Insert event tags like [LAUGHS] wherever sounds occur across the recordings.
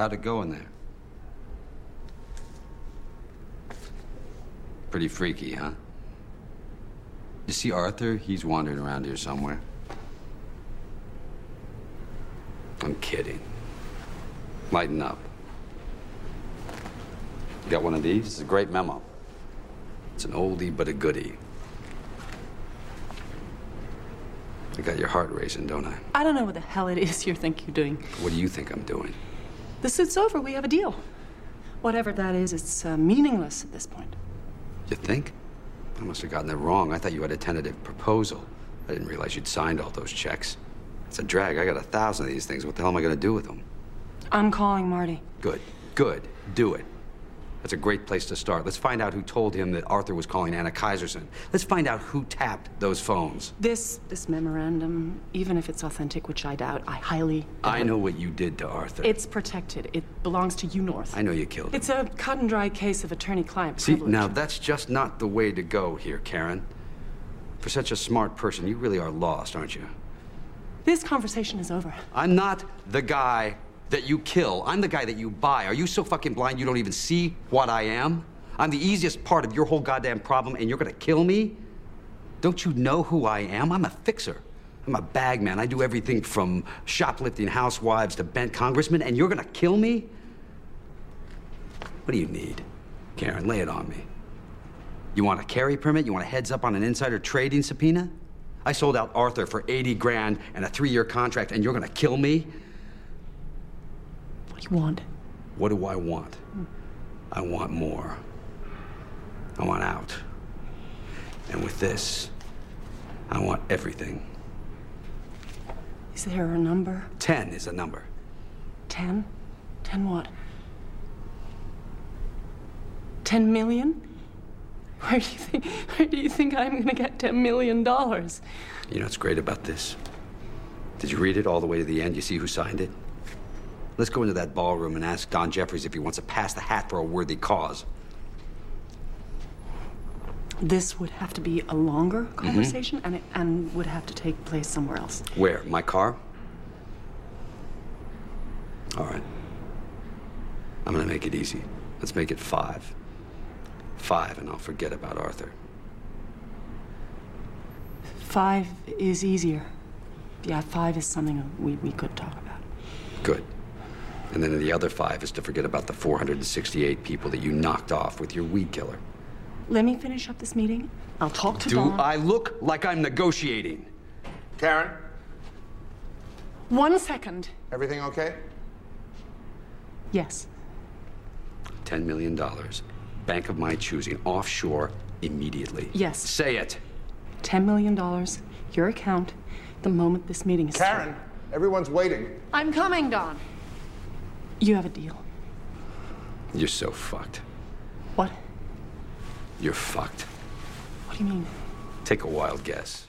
How'd it go in there? Pretty freaky, huh? You see Arthur? He's wandering around here somewhere. I'm kidding. Lighten up. You got one of these? It's a great memo. It's an oldie but a goodie. I got your heart racing, don't I? I don't know what the hell it is you think you're doing. What do you think I'm doing? The suit's over. We have a deal. Whatever that is, it's uh, meaningless at this point. You think? I must have gotten it wrong. I thought you had a tentative proposal. I didn't realize you'd signed all those checks. It's a drag. I got a thousand of these things. What the hell am I going to do with them? I'm calling Marty. Good. Good. Do it. That's a great place to start. Let's find out who told him that Arthur was calling Anna Kaiserson. Let's find out who tapped those phones. This this memorandum, even if it's authentic, which I doubt, I highly doubt. I know what you did to Arthur. It's protected. It belongs to you, North. I know you killed him. It's a cut and dry case of attorney-client See, privilege. now that's just not the way to go here, Karen. For such a smart person, you really are lost, aren't you? This conversation is over. I'm not the guy that you kill. I'm the guy that you buy. Are you so fucking blind you don't even see what I am? I'm the easiest part of your whole goddamn problem, and you're gonna kill me? Don't you know who I am? I'm a fixer. I'm a bag man. I do everything from shoplifting housewives to bent congressmen, and you're gonna kill me? What do you need? Karen, lay it on me. You want a carry permit? You want a heads up on an insider trading subpoena? I sold out Arthur for 80 grand and a three year contract, and you're gonna kill me? What do you want? What do I want? I want more. I want out. And with this, I want everything. Is there a number? Ten is a number. Ten? Ten what? Ten million? Where do you think? Where do you think I'm going to get ten million dollars? You know what's great about this? Did you read it all the way to the end? You see who signed it? Let's go into that ballroom and ask Don Jeffries if he wants to pass the hat for a worthy cause. This would have to be a longer mm-hmm. conversation, and it and would have to take place somewhere else. Where? My car? All right. I'm gonna make it easy. Let's make it five. Five, and I'll forget about Arthur. Five is easier. Yeah, five is something we, we could talk about. Good. And then the other five is to forget about the 468 people that you knocked off with your weed killer. Let me finish up this meeting. I'll talk to Do Dawn. I look like I'm negotiating? Karen, One second. everything okay? Yes. $10 million. Bank of my choosing. Offshore immediately. Yes. Say it. Ten million dollars, your account, the moment this meeting is through. Karen, everyone's waiting. I'm coming, Don. You have a deal. You're so fucked. What? You're fucked. What do you mean? Take a wild guess.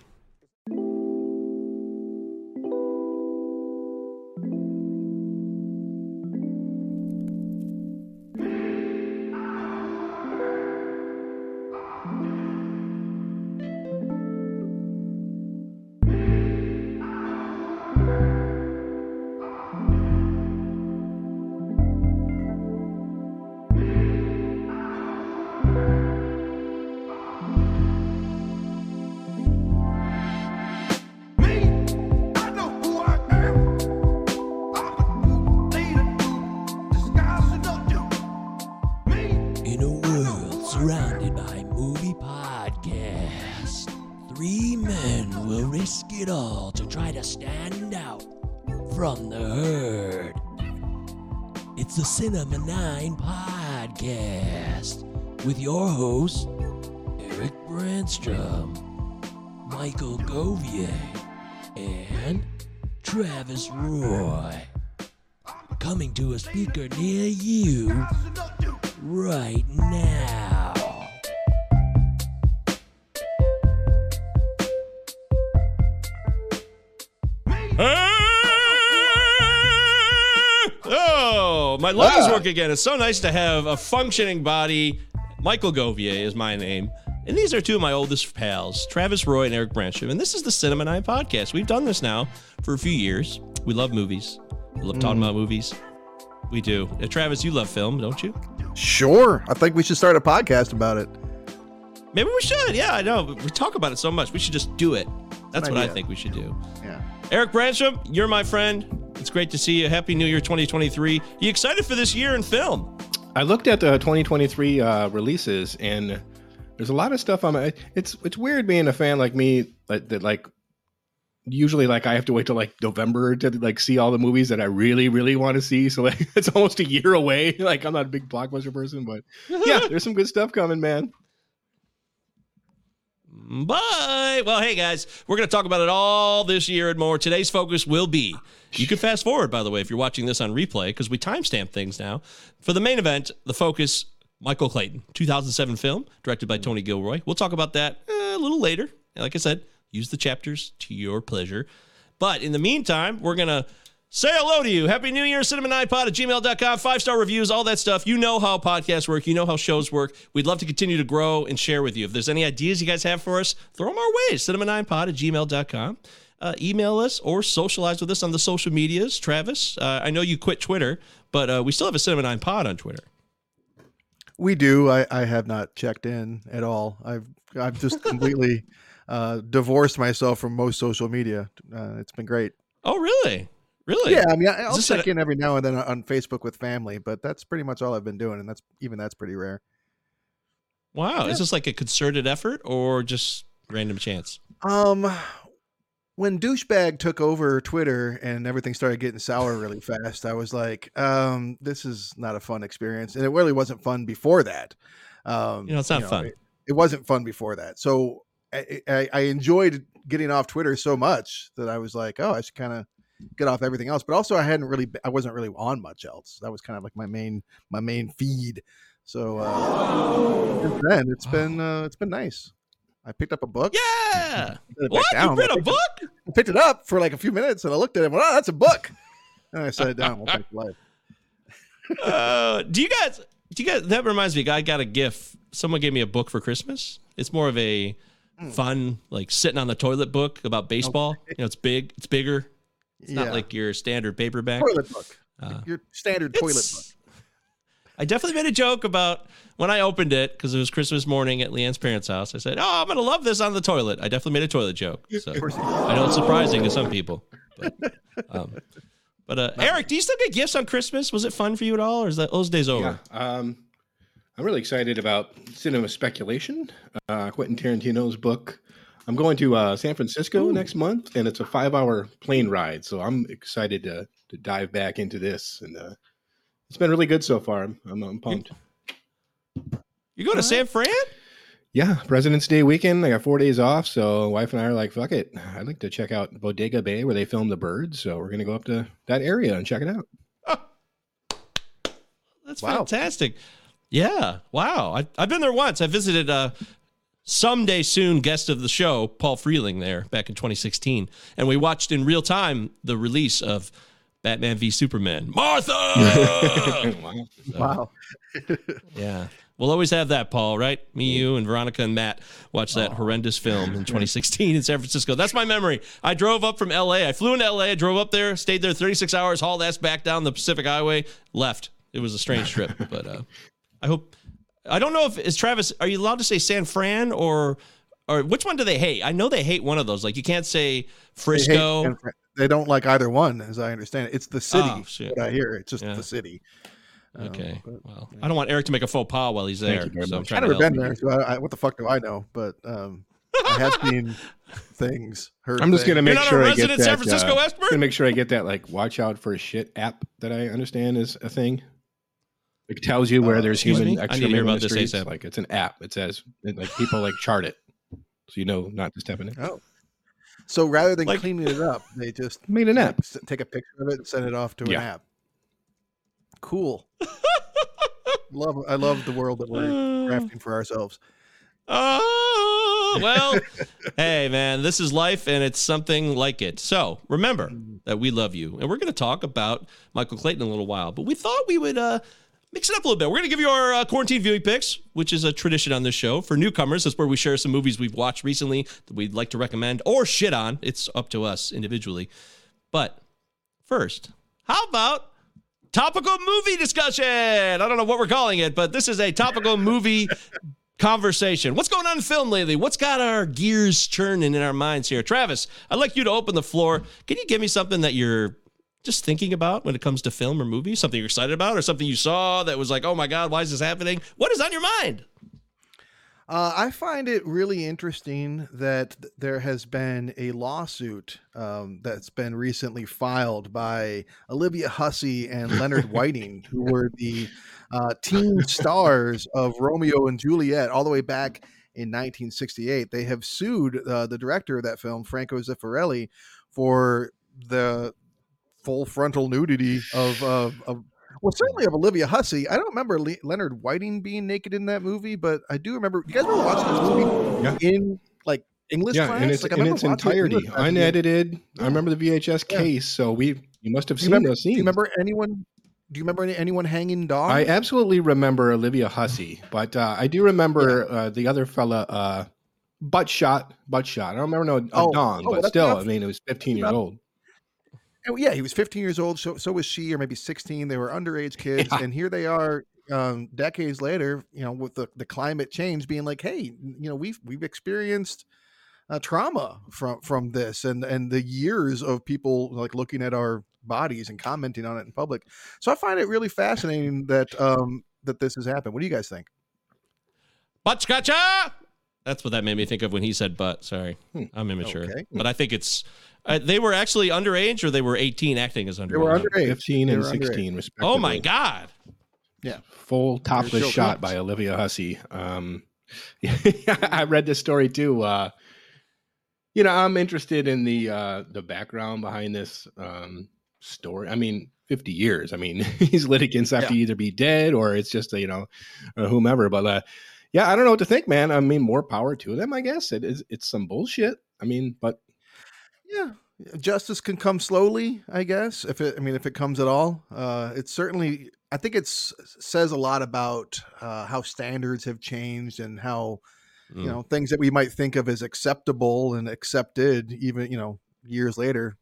Travis Roy. Coming to a speaker near you right now. Oh, my lungs work again. It's so nice to have a functioning body. Michael Govier is my name. And these are two of my oldest pals, Travis Roy and Eric Brancham. And this is the Cinema Nine podcast. We've done this now for a few years. We love movies. We love talking about movies. We do. Uh, Travis, you love film, don't you? Sure. I think we should start a podcast about it. Maybe we should. Yeah, I know. We talk about it so much. We should just do it. That's what I think we should do. Yeah. Eric Bransham, you're my friend. It's great to see you. Happy New Year 2023. You excited for this year in film? I looked at the 2023 uh, releases, and there's a lot of stuff. I'm. It's it's weird being a fan like me that, that like usually like I have to wait till like November to like see all the movies that I really really want to see. So like [LAUGHS] it's almost a year away. [LAUGHS] Like I'm not a big blockbuster person, but [LAUGHS] yeah, there's some good stuff coming, man. Bye. Well, hey guys, we're going to talk about it all this year and more. Today's focus will be. You can fast forward, by the way, if you're watching this on replay, because we timestamp things now. For the main event, the focus, Michael Clayton, 2007 film, directed by Tony Gilroy. We'll talk about that eh, a little later. Like I said, use the chapters to your pleasure. But in the meantime, we're going to say hello to you. Happy New Year, cinema9pod at gmail.com. Five star reviews, all that stuff. You know how podcasts work. You know how shows work. We'd love to continue to grow and share with you. If there's any ideas you guys have for us, throw them our way. Cinema9pod at gmail.com. Uh, email us or socialize with us on the social medias. Travis, uh, I know you quit Twitter, but uh, we still have a Cinema 9 Pod on Twitter. We do. I, I have not checked in at all. I've I've just [LAUGHS] completely uh, divorced myself from most social media. Uh, it's been great. Oh, really? Really? Yeah, I mean, I- I'll check a- in every now and then on Facebook with family, but that's pretty much all I've been doing, and that's even that's pretty rare. Wow. Is this like a concerted effort or just random chance? Um, when douchebag took over Twitter and everything started getting sour really [LAUGHS] fast, I was like, um, this is not a fun experience, and it really wasn't fun before that. Um, You know, it's not fun. It, it wasn't fun before that, so I, I, I enjoyed getting off Twitter so much that I was like, oh, I should kind of get off everything else. But also, I hadn't really, I wasn't really on much else. That was kind of like my main, my main feed. So uh, since then, it's been, uh, it's been nice. I picked up a book. Yeah. [LAUGHS] put it back What? down, you read a it- book? I picked it up for like a few minutes and I looked at it and went, oh, that's a book. And I set it down. Well, for life. [LAUGHS] uh, do you guys? Do you guys? That reminds me. I got a gift. Someone gave me a book for Christmas. It's more of a Hmm. fun, like sitting on the toilet book about baseball. You know, it's big. It's bigger. It's not like your standard paperback. Toilet book. Uh, Your standard toilet book. I definitely made a joke about when I opened it because it was Christmas morning at Leanne's parents' house. I said, "Oh, I'm gonna love this on the toilet." I definitely made a toilet joke. So I know it's surprising to some people, but, um, but uh, Eric, do you still get gifts on Christmas? Was it fun for you at all, or is that those days over? Yeah. Um, I'm really excited about cinema speculation. Uh, Quentin Tarantino's book. I'm going to uh, San Francisco next month, and it's a five-hour plane ride. So I'm excited to to dive back into this, and uh, it's been really good so far. I'm I'm, I'm pumped. You go to San Fran? Yeah, President's Day weekend. I got four days off, so wife and I are like, "Fuck it, I'd like to check out Bodega Bay where they film the birds." So we're gonna go up to that area and check it out. That's Wow. fantastic. Yeah. Wow. I, I've been there once. I visited uh, someday soon guest of the show, Paul Freeling, there back in 2016. And we watched in real time the release of Batman v Superman. Martha! [LAUGHS] wow. Wow. yeah. We'll always have that, Paul, right? Me, you, and Veronica and Matt watched that horrendous film in 2016 in San Francisco. That's my memory. I drove up from LA. I flew into LA, I drove up there, stayed there 36 hours, hauled ass back down the Pacific Highway, left. It was a strange trip, [LAUGHS] but uh, I hope. I don't know if is Travis. Are you allowed to say San Fran or or which one do they hate? I know they hate one of those. Like you can't say They, hate Frisco. San Fran- they don't like either one, as I understand it. It's the city. Oh, shit. what I hear. It's just Yeah. the city. Um, Okay. but Well, I don't want Eric to make a faux pas while he's there. so I'm trying I've never help. been there, so I, I, what the fuck do I know? But um, I have [LAUGHS] seen things. Heard I'm just gonna make sure I get resident that. San Francisco uh, expert? Gonna make sure I get that like watch out for a shit app that I understand is a thing. It tells you where Uh, there's human me? I need to extra hear about this streets. ASAP. Like it's an app. It says like people like chart it, so you know not to step in it. Oh. So rather than Like- cleaning it up, they just [LAUGHS] Made an app. s- take a picture of it and send it off to an Yeah. app. Cool. [LAUGHS] love. I love the world that we're crafting for ourselves. Oh, well, [LAUGHS] hey, man, this is life and it's something like it. So remember that we love you. And we're going to talk about Michael Clayton in a little while, but we thought we would uh, mix it up a little bit. We're going to give you our uh, quarantine viewing picks, which is a tradition on this show. For newcomers, that's where we share some movies we've watched recently that we'd like to recommend or shit on. It's up to us individually. But first, how about topical movie discussion. I don't know what we're calling it, but this is a topical movie [LAUGHS] conversation. What's going on in film lately? What's got our gears churning in our minds here? Travis, I'd like you to open the floor. Can you give me something that you're just thinking about when it comes to film or movies? Something you're excited about or something you saw that was like, oh my God, why is this happening? What is on your mind? Uh, I find it really interesting that there has been a lawsuit um, that's been recently filed by Olivia Hussey and Leonard [LAUGHS] Whiting, who were the uh, teen stars of Romeo and Juliet all the way back in 1968. They have sued uh, the director of that film, Franco Zeffirelli, for the full frontal nudity of, of, of well, certainly of Olivia Hussey. I don't remember Le- Leonard Whiting being naked in that movie, but I do remember. You guys remember watching this movie Yeah. in like English yeah, class? in its, like, in its watching it in entirety, unedited. I remember the VHS Yeah. case, so we you must have Do seen remember? those Do you remember anyone? Do you remember any, anyone hanging dog? I absolutely remember Olivia Hussey, but uh, I do remember uh, the other fella, uh, butt shot, butt shot. I don't remember no Oh, dong, oh, but still, enough. I mean, it was 15 years old. Oh, yeah, he was 15 years old. So so was she, or maybe 16. They were underage [LAUGHS] kids, Yeah. and here they are, um, decades later. You know, with the, the climate change being like, hey, you know, we've we've experienced uh, trauma from from this, and and the years of people like looking at our bodies and commenting on it in public. So I find it really fascinating that um that this has happened. What do you guys think? Butt scratcher. That's what that made me think of when he said butt. Sorry, Hmm. I'm immature, Okay. but I think it's uh, they were actually underage or they were 18 acting as underage. They were underage. 15 and were underage. 16, respectively. oh my god! Yeah, full topless shot close. by Olivia Hussey. Um, [LAUGHS] I read this story too. Uh, you know, I'm interested in the uh, the background behind this um, story. I mean, 50 years. I mean, [LAUGHS] these litigants have to either be dead or it's just you know, whomever. But uh, yeah, I don't know what to think, man. I mean, more power to them. I guess it is. It's some bullshit. I mean, but Yeah, justice can come slowly, I guess. If it, I mean, if it comes at all, uh, it's certainly. I think it says a lot about uh, how standards have changed and how you Mm. know things that we might think of as acceptable and accepted, even you know years later.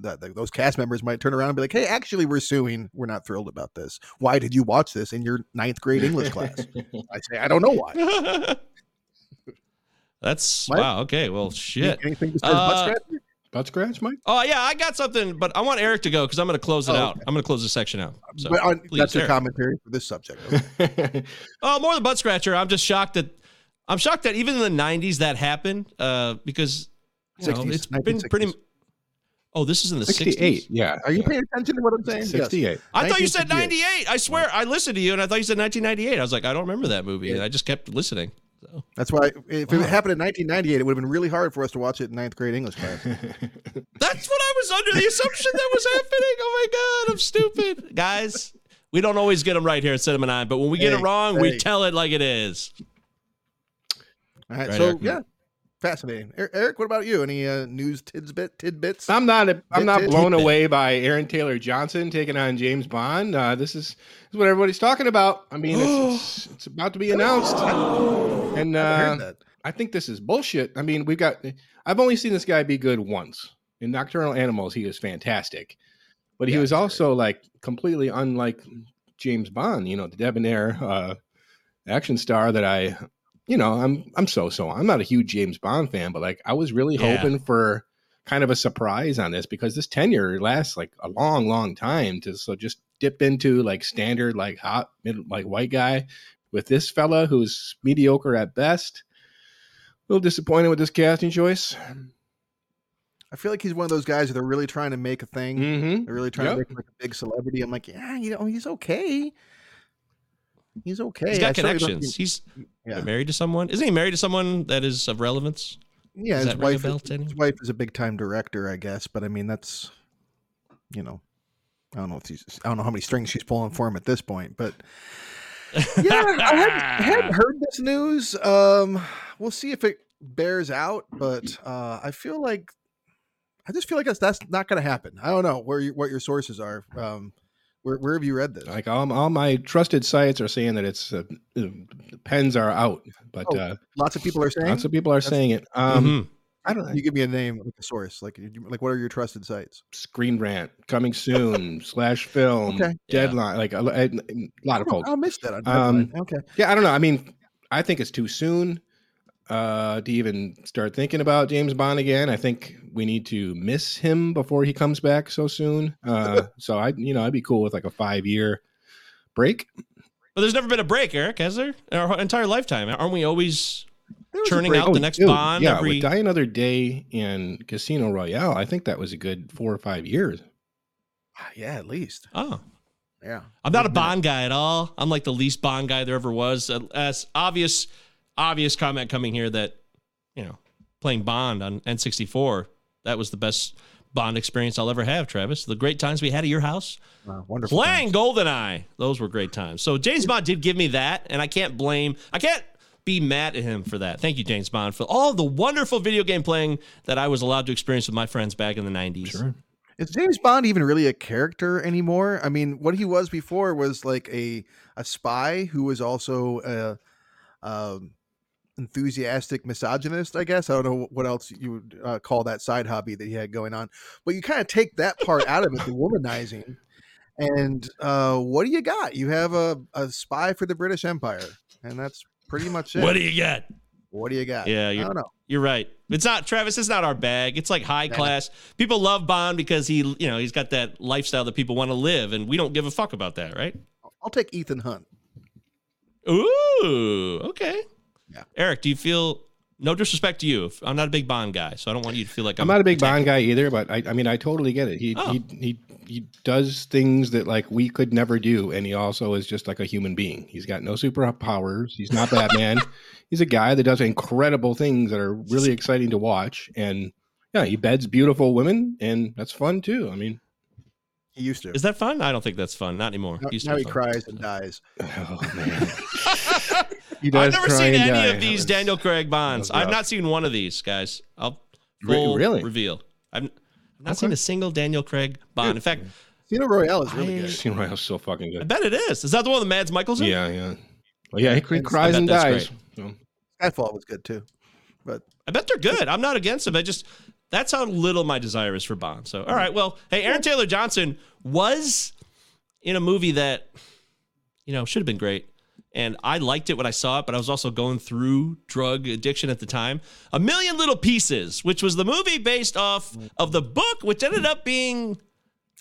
That, that those cast members might turn around and be like, "Hey, actually, we're suing. We're not thrilled about this. Why did you watch this in your ninth grade English class?" [LAUGHS] I say, "I don't know why." That's Mike? wow. Okay, well, shit. Anything besides butt Uh? Butt scratch, Mike. Oh yeah, I got something, but I want Eric to go because I'm going to close it Oh, out. okay. I'm going to close the section out. So, but on, please, that's your Eric. commentary for this subject. Okay. [LAUGHS] Oh, more than butt scratcher. I'm just shocked that I'm shocked that even in the '90s that happened uh, because you know, 60s, it's been pretty. Oh, this is in the 68. 60s. Yeah. Are you paying attention to what I'm saying? Yes. 68. I thought you said 98. I swear, I listened to you and I thought you said 1998. I was like, I don't remember that movie, and I just kept listening. So. That's why if it happened in 1998, it would have been really hard for us to watch it in ninth grade English class. [LAUGHS] That's what I was under the assumption that was happening. Oh my god, I'm stupid, guys. We don't always get them right here at Cinema Nine, but when we get Hey, it wrong, we tell it like it is. All right, Right, so Eric. yeah, fascinating. Er- Eric, what about you? Any uh, news tidbit tidbits? I'm not. I'm not blown tit- away by Aaron Taylor Johnson taking on James Bond. Uh, this is, this is what everybody's talking about. I mean, it's, [GASPS] it's, it's about to be announced, and I uh, heard that. I think this is bullshit. I mean, we've got. I've only seen this guy be good once in Nocturnal Animals. He was fantastic, but he Yeah, was also like completely unlike James Bond. You know, the debonair uh, action star that I, you know, I'm I'm so so. I'm not a huge James Bond fan, but like I was really Yeah. hoping for kind of a surprise on this because this tenure lasts like a long, long time to so just dip into like standard like hot mid like white guy with this fella who's mediocre at best. A little disappointed with this casting choice. I feel like he's one of those guys that are really trying to make a thing. Mm-hmm. They're really trying Yep. to make him like a big celebrity. I'm like, yeah, you know, he's okay. He's okay. He's got don't connections. He's yeah, married to someone. Isn't he married to someone that is of relevance? yeah. Does His that ring a wife, is, his wife is a big time director, I guess. But I mean, that's you know, I don't know if she's, I don't know how many strings she's pulling for him at this point, but [LAUGHS] yeah, I hadn't, hadn't heard this news. Um, we'll see if it bears out, but uh, I feel like I just feel like that's that's not going to happen. I don't know where you, what your sources are. Um, where where have you read this? Like all, all my trusted sites are saying that it's uh, pens are out, but Oh, uh, Lots of people are saying. lots of people are That's- saying it. Um, Mhm. I don't know. You give me a name, like a source, like like what are your trusted sites? Screen Rant coming soon slash film Okay. deadline like a, a- a lot of Oh, folks. I'll miss that. On Um, okay. Yeah, I don't know. I mean, I think it's too soon uh, to even start thinking about James Bond again. I think we need to miss him before he comes back so soon. Uh, [LAUGHS] so I, you know, I'd be cool with like a five year break. But there's never been a break, Eric, has there? In our entire lifetime. Aren't we always There was a churning break. out the next dude, Bond yeah, every with Die Another Day and Casino Royale. I think that was a good four or five years. Yeah, at least. Oh. Yeah. I'm not a Bond guy at all. I'm like the least Bond guy there ever was. Uh, As obvious, obvious comment coming here that, you know, playing Bond on N64, that was the best Bond experience I'll ever have, Travis. The great times we had at your house. Wow, wonderful. Playing GoldenEye, those were great times. So James Bond did give me that, and I can't blame, I can't be mad at him for that. Thank you, James Bond, for all the wonderful video game playing that I was allowed to experience with my friends back in the 90s. Is James Bond even really a character anymore? I mean, what he was before was like a a spy who was also a um, enthusiastic misogynist. I guess I don't know what else you would uh, call that side hobby that he had going on. But you kind of take that part out of it, the womanizing, and uh, what do you got? You have a, a spy for the British Empire, and that's pretty much it. What do you got? What do you got? Yeah, you're, don't know. you're right. It's not Travis. It's not our bag. It's like high class. People love Bond because he, you know, he's got that lifestyle that people want to live, and we don't give a fuck about that, right? I'll take Ethan Hunt. Ooh, okay. Yeah. Eric, do you feel? No disrespect to you. I'm not a big Bond guy, so I don't want you to feel like I'm, I'm not a big Bond guy either, but I, I mean, I totally get it. He, Oh. he, he, he does things that like we could never do, and he also is just like a human being. He's got no superpowers. He's not Batman. [LAUGHS] He's a guy that does incredible things that are really exciting to watch, and yeah, he beds beautiful women, and that's fun too. I mean, He used to. Is that fun? I don't think that's fun. Not anymore. now, Used to now be he fun. cries and dies. [LAUGHS] oh man, he [LAUGHS] I've never cry seen and any die. of these was- Daniel Craig Bonds. I've not seen one of these guys. I'll Re- full really? reveal. I've I've not seen a single Daniel Craig Bond. In fact, Casino Royale is really I- good. Casino Royale's so fucking good. I bet it is. Is that the one with Mads Mikkelsen? Yeah, yeah. Well, yeah, he, he cries and dies. great. So, Skyfall was good too. But I bet they're good. I'm not against them. I just that's how little my desire is for Bond. So, all right. Well, hey, Aaron Taylor Johnson was in a movie that you know should have been great, and I liked it when I saw it. But I was also going through drug addiction at the time. A Million Little Pieces, which was the movie based off of the book, which ended up being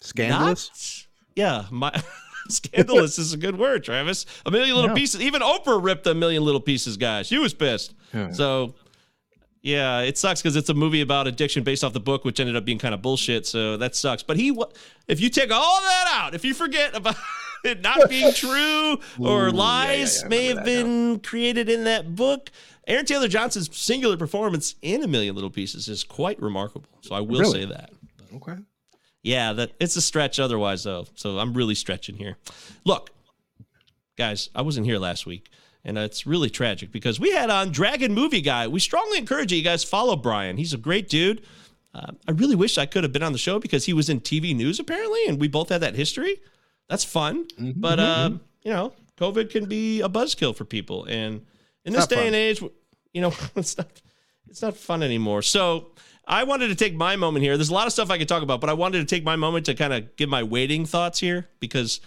scandalous. not- yeah, my. [LAUGHS] Scandalous is a good word, Travis. A million little pieces. Even Oprah ripped a million little pieces, guys. She was pissed. Yeah. So, yeah, it sucks because it's a movie about addiction based off the book, which ended up being kind of bullshit. So that sucks. But he, if you take all that out, if you forget about it [LAUGHS] not being true or lies yeah, I may have been created in that book, Aaron Taylor Johnson's singular performance in A Million Little Pieces is quite remarkable. So I will Really? say that. okay. Yeah, that it's a stretch otherwise though. So I'm really stretching here. Look, guys, I wasn't here last week, and it's really tragic because we had on Dragon Movie Guy. We strongly encourage you guys follow Brian. He's a great dude. Uh, I really wish I could have been on the show because he was in TV news apparently, and we both had that history. That's fun, but uh, you know, COVID can be a buzzkill for people, and in this day fun. and age, you know, [LAUGHS] it's not it's not fun anymore. So I wanted to take my moment here. There's a lot of stuff I could talk about, but I wanted to take my moment to kind of give my waiting thoughts here because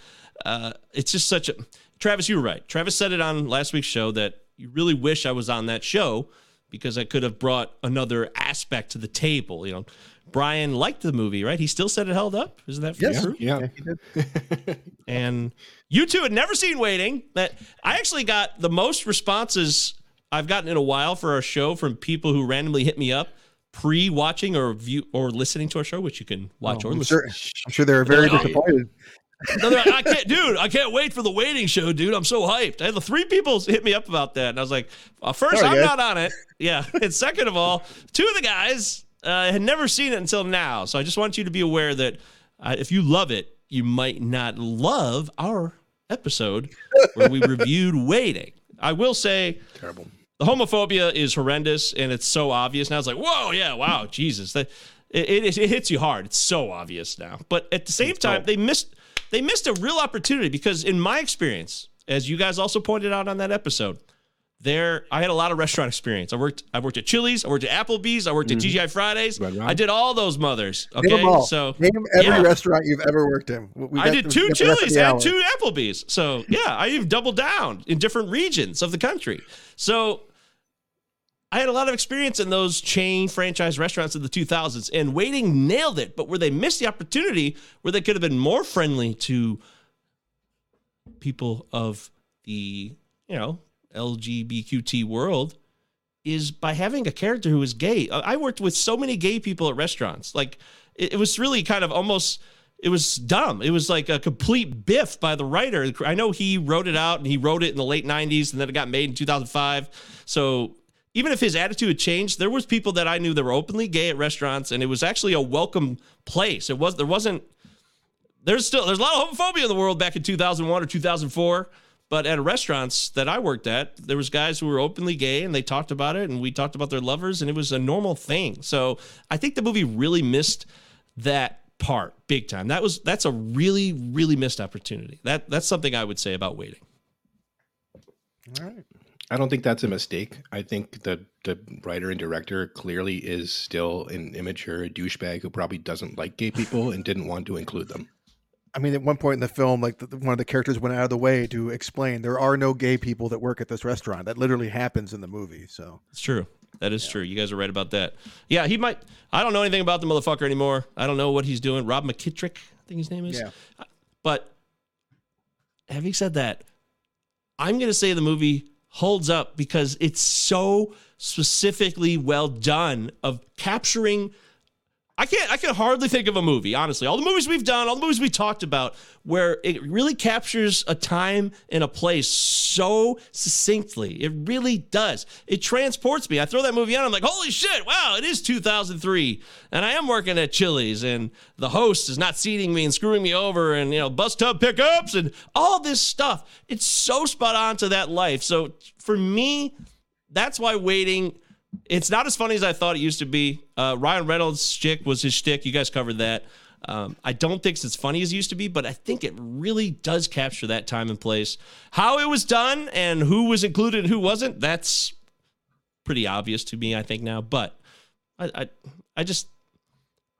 uh, it's just such a. Travis, you were right. Travis said it on last week's show that you really wish I was on that show because I could have brought another aspect to the table. You know, Brian liked the movie, right? He still said it held up. Isn't that Yes. true? Yeah. he did. [LAUGHS] [LAUGHS] and you two had never seen Waiting. That I actually got the most responses I've gotten in a while for our show from people who randomly hit me up pre-watching or view or listening to our show, which you can watch or I'm listen. sure, I'm sure they're very They're like, disappointed. No, like, I [LAUGHS] can't, dude. I can't wait for the waiting show, dude. I'm so hyped. I had the three people hit me up about that, and I was like, uh, first, Sorry, I'm guys. not on it. Yeah, and second of all, two of the guys uh, had never seen it until now. So I just want you to be aware that uh, if you love it, you might not love our episode where we [LAUGHS] reviewed waiting. I will say, Terrible. the homophobia is horrendous and it's so obvious now. It's like, whoa, yeah, wow, Jesus, that it, it, it hits you hard. It's so obvious now. But at the same time, they missed they missed a real opportunity because in my experience, as you guys also pointed out on that episode, there I had a lot of restaurant experience. I worked I worked at Chili's, I worked at Applebee's, I worked at mm-hmm. TGI Fridays. Red Rock. I did all those mothers. Name Okay. all. So name every yeah. restaurant you've ever worked in. We I did two got the rest of Chili's and two Applebee's. So yeah, I even doubled down in different regions of the country. So I had a lot of experience in those chain franchise restaurants in the 2000s, and Waiting nailed it. But where they missed the opportunity, where they could have been more friendly to people of the you know LGBTQT world, is by having a character who is gay. I worked with so many gay people at restaurants. Like it, it was really kind of almost it was dumb. It was like a complete biff by the writer. I know he wrote it out and he wrote it in the late 90s and then it got made in 2005. So even if his attitude had changed, there was people that I knew that were openly gay at restaurants and it was actually a welcome place. It was there wasn't there's still there's a lot of homophobia in the world back in 2001 or 2004 but at restaurants that i worked at there was guys who were openly gay and they talked about it and we talked about their lovers and it was a normal thing so i think the movie really missed that part big time that was that's a really really missed opportunity that that's something i would say about waiting All right. I don't think that's a mistake. I think the the writer and director clearly is still an immature douchebag who probably doesn't like gay people and didn't want to include them. I mean, at one point in the film, like the, one of the characters went out of the way to explain there are no gay people that work at this restaurant. That literally happens in the movie. So it's true that is true you guys are right about that yeah he might i don't know anything about the motherfucker anymore i don't know what he's doing rob McKittrick, i think his name is Yeah. Uh, but having said that, I'm going to say the movie holds up because it's so specifically well done of capturing. I can't. I can hardly think of a movie, honestly. All the movies we've done, all the movies we talked about, where it really captures a time and a place so succinctly. It really does. It transports me. I throw that movie on. I'm like, holy shit! Wow, it is 2003, and I am working at Chili's, and the host is not seating me and screwing me over, and you know, bus tub pickups and all this stuff. It's so spot on to that life. So for me, that's why waiting. It's not as funny as I thought it used to be. Uh, Ryan Reynolds' shtick was his shtick. You guys covered that. Um, I don't think it's as funny as it used to be, but I think it really does capture that time and place. How it was done and who was included and who wasn't, that's pretty obvious to me, I think now. But I, I, I just,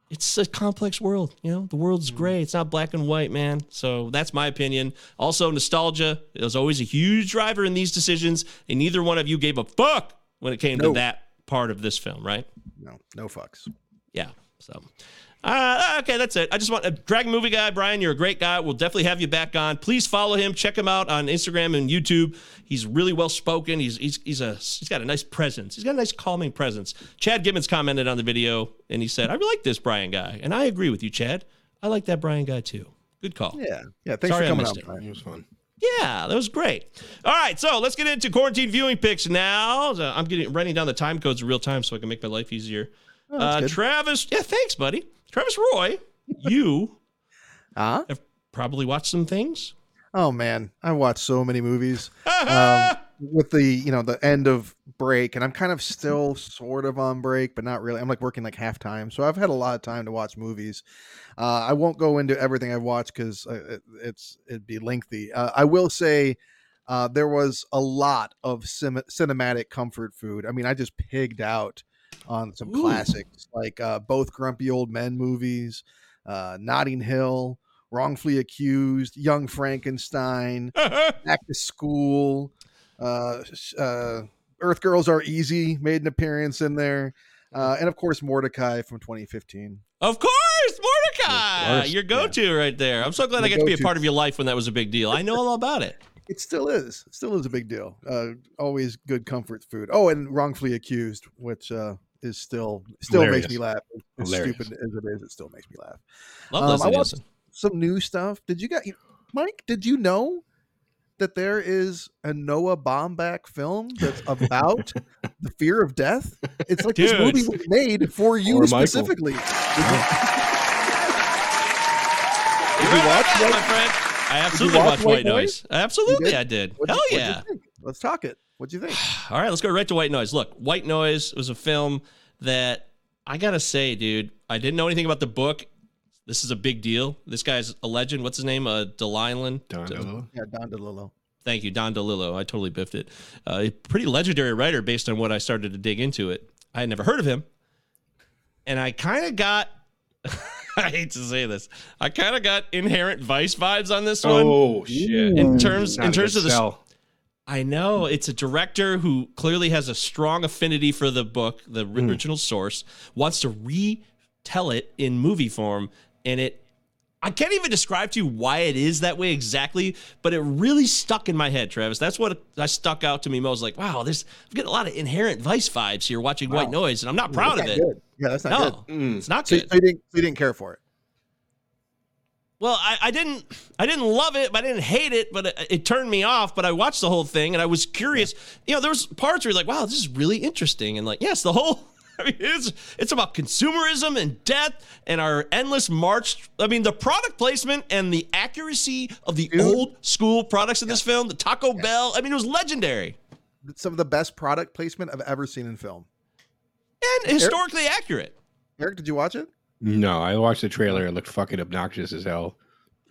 it's a complex world. You know, the world's gray. It's not black and white, man. So that's my opinion. Also, nostalgia is always a huge driver in these decisions, and neither one of you gave a fuck when it came No. to that part of this film, right? no, no fucks. Yeah. So, uh, okay, that's it. I just want a Dragon Movie Guy, Brian. You're a great guy. We'll definitely have you back on. Please follow him. Check him out on Instagram and YouTube. He's really well spoken. He's he's he's a he's got a nice presence. He's got a nice calming presence. Chad Gibbons commented on the video and he said, "I really like this Brian guy," and I agree with you, Chad. I like that Brian guy too. Good call. Yeah, yeah. Thanks Sorry for coming out. it. Brian. It was fun. Yeah, that was great. All right, so let's get into quarantine viewing picks now. So I'm getting writing down the time codes in real time so I can make my life easier. Oh, uh. Travis, yeah, thanks, buddy. Travis Roy, [LAUGHS] you Huh? have probably watched some things. Oh man, I watched so many movies. [LAUGHS] um, with the you know the end of break, and I'm kind of still sort of on break, but not really. I'm like working like half time, so I've had a lot of time to watch movies. Uh, I won't go into everything I've watched because it, it's it'd be lengthy. Uh, I will say. Uh, there was a lot of cin- cinematic comfort food. I mean, I just pigged out on some Ooh. classics like uh, both Grumpy Old Men movies, uh, Notting Hill, Wrongfully Accused, Young Frankenstein, [LAUGHS] Back to School, uh, uh, Earth Girls Are Easy made an appearance in there, uh, and of course Mortdecai from 2015. of course, Mortdecai, Of course, your go-to right there. I'm so glad The I got to be a part of your life when that was a big deal. I know all about it. [LAUGHS] It still is. It still is a big deal. Uh, always good comfort food. Oh, and Wrongfully Accused, which uh, is still still Hilarious. makes me laugh. As Hilarious. stupid as it is, it still makes me laugh. Love Um, I Leslie watched some new stuff. Did you get Mike? Did you know that there is a Noah Baumbach film that's about [LAUGHS] the fear of death? It's like this movie was made for you specifically. Did You're you watch that, White- my friend. I absolutely watch watched White White Noise. Absolutely, did? I did. What'd Hell you- yeah. what'd you think? Let's talk it. What'd you think? [SIGHS] All right, let's go right to White Noise. Look, White Noise was a film that I gotta say, dude, I didn't know anything about the book. This is a big deal. This guy's a legend. What's his name? Uh, Delilan. Don DeLillo. Yeah, Don DeLillo. Thank you, Don DeLillo. I totally biffed it. Uh, a pretty legendary writer based on what I started to dig into it. I had never heard of him. And I kind of got, [LAUGHS] I hate to say this, I kind of got inherent vice vibes on this one. Oh shit! In terms, Not in terms of the, sell. I know it's a director who clearly has a strong affinity for the book, the Hmm. original source, wants to retell it in movie form, and it. I can't even describe to you why it is that way exactly, but it really stuck in my head, Travis. That's what I stuck out to me most. Like, wow, this I'm getting a lot of inherent Vice vibes here watching White Noise, and I'm not mm. proud of it. good. Yeah, that's not No, good. it's not So, good. so you didn't, so you didn't care for it. Well, I, I didn't I didn't love it, but I didn't hate it, but it, it turned me off. But I watched the whole thing and I was curious. You know, there was parts where you're like, wow, this is really interesting. And like, yes, the whole [LAUGHS] I mean, it's it's about consumerism and death and our endless march. I mean, the product placement and the accuracy of the old school products in this film, the Taco Bell. I mean, it was legendary Some of the best product placement I've ever seen in film. and historically accurate. Eric, did you watch it? No, I watched the trailer. It looked fucking obnoxious as hell.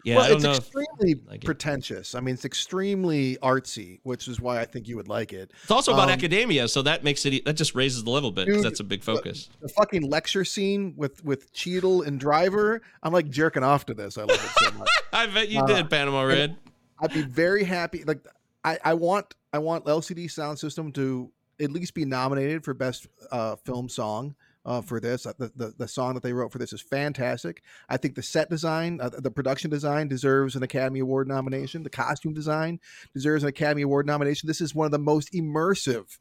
Yeah, well, it's extremely like it. pretentious. I mean, it's extremely artsy, which is why I think you would like it. it's also about um, academia, so that makes it that just raises the level a bit because that's a big focus. The fucking lecture scene with with Cheadle and Driver, I'm like jerking off to this. I love it so much. [LAUGHS] I bet you Uh, did, Panama Red. I'd be very happy. Like I, I want I want LCD Sound System to at least be nominated for best uh, film song. Uh, for this, Uh, the, the the song that they wrote for this is fantastic. I think the set design, uh, the production design, deserves an Academy Award nomination. The costume design deserves an Academy Award nomination. This is one of the most immersive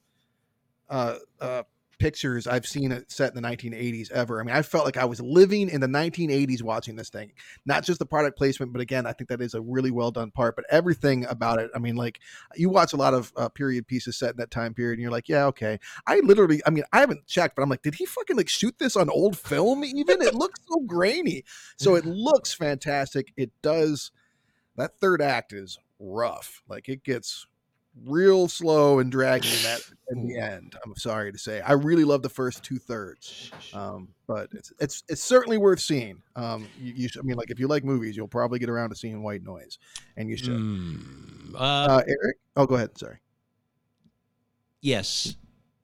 uh, uh, pictures I've seen it set in the 1980s ever. I mean, I felt like I was living in the 1980s watching this thing. Not just the product placement, but again, I think that is a really well done part. But everything about it, I mean, like you watch a lot of uh, period pieces set in that time period, and you're like, yeah, okay. I literally, I mean, I haven't checked, but I'm like, did he fucking like shoot this on old film? Even it looks so grainy. So it [LAUGHS] looks fantastic. It does. That third act is rough. Like it gets real slow and dragging in that [SIGHS] in the end. I'm sorry to say. I really love the first two thirds, um, but it's it's it's certainly worth seeing. Um, you, you should, I mean, like if you like movies, you'll probably get around to seeing White Noise, and you should. Mm, uh, Uh, Eric, oh, go ahead. Sorry. yes.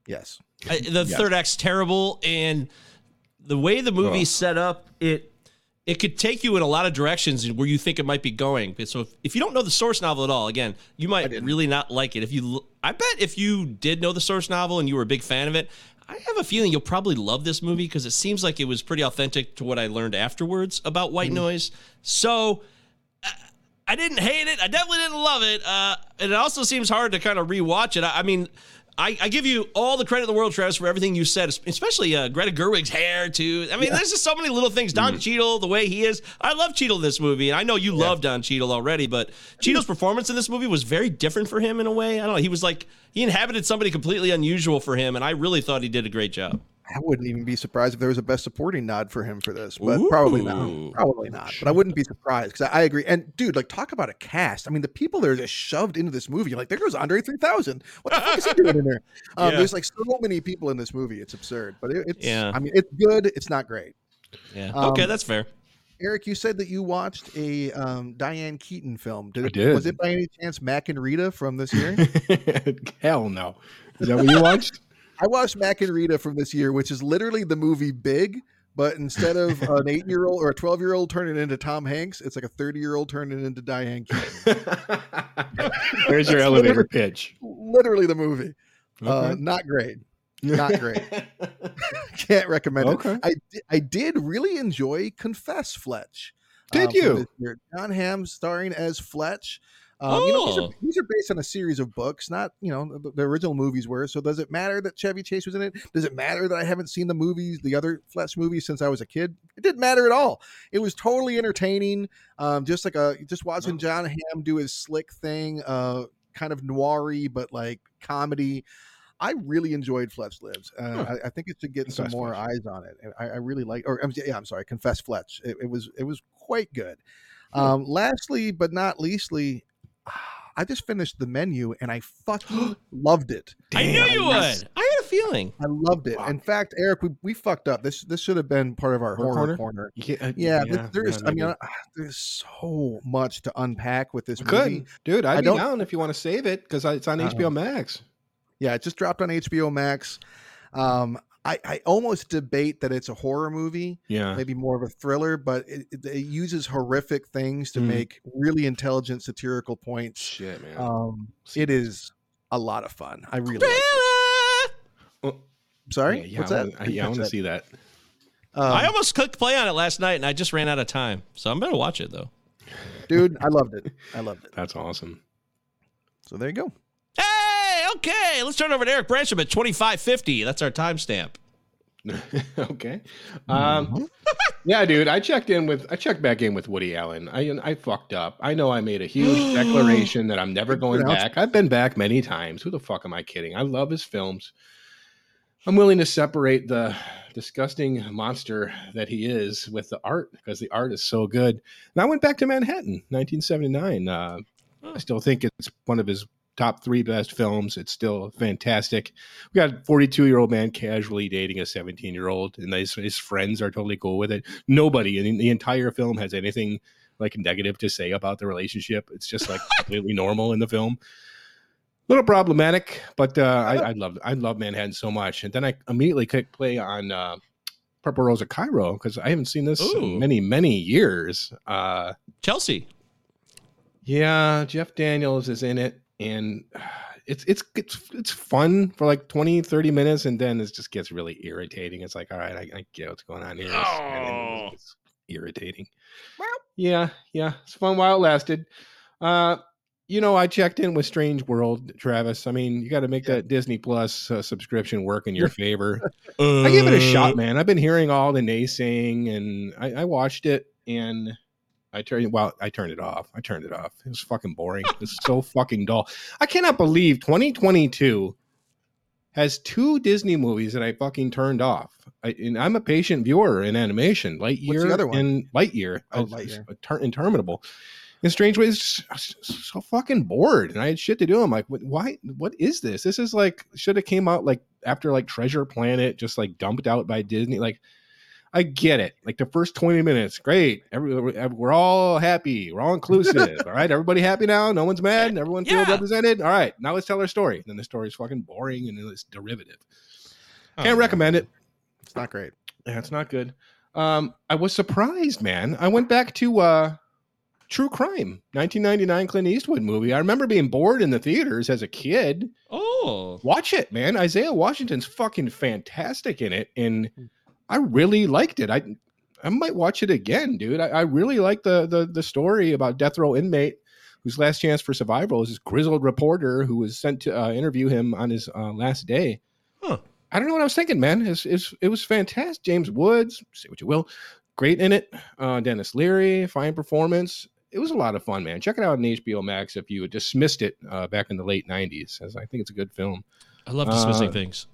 Yes. I, the Yes. third act's terrible, and the way the movie's set up, it it could take you in a lot of directions where you think it might be going. So if, if you don't know the source novel at all, again, you might really not like it. If you, I bet if you did know the source novel and you were a big fan of it, I have a feeling you'll probably love this movie because it seems like it was pretty authentic to what I learned afterwards about white Mm-hmm. noise. So. I- I didn't hate it. I definitely didn't love it. Uh, and it also seems hard to kind of rewatch it. I, I mean, I, I give you all the credit in the world, Travis, for everything you said, especially uh, Greta Gerwig's hair, too. I mean, there's just so many little things. Don Cheadle, the way he is. I love Cheadle in this movie. And I know you love Don Cheadle already, but Cheadle's performance in this movie was very different for him in a way. I don't know. He was like, he inhabited somebody completely unusual for him. And I really thought he did a great job. I wouldn't even be surprised if there was a best supporting nod for him for this, but probably not. Probably not. But I wouldn't be surprised because I, I agree. And dude, like, talk about a cast. I mean, the people that are just shoved into this movie. Like, there goes Andre 3000. What the fuck is he [LAUGHS] doing in there? Um, Yeah. There's like so many people in this movie. It's absurd. But it, it's. Yeah. I mean, it's good. It's not great. Yeah. Um, okay, that's fair. Eric, you said that you watched a um, Diane Keaton film. Did I it? did. Was it by any chance Mack and Rita from this [LAUGHS] year? Hell no. Is that what you watched? I watched Mack and Rita from this year, which is literally the movie Big, but instead of [LAUGHS] an eight year old or a 12 year old turning into Tom Hanks, it's like a 30 year old turning into Diane Keaton. [LAUGHS] There's your elevator pitch. literally the movie. Uh, not great. Not great. [LAUGHS] Can't recommend Okay. it. I, I did really enjoy Confess Fletch. Did from you? Jon Hamm starring as Fletch. Um, you know, these Oh. are, these are based on a series of books, not you know the, the original movies were. So does it matter that Chevy Chase was in it? Does it matter that I haven't seen the movies, the other Fletch movies, since I was a kid? It didn't matter at all. It was totally entertaining. Um, just like a just watching Jon Hamm do his slick thing, uh, kind of noiry but like comedy. I really enjoyed Fletch Lives. Uh, Huh. I, I think it should get some more Fletch. eyes on it. I, I really like, or I'm, yeah, I'm sorry, Confess Fletch. It, it was it was quite good. Um, lastly, but not leastly, [SIGHS] I just finished the menu and I fucking [GASPS] loved it. I knew you Yes. would. I had a feeling. I loved it. In fact, Eric, we, we fucked up. This this should have been part of our Horror horror, corner? corner. Yeah, uh, Yeah, th- there's. yeah, I mean, uh, there's so much to unpack with this We movie. dude. I'd I be don't- down if you want to save it because it's on Uh-uh. HBO Max. Yeah, it just dropped on HBO Max. Um, I, I almost debate that it's a horror movie, Yeah, maybe more of a thriller, but it, it, it uses horrific things to Mm. make really intelligent satirical points. shit, man. Um, it is a lot of fun. I really. Like it. Oh, Sorry, yeah, yeah, what's I that? wanna- I, yeah, I [LAUGHS] want to see that. Um, I almost clicked play on it last night, and I just ran out of time. So I'm gonna watch it though. dude, I loved it. I loved it. [LAUGHS] That's awesome. So there you go. Hey, okay, let's turn over to Eric Brancham at 2550. That's our timestamp. [LAUGHS] okay. Um, [LAUGHS] yeah, dude. I checked in with I checked back in with Woody Allen. I I fucked up. I know I made a huge [GASPS] declaration that I'm never going back. I've been back many times. Who the fuck am I kidding? I love his films. I'm willing to separate the disgusting monster that he is with the art because the art is so good. And I went back to Manhattan, 1979. Uh, I still think it's one of his top three best films. It's still fantastic. We got a 42 year old man casually dating a 17 year old, and his, his friends are totally cool with it. Nobody in the entire film has anything like negative to say about the relationship. It's just like [LAUGHS] completely normal in the film. A little problematic, but uh, I, I love I love Manhattan so much. And then I immediately clicked play on uh, Purple Rose of Cairo because I haven't seen this Ooh. in many many years. Uh, Chelsea. yeah, Jeff Daniels is in it and uh, it's it's it's it's fun for like 20 30 minutes and then it just gets really irritating. It's like, all right, I, I get what's going on here. Oh. it's, it's irritating. Yeah, yeah. It's fun while it lasted. Uh you know, I checked in with Strange World, Travis. I mean, you got to make that Disney Plus uh, subscription work in your [LAUGHS] favor. I give it a shot, man. I've been hearing all the naysaying, and I, I watched it, and I turned well, I turned it off. I turned it off. It was fucking boring. It's so fucking dull. I cannot believe 2022 has two Disney movies that I fucking turned off. I, and I'm a patient viewer in animation. Lightyear the other one? and Lightyear. Oh, Lightyear. inter- interminable. In strange ways, just- I was just so fucking bored, and I had shit to do. I'm like, why? What is this? This is like should have came out like after like Treasure Planet, just like dumped out by Disney. Like, I get it. Like the first 20 minutes, great. Every, we're all happy. We're all inclusive. [LAUGHS] all right, everybody happy now. No one's mad. Everyone feels Yeah. represented. All right, now let's tell our story. And then the story is fucking boring and it's derivative. Oh, Can't recommend it. It's not great. Yeah, it's not good. Um, I was surprised, man. I went back to uh, True Crime, 1999 Clint Eastwood movie. I remember being bored in the theaters as a kid. Oh. Watch it, man. Isaiah Washington's fucking fantastic in it, and I really liked it. I I might watch it again, dude. I, I really like the, the the story about death row inmate whose last chance for survival is this grizzled reporter who was sent to uh, interview him on his uh, last day. Huh. I don't know what I was thinking, man. It's, it's, it was fantastic. James Woods, say what you will, great in it. Uh, Denis Leary, fine performance. It was a lot of fun, man. Check it out on HBO Max if you dismissed it uh, back in the late '90s, as I think it's a good film. I love dismissing Uh, things.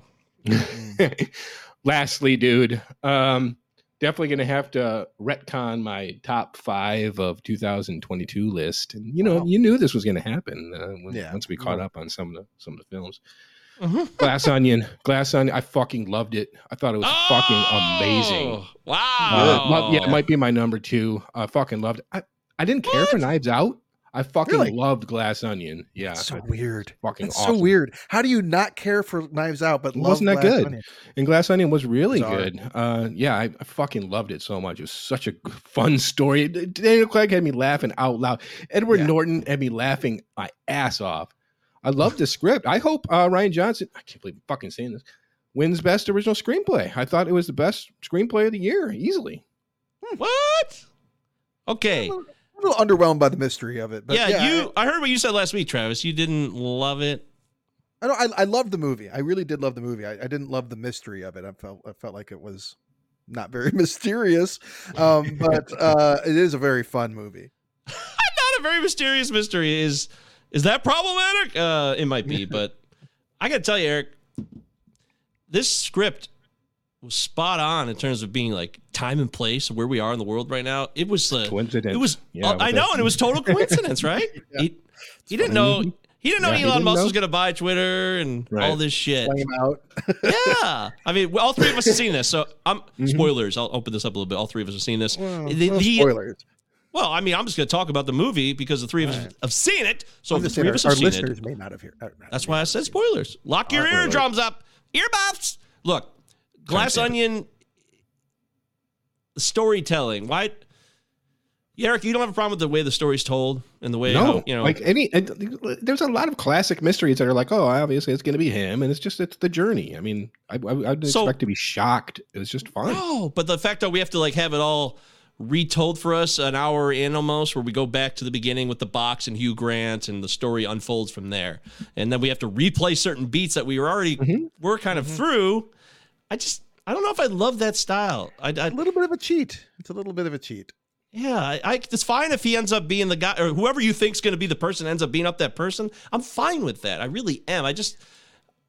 [LAUGHS] [LAUGHS] Lastly, dude, um, definitely going to have to retcon my top five of 2022 list. And you know, Wow. you knew this was going to happen uh, when, Yeah. once we caught up on some of the some of the films. Mhm. Glass Onion, Glass Onion. I fucking loved it. I thought it was fucking amazing. Oh, Wow. Uh, yeah, it might be my number two. I fucking loved it. I, I didn't care for Knives Out. I fucking Really? loved Glass Onion. Yeah, It's so I- weird. fucking It's awesome. so weird. How do you not care for Knives Out but It love wasn't that Glass good. Onion? And Glass Onion was really Bizarre. good. Uh, yeah, I, I fucking loved it so much. It was such a fun story. Daniel Craig had me laughing out loud. Edward Yeah. Norton had me laughing my ass off. I loved the script. I hope uh, Rian Johnson, I can't believe I'm fucking saying this, wins Best Original Screenplay. I thought it was the best screenplay of the year, easily. What? Okay. A little underwhelmed by the mystery of it. But yeah, yeah, you. I, heard what you said last week, Travis. You didn't love it. I, I, don't, I, I loved the movie. I really did love the movie. I, I didn't love the mystery of it. I felt I felt like it was not very [LAUGHS] mysterious, um, but uh, it is a very fun movie. [LAUGHS] Not a very mysterious mystery. Is is that problematic? Uh, it might be, [LAUGHS] but I got to tell you, Eric, this script was spot on in terms of being like time and place where we are in the world right now. It was uh, Coincidence. It was Yeah, uh, I know, and it was total [LAUGHS] coincidence, right? He, he didn't know. He didn't know Yeah, Elon Musk know. was going to buy Twitter and Right. all this shit. Out. [LAUGHS] Yeah, I mean, all three of us have seen this. So I'm spoilers. I'll open this up a little bit. All three of us have seen this. The- No the- spoilers. well, I mean, I'm just going to talk about the movie because the three of us have seen it. So the three of us have seen listeners it. may not have heard. uh, That's why I said spoilers. Lock your eardrums up. Earbuffs. Look, Glass Onion storytelling. Why? Yeah, Eric, you don't have a problem with the way the story's told and the way No, how, you know. like any. There's a lot of classic mysteries that are like, oh, obviously it's going to be him, and it's just it's the journey. I mean, I, I, I didn't So- expect to be shocked. It was just fun. No, but the fact that we have to like have it all retold for us an hour in almost, where we go back to the beginning with the box and Hugh Grant, and the story unfolds from there, and then we have to replay certain beats that we were already Mm-hmm. were kind of through. I just I don't know if I love that style. I, I A little bit of a cheat. It's a little bit of a cheat. yeah, I, I it's fine if he ends up being the guy or whoever you think's going to be the person ends up being up that person. I'm fine with that. I really am. I just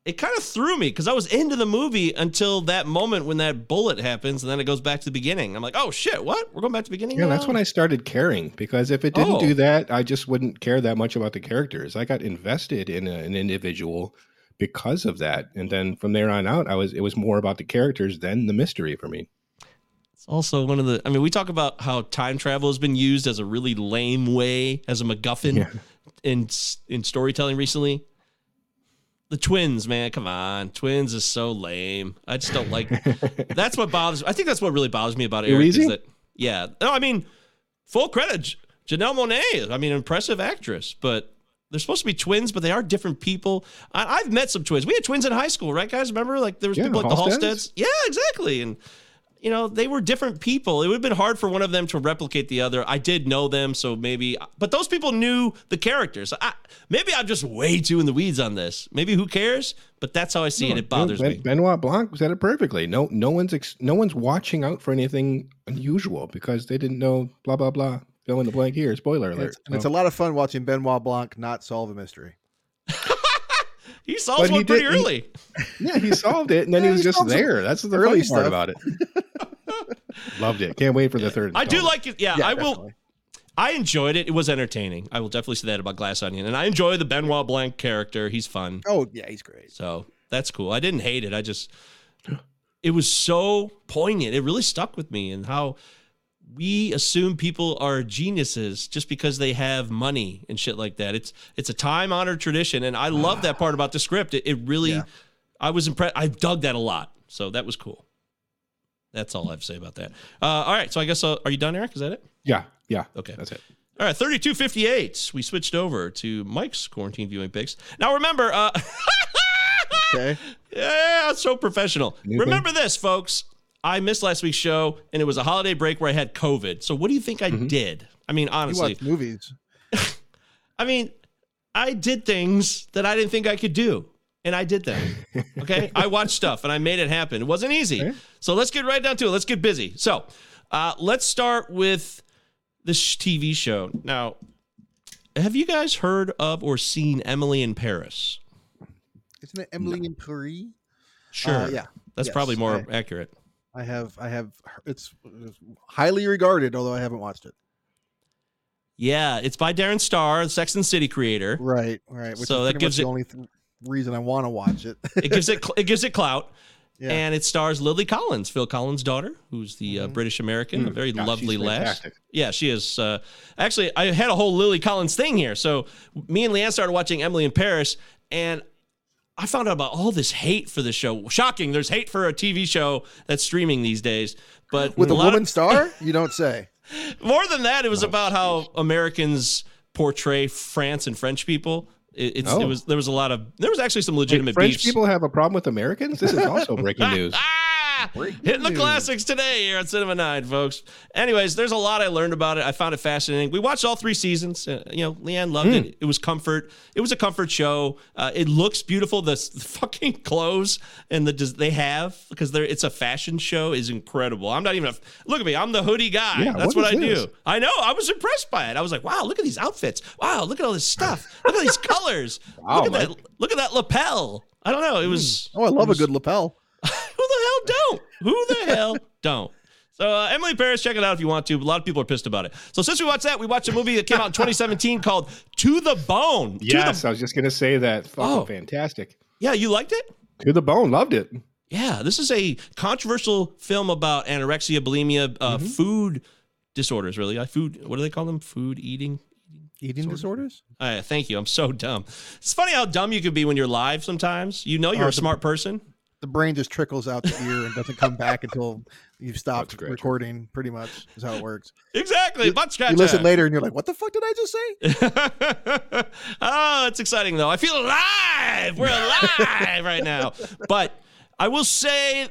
it kind of threw me because I was into the movie until that moment when that bullet happens, and then it goes back to the beginning. I'm like, oh shit, what? We're going back to the beginning. Yeah, now? that's when I started caring because if it didn't Oh. do that, I just wouldn't care that much about the characters. I got invested in a, an individual because of that, and then from there on out, I was it was more about the characters than the mystery for me. It's also one of the. I mean, we talk about how time travel has been used as a really lame way as a MacGuffin Yeah. in in storytelling recently. The twins, man, come on, twins is so lame. I just don't like. [LAUGHS] that's what bothers. I think that's what really bothers me about Eric is that. Yeah, no, I mean, full credit, Janelle Monáe. I mean, impressive actress, but they're supposed to be twins, but they are different people. I, I've met some twins. We had twins in high school, right, guys? Remember, like there was Yeah, people like the Halsteads? Halsteads. Yeah, exactly, and you know, they were different people. It would have been hard for one of them to replicate the other. I did know them, so maybe, but those people knew the characters. I, maybe I'm just way too in the weeds on this. Maybe who cares? But that's how I see it. It bothers ben, me. Benoit Blanc said it perfectly. No, no one's ex, no one's watching out for anything unusual because they didn't know blah blah blah. Fill in the blank here. Spoiler And alert. it's, and it's a lot of fun watching Benoit Blanc not solve a mystery. [LAUGHS] He solves But he one pretty did- he- early. [LAUGHS] yeah, he solved it, and then Yeah, he was he just solved some there. That's the early funny part about it. [LAUGHS] Loved it. Can't wait for the third. I do like it. Yeah, Yeah, I will. I enjoyed it. It was entertaining. I will definitely say that about Glass Onion. And I enjoy the Benoit Blanc character. He's fun. Oh yeah, he's great. So that's cool. I didn't hate it. I just, it was so poignant. It really stuck with me and how we assume people are geniuses just because they have money and shit like that. It's it's a time honored tradition, and I love that part about the script. It, it really, Yeah. I was impressed. I've dug that a lot. So that was cool. That's all I have to say about that. Uh, all right. So I guess uh, are you done, Eric? Is that it? Yeah, yeah. Okay. that's it. All right, 3258. We switched over to Mike's quarantine viewing picks. Now remember, uh [LAUGHS] Okay. Yeah, so professional. New Remember this, folks. I missed last week's show, and it was a holiday break where I had COVID. So what do you think I did? I mean, You honestly, movies. [LAUGHS] I mean, I did things that I didn't think I could do, and I did them. [LAUGHS] Okay, I watched stuff and I made it happen. It wasn't easy. Okay. So let's get right down to it. Let's get busy. So uh, let's start with this TV show. Now, have you guys heard of or seen Emily in Paris? Isn't it Emily in Paris? Sure. Uh, yeah. That's Yes, probably more accurate. I have. I have. It's, it's highly regarded, although I haven't watched it. Yeah, it's by Darren Star, the Sex and City creator. Right. Right. Which So is that gives much it- the only th- reason I want to watch it. It gives it cl- it gives it clout. Yeah. And it stars Lily Collins, Phil Collins' daughter, who's the uh, British American, a very God, lovely she's lass. Yeah, she is. Uh, actually, I had a whole Lily Collins thing here. So me and Leanne started watching Emily in Paris, and I found out about all this hate for the show. Shocking. There's hate for a TV show that's streaming these days. But With a of- woman star, [LAUGHS] you don't say. more than that, it was about how Americans portray France and French people. It, it's, it Oh. was there was a lot of there was actually some Wait, legitimate French beefs. people have a problem with Americans. This is also breaking [LAUGHS] news. [LAUGHS] [LAUGHS] Hitting the classics today here on Cinema Nine, folks. Anyways, there's a lot I learned about it. I found it fascinating. We watched all three seasons. Uh, you know, Leanne loved it. It was comfort. It was a comfort show. Uh, it looks beautiful. The, the [LAUGHS] fucking clothes and the they have because they're it's a fashion show is incredible. I'm not even a look at me. I'm the hoodie guy. Yeah, That's what what, I this? do. I know. I was impressed by it. I was like, wow, look at these outfits. Wow, look at all this stuff. Look at these [LAUGHS] colors. Wow, look at that. Look at that lapel. I don't know. It was. Oh, I love was- a good lapel. Who the hell don't? Who the [LAUGHS] hell don't? So uh, Emily Paris, check it out if you want to. A lot of people are pissed about it. So since we watched that, we watched a movie that came out in 2017 [LAUGHS] called To the Bone. Yes, the, I was just gonna say that. Fucking Oh. fantastic. yeah, you liked it? To the bone, loved it. Yeah, this is a controversial film about anorexia, bulimia, uh, Mm-hmm. food disorders. Really, I food. What do they call them? Food eating. Eating disorders? Uh, thank you. I'm so dumb. It's funny how dumb you can be when you're live. Sometimes you know you're Oh, a smart person. The brain just trickles out the ear and doesn't come back until you've [LAUGHS] stopped recording. Pretty much is how it works. Exactly. Scratch. You listen later and you're like, "What the fuck did I just say?" [LAUGHS] oh, it's exciting though. I feel alive. We're alive right now. [LAUGHS] But I will say,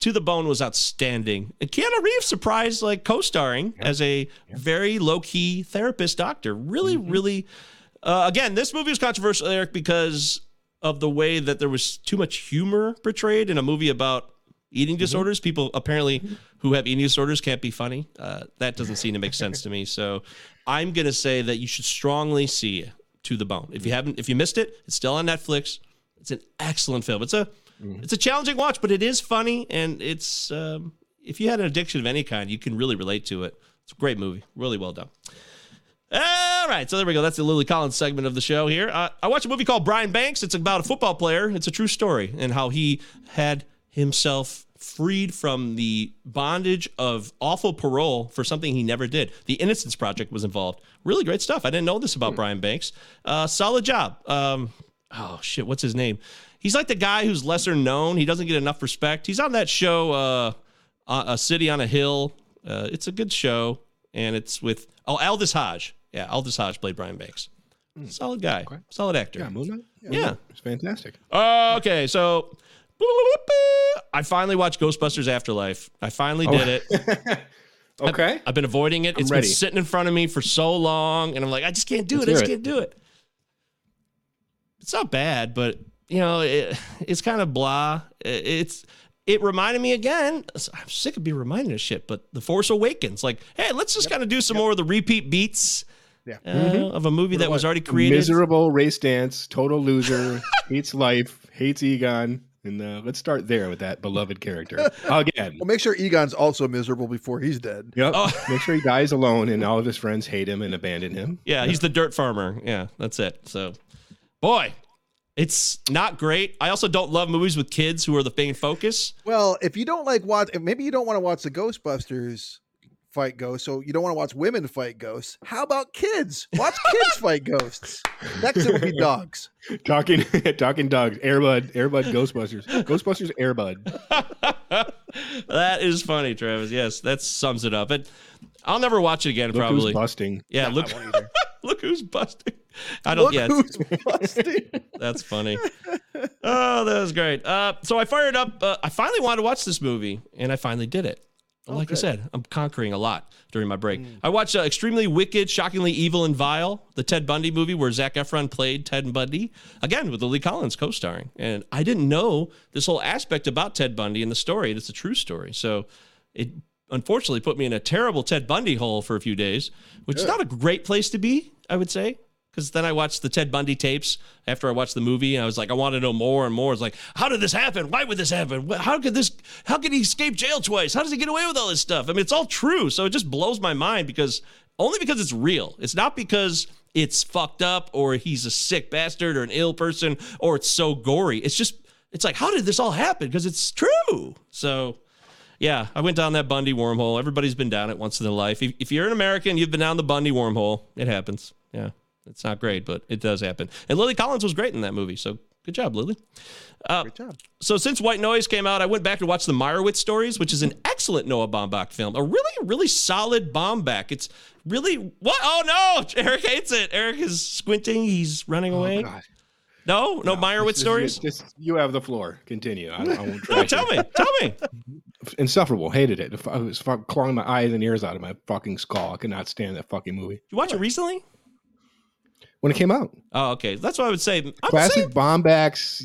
To the Bone was outstanding. And Keanu Reeves surprised, like co-starring as a very low-key therapist doctor. Really, really. Uh, again, this movie was controversial, Eric, because of the way that there was too much humor portrayed in a movie about eating disorders. People apparently who have eating disorders can't be funny. Uh, that doesn't seem to make sense to me. So I'm gonna say that you should strongly see To the Bone. If you haven't, if you missed it, it's still on Netflix. It's an excellent film. It's a it's a challenging watch, but it is funny and it's um, if you had an addiction of any kind, you can really relate to it. It's a great movie, really well done. All right, so there we go. That's the Lily Collins segment of the show here. Uh, I watched a movie called Brian Banks. It's about a football player. It's a true story and how he had himself freed from the bondage of awful parole for something he never did. The Innocence Project was involved. Really great stuff. I didn't know this about Brian Banks. Uh, solid job. Um, oh shit, what's his name? He's like the guy who's lesser known. He doesn't get enough respect. He's on that show, uh, uh, A City on a Hill. Uh, it's a good show, and it's with oh Aldis Hodge. Yeah, Aldis Hodge played Brian Banks. Hmm. Solid guy, solid actor. Yeah, Moon Knight. Yeah. it's fantastic. Uh, okay, so I finally watched Ghostbusters Afterlife. I finally oh. did it. [LAUGHS] Okay. I've been avoiding it. I'm It's ready. been sitting in front of me for so long, and I'm like, I just can't do Let's it. I just it. can't do it. It's not bad, but you know, it, it's kind of blah. It- It's it reminded me again. I'm sick of being reminded of shit, but The Force Awakens. Like, hey, let's just kind of do some more of the repeat beats. Yeah. uh, of a movie that was already created. Miserable Ray Stantz, total loser, [LAUGHS] hates life, hates Egon. And uh, let's start there with that beloved character. Again. Well, make sure Egon's also miserable before he's dead. Yep. Oh. [LAUGHS] Make sure he dies alone and all of his [LAUGHS] friends hate him and abandon him. Yeah, he's the dirt farmer. Yeah, that's it. So, boy, it's not great. I also don't love movies with kids who are the main focus. Well, if you don't like watch, maybe you don't want to watch the Ghostbusters fight ghosts, so you don't want to watch women fight ghosts. How about kids? Watch kids [LAUGHS] fight ghosts. Next, it will be dogs. Talking [LAUGHS] talking dogs. Airbud. Airbud Ghostbusters. [LAUGHS] Ghostbusters Airbud. that is funny, Travis. Yes, that sums it up. But I'll never watch it again. Look probably. who's busting. yeah, I look, look who's busting. I don't. Look yeah, who's busting. That's funny. oh, that was great. Uh, so I fired up. Uh, I finally wanted to watch this movie, and I finally did it. Well, like I said, I'm conquering a lot during my break. I watched uh, Extremely Wicked, Shockingly Evil, and Vile, the Ted Bundy movie where Zac Efron played Ted Bundy, again with Lily Collins co starring. And I didn't know this whole aspect about Ted Bundy in the story. It's a true story. So it unfortunately put me in a terrible Ted Bundy hole for a few days, which is not a great place to be, I would say. Because then I watched the Ted Bundy tapes after I watched the movie, I was like, I want to know more and more. It's like, how did this happen? Why would this happen? How could this? How could he escape jail twice? How does he get away with all this stuff? I mean, it's all true, so it just blows my mind because only because it's real. It's not because it's fucked up or he's a sick bastard or an ill person or it's so gory. It's just, it's like, how did this all happen? Because it's true. So yeah, I went down that Bundy wormhole. Everybody's been down it once in their life. If, if you're an American, you've been down the Bundy wormhole. It happens. Yeah, it's not great, but it does happen. And Lily Collins was great in that movie. So good job, Lily. Uh, Great job. so since White Noise came out, I went back to watch the Meyerowitz stories, which is an excellent Noah Baumbach film. A really, really solid Baumbach. It's really what? Oh no, Eric hates it. Eric is squinting. He's running away. God. No, no, Meyerowitz This is- stories. Just, you have the floor. Continue. I, I won't [LAUGHS] try. No, tell me, tell me. Insufferable. Hated it. I was clawing my eyes and ears out of my fucking skull. I could not stand that fucking movie. You watch it recently? When it came out. Oh, okay. That's what I would say. I'm Classic saying- Baumbach's,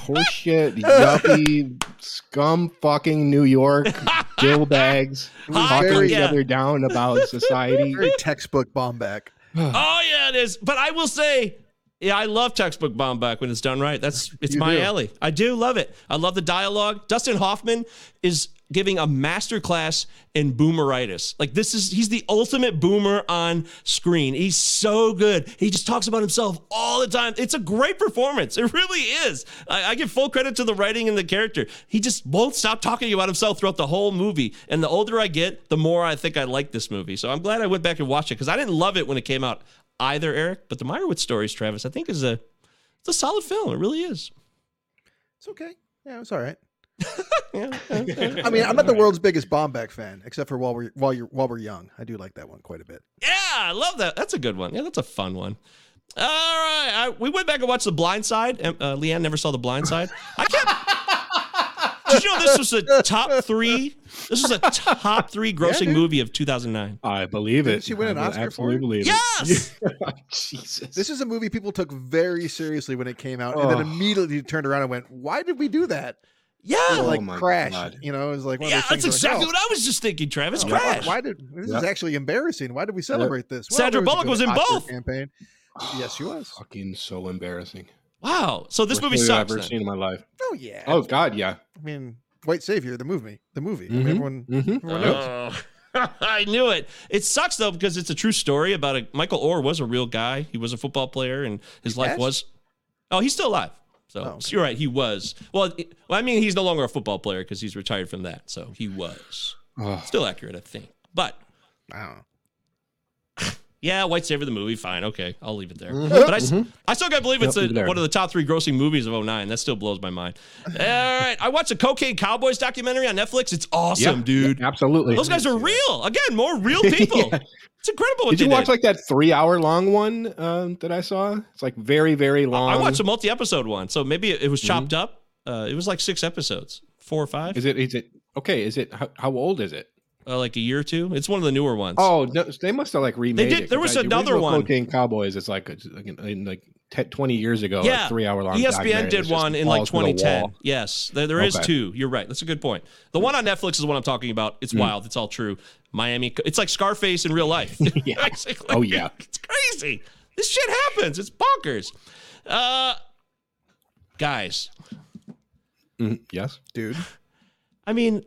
horseshit, [LAUGHS] yuppie, scum fucking New York, [LAUGHS] dill bags, Hi, talking very- each yeah. other down about society. Very textbook Baumbach. [SIGHS] Oh yeah, it is. But I will say, Yeah, I love textbook Baumbach when it's done right. That's it's You my do. alley. I do love it. I love the dialogue. Dustin Hoffman is giving a master class in boomeritis. Like this is he's the ultimate boomer on screen. He's so good. He just talks about himself all the time. It's a great performance. It really is. I, I give full credit to the writing and the character. He just won't stop talking about himself throughout the whole movie. And the older I get, the more I think I like this movie. So I'm glad I went back and watched it because I didn't love it when it came out either, Eric. But the Meyerowitz stories, Travis, I think is a it's a solid film. It really is. It's okay. Yeah, it's all right. Yeah, yeah, yeah. I mean, I'm not the world's biggest Baumbach fan, except for while we're while you're while we're young. I do like that one quite a bit. Yeah, I love that. That's a good one. Yeah, that's a fun one. All right, I, we went back and watched The Blind Side. and, Uh, Leanne never saw The Blind Side. I can't. [LAUGHS] Did you know this was a top three? This was a top three grossing dude. movie of 2009. I believe Didn't it. she win an I Oscar for absolutely it? believe Yes! it. [LAUGHS] Jesus. This is a movie people took very seriously when it came out, and then Oh. immediately turned around and went, "Why did we do that?" Yeah, Oh like Crash. God. You know, it was like one yeah, of those that's exactly like, what I was just thinking, Travis. oh, Crash. Why did this is actually embarrassing? Why did we celebrate this? Sandra Bullock good was in Oscar both. Campaign. [SIGHS] Yes, she was. fucking so embarrassing. Wow. So this Worst movie I've sucks. ever then. seen in my life. Oh yeah. Oh God, yeah. I mean, White Savior, the movie, the movie. I mean, Mhm. everyone, Mhm. everyone knows. Oh, [LAUGHS] I knew it. It sucks though because it's a true story about a Michael Oher was a real guy. He was a football player and his He life passed? was. Oh, he's still alive. So, Oh, okay. so you're right. He was. Well, it- well, I mean, he's no longer a football player because he's retired from that. So he was Oh, still accurate, I think. But I don't know. Yeah, White Savior the movie, fine, okay, I'll leave it there. But I, I still can't believe it's Yep, a, leave it there. one of the top three grossing movies of 09. That still blows my mind. All right, I watched a Cocaine Cowboys documentary on Netflix. It's awesome, yeah, dude. yeah, absolutely. Those guys are real. Again, more real [LAUGHS] people. Yeah. It's incredible what Did you watch did. like that three-hour-long one um, that I saw? It's like very, very long. I watched a multi-episode one, so maybe it, was Mm-hmm. chopped up. Uh, it was like six episodes, four or five, Is it? Is it? Okay. Is it? How, how old is it? Uh, like a year or two. It's one of the newer ones. Oh, no, they must have like remade They did- it. there 'cause was I- another one. Cocaine Cowboys. It's like it's like, in, like 10, 20 years ago. yeah, like three hour long. ESPN did one in like 2010. Yes, there, there is Okay. two. You're right. That's a good point. The one on Netflix is what I'm talking about. Mm. It's wild. It's all true. Miami. It's like Scarface in real life. [LAUGHS] Yeah. [LAUGHS] Oh, yeah. [LAUGHS] It's crazy. This shit happens. It's bonkers. Uh, guys, Mhm, Yes. dude. I mean,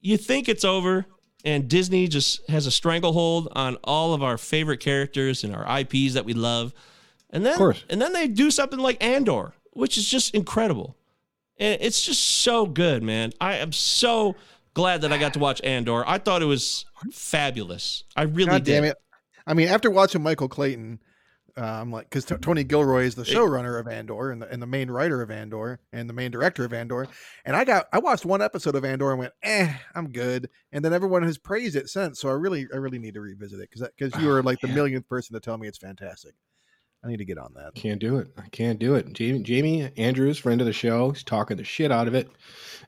you think it's over, and Disney just has a stranglehold on all of our favorite characters and our IPs that we love, and then course. and then they do something like Andor, which is just incredible, and it's just so good, man. I am so glad that I got to watch Andor. I thought it was fabulous. I really God did. damn it. I mean, after watching Michael Clayton, I'm like, because Tony Gilroy is the showrunner of Andor and the, and the main writer of Andor and the main director of Andor. And I got, I watched one episode of Andor and went, eh, I'm good. And then everyone has praised it since. So I really, I really need to revisit it because because you Oh, were like the millionth person to tell me it's fantastic. I need to get on that. Can't do it. I can't do it. Jamie, Jamie Andrews, friend of the show, he's talking the shit out of it,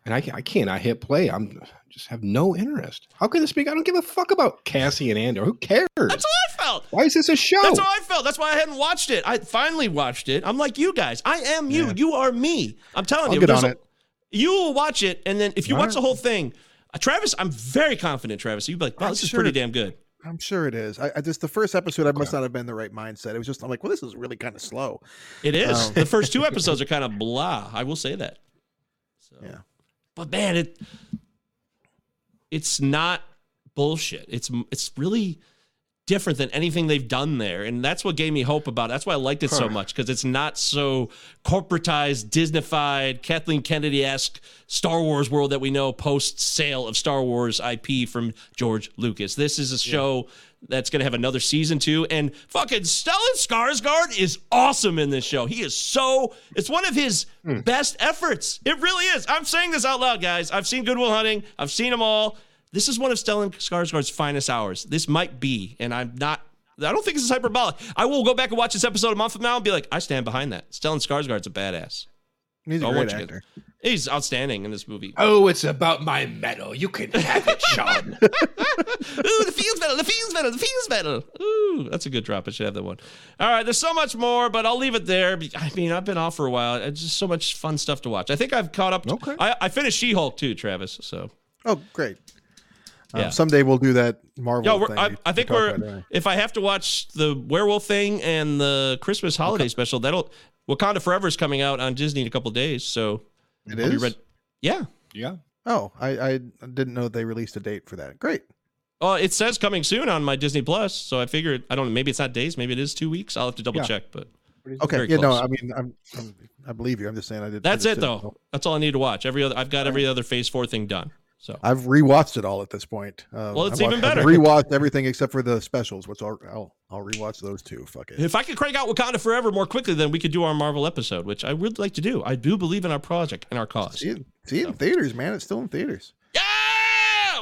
and I, ca- I can't. I hit play. I'm just have no interest. How can this be? I don't give a fuck about Cassian Andor. Who cares? That's how I felt. Why is this a show? That's how I felt. That's why I hadn't watched it. I finally watched it. I'm like you guys. I am you. Yeah. You are me. I'm telling I'll you. get there's on a- it. You will watch it, and then if you All watch right. the whole thing, uh, Travis, I'm very confident, Travis. You'd be like, "Wow, I'm this is pretty damn good." I'm sure it is. I, I just the first episode, I must not have been in the right mindset. It was just I'm like, well, this is really kind of slow. It is. Um, the first [LAUGHS] two episodes are kind of blah. I will say that. So, Yeah. but man, it it's not bullshit. It's it's really different than anything they've done there, and that's what gave me hope about. it. That's why I liked it so much because it's not so corporatized, Disneyfied, Kathleen Kennedy esque Star Wars world that we know post sale of Star Wars IP from George Lucas. This is a show. That's gonna have another season two, and fucking Stellan Skarsgård is awesome in this show. He is so. It's one of his hmm. best efforts. It really is. I'm saying this out loud, guys. I've seen Goodwill Hunting. I've seen them all. This is one of Stellan Skarsgård's finest hours. This might be, and I'm not. I don't think this is hyperbolic. I will go back and watch this episode a month from now and be like, I stand behind that. Stellan Skarsgård's a badass. He's a I great want you to- actor. He's outstanding in this movie. oh, it's about my medal. You can have it, Sean. [LAUGHS] Ooh, the feels medal, the feels medal, the feels medal. Ooh, that's a good drop. I should have that one. All right, there's so much more, but I'll leave it there. I mean, I've been off for a while. It's just so much fun stuff to watch. I think I've caught up. Okay. I, I finished She-Hulk too, Travis. So Oh, great. Um, Yeah. Someday we'll do that Marvel. Yo, thing I, I think we're. about. If I have to watch the werewolf thing and the Christmas holiday special, that'll Wakanda Forever is coming out on Disney in a couple days. So It I'll be is. Yeah. Yeah. Oh, I, I didn't know they released a date for that. Great. Oh, it says coming soon on my Disney Plus. So I figured I don't know. Maybe it's not days. Maybe it is two weeks. I'll have to double Yeah. check. But Okay. Very Yeah. No. I mean, I'm, I'm I believe you. I'm just saying I did. That's just it though. know. That's all I need to watch. Every other I've got every other Phase Four thing done. So I've rewatched it all at this point. Uh, Well, it's I've even wa- I've better. Rewatched everything except for the specials, which I'll I'll, I'll rewatch those too. Fuck it. if I could crank out Wakanda Forever more quickly, then we could do our Marvel episode, which I would like to do. I do believe in our project and our cause. See it, see it in theaters, man. It's still in theaters. Yeah!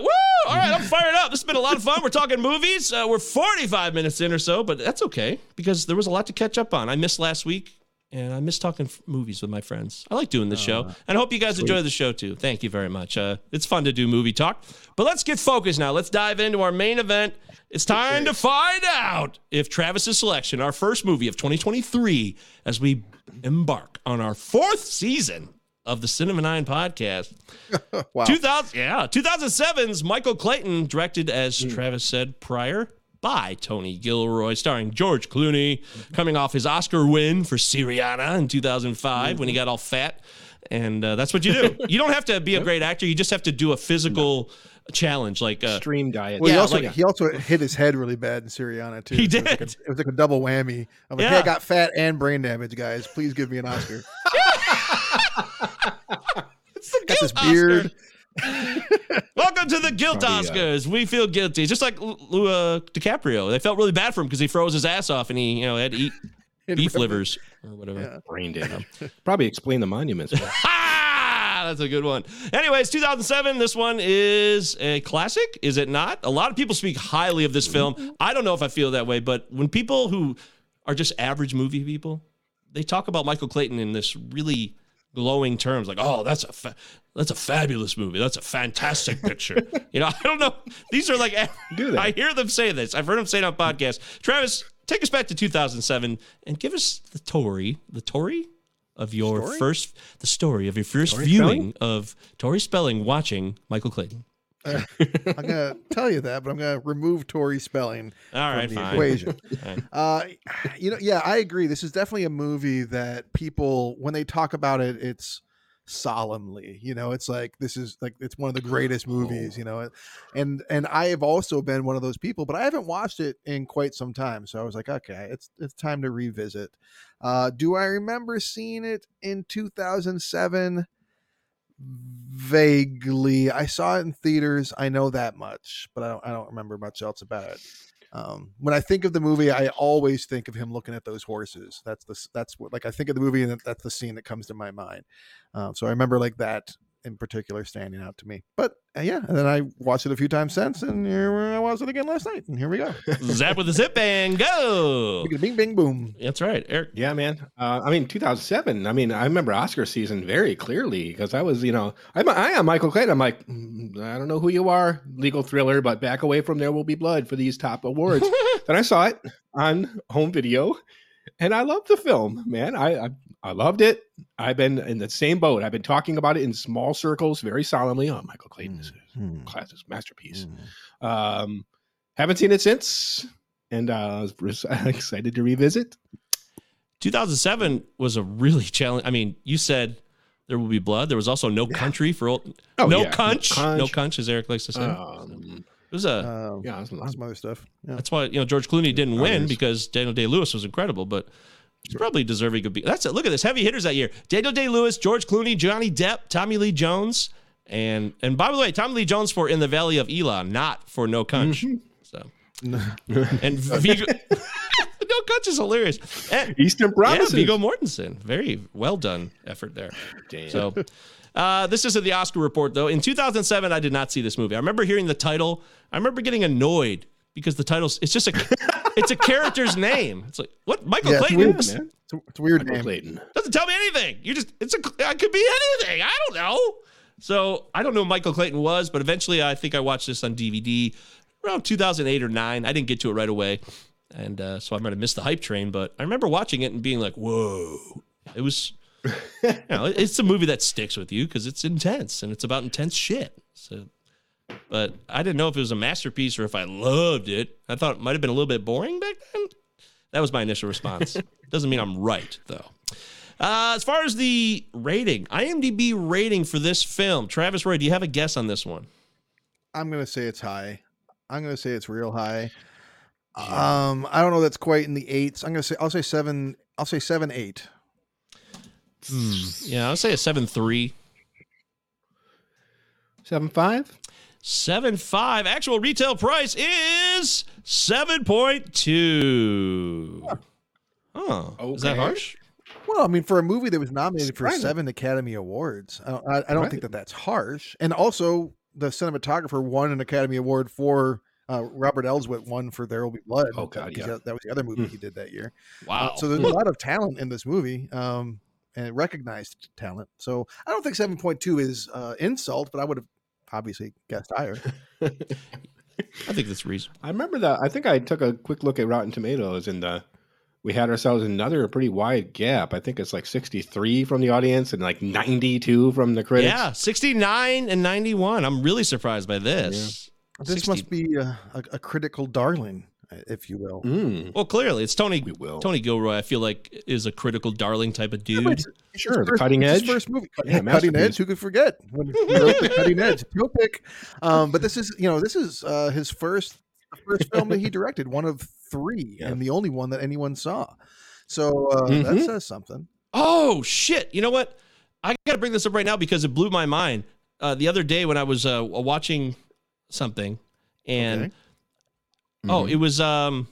Woo! All right, I'm fired up. This has been a lot of fun. We're talking movies. Uh, we're 45 minutes in or so, but that's okay because there was a lot to catch up on. I missed last week, and I miss talking f- movies with my friends. I like doing this show, and I hope you guys enjoy the show too. Thank you very much. Uh, it's fun to do movie talk. But let's get focused now. Let's dive into our main event. It's time to find out if Travis's selection, our first movie of 2023, as we embark on our fourth season of the Cinema Nine podcast. [LAUGHS] Wow. 2000, yeah, 2007's Michael Clayton, directed as Hmm. Travis said prior by Tony Gilroy, starring George Clooney, coming off his Oscar win for Syriana in 2005 when he got all fat. And uh, that's what you do. [LAUGHS] you don't have to be a great actor. You just have to do a physical challenge. Like, uh, Extreme diet. Well, he Yeah, also like- he also hit his head really bad in Syriana too. He So It was, like a, did. it was like a double whammy. I'm like, Yeah. hey, I got fat and brain damage, guys. Please give me an Oscar. it's [LAUGHS] the got this beard. Oscar. [LAUGHS] Welcome to the guilt Probably, uh, Oscars. We feel guilty, just like Lu- Lu- uh, DiCaprio. They felt really bad for him because he froze his ass off and he, you know, had to eat [LAUGHS] beef livers or whatever. Brain damage. [LAUGHS] Probably explain the monuments. Ah, that's a good one. Anyways, 2007. This one is a classic, is it not? A lot of people speak highly of this film. I don't know if I feel that way, but when people who are just average movie people, they talk about Michael Clayton in this really glowing terms, like, "Oh, that's a fa- that's a fabulous movie. That's a fantastic picture." you know, [LAUGHS] I don't know. These are like, Do they? [LAUGHS] I hear them say this. I've heard them say it on podcasts. Travis, take us back to 2007 and give us the Tory, the Tory of your Story? first, the story of your first Tori viewing of Tori Spelling watching Michael Clayton. I'm gonna tell you that, but I'm gonna remove Tori spelling All from the fine. equation. [LAUGHS] Fine. Uh, you know, yeah, I agree. This is definitely a movie that people, when they talk about it, it's solemnly. You know, it's like this is like it's one of the greatest movies. You know, and and I have also been one of those people, but I haven't watched it in quite some time. So I was like, okay, it's it's time to revisit. Uh, do I remember seeing it in 2007? Vaguely, I saw it in theaters. I know that much, but I don't. I don't remember much else about it. Um, when I think of the movie, I always think of him looking at those horses. That's the that's what like I think of the movie, and that's the scene that comes to my mind. Um, so I remember like that in particular standing out to me. But uh, yeah, and then I watched it a few times since, and here I watched it again last night, and here we go. Zap with the zip and go. Bing, bing, boom. That's right, Eric. Yeah, man. Uh, I mean, 2007. I mean, I remember Oscar season very clearly because I was, you know, I'm, I am Michael Clayton. I'm like, "Mm, I don't know who you are, legal thriller, but back away from there will be blood for these top awards. [LAUGHS] then I saw it on home video, and I love the film, man. I, I I loved it. I've been in the same boat. I've been talking about it in small circles, very solemnly. Oh, Michael Clayton is Mm, a classic masterpiece. mm. Um, haven't seen it since, and uh, I was [LAUGHS] excited to revisit. 2007 was a really [LAUGHS] challenge. I mean, you said there will be blood. There was also no country for old. Oh, no yeah. cunch. Cunch. No cunch, as Eric likes to say. Um, it was a. Um, yeah, it was- some other stuff. Yeah. That's why you know George Clooney didn't win because Daniel Day Lewis was incredible, but he's probably deserving of be. That's it. Look at this heavy hitters that year: Daniel Day Lewis, George Clooney, Johnny Depp, Tommy Lee Jones, and and by the way, Tommy Lee Jones for In the Valley of Elah, not for No Cunch. So and Viggo, [LAUGHS] No Cunch is hilarious. And, Eastern yeah, Promises. Viggo Mortensen, very well done effort there. Damn. So, uh, this isn't the Oscar report, though. In 2007, I did not see this movie. I remember hearing the title. I remember getting annoyed because the title's it's just a it's a character's name. It's like what Michael Yeah, it's Clayton weird. It's a, it's a weird Michael name. Clayton. doesn't tell me anything. You just it's a it could be anything. I don't know. So I don't know who Michael Clayton was, but eventually I think I watched this on DVD around 2008 or nine. I didn't get to it right away, and uh, so I might have missed the hype train. But I remember watching it and being like, "Whoa!" It was, [LAUGHS] you know, it's a movie that sticks with you because it's intense and it's about intense shit. So but I didn't know if it was a masterpiece or if I loved it. I thought it might have been a little bit boring back then. That was my initial response. [LAUGHS] Doesn't mean I'm right, though. Uh, as far as the rating, IMDb rating for this film, Travis Roy, do you have a guess on this one? I'm gonna say it's high. I'm gonna say it's real high. Um, I don't know. That's quite in the eights. I'm gonna say. I'll say seven. I'll say seven, eight. Yeah, I'll say a seven three. Seven five. Seven five. Actual retail price is seven point two. Oh, is that harsh? Well, I mean, for a movie that was nominated for seven Academy Awards, I don't, I, I don't Right. think that that's harsh. And also, the cinematographer won an Academy Award for uh, Robert Elswit won for There Will Be Blood. Oh, God, 'cause yeah. that, that was the other movie Hmm. he did that year. Wow. Uh, so there's a lot of talent in this movie, um, and recognized talent. So I don't think seven point two is uh, insult, but I would have obviously guessed higher. [LAUGHS] I think that's reasonable. I remember that. I think I took a quick look at Rotten Tomatoes, and uh, we had ourselves another pretty wide gap. I think it's like 63 from the audience and like 92 from the critics. Yeah, 69 and 91. I'm really surprised by this. This 60 must be a, a, a critical darling, if you will. Mm. Well, clearly, it's Tony We will. Tony Gilroy. I feel like is a critical darling type of dude. but it's- it's Sure, his the first- cutting it's his edge. first movie, Yeah, [LAUGHS] cutting edge. Who could forget [LAUGHS] when the cutting edge? He'll pick. Um, but this is, you know, this is uh, his first first film that he directed, one of three, [LAUGHS] Yeah. and the only one that anyone saw. So uh, that Mhm. says something. Oh shit! You know what? I got to bring this up right now because it blew my mind. Uh, the other day when I was uh, watching something, and Okay. Oh, Mhm. it was um,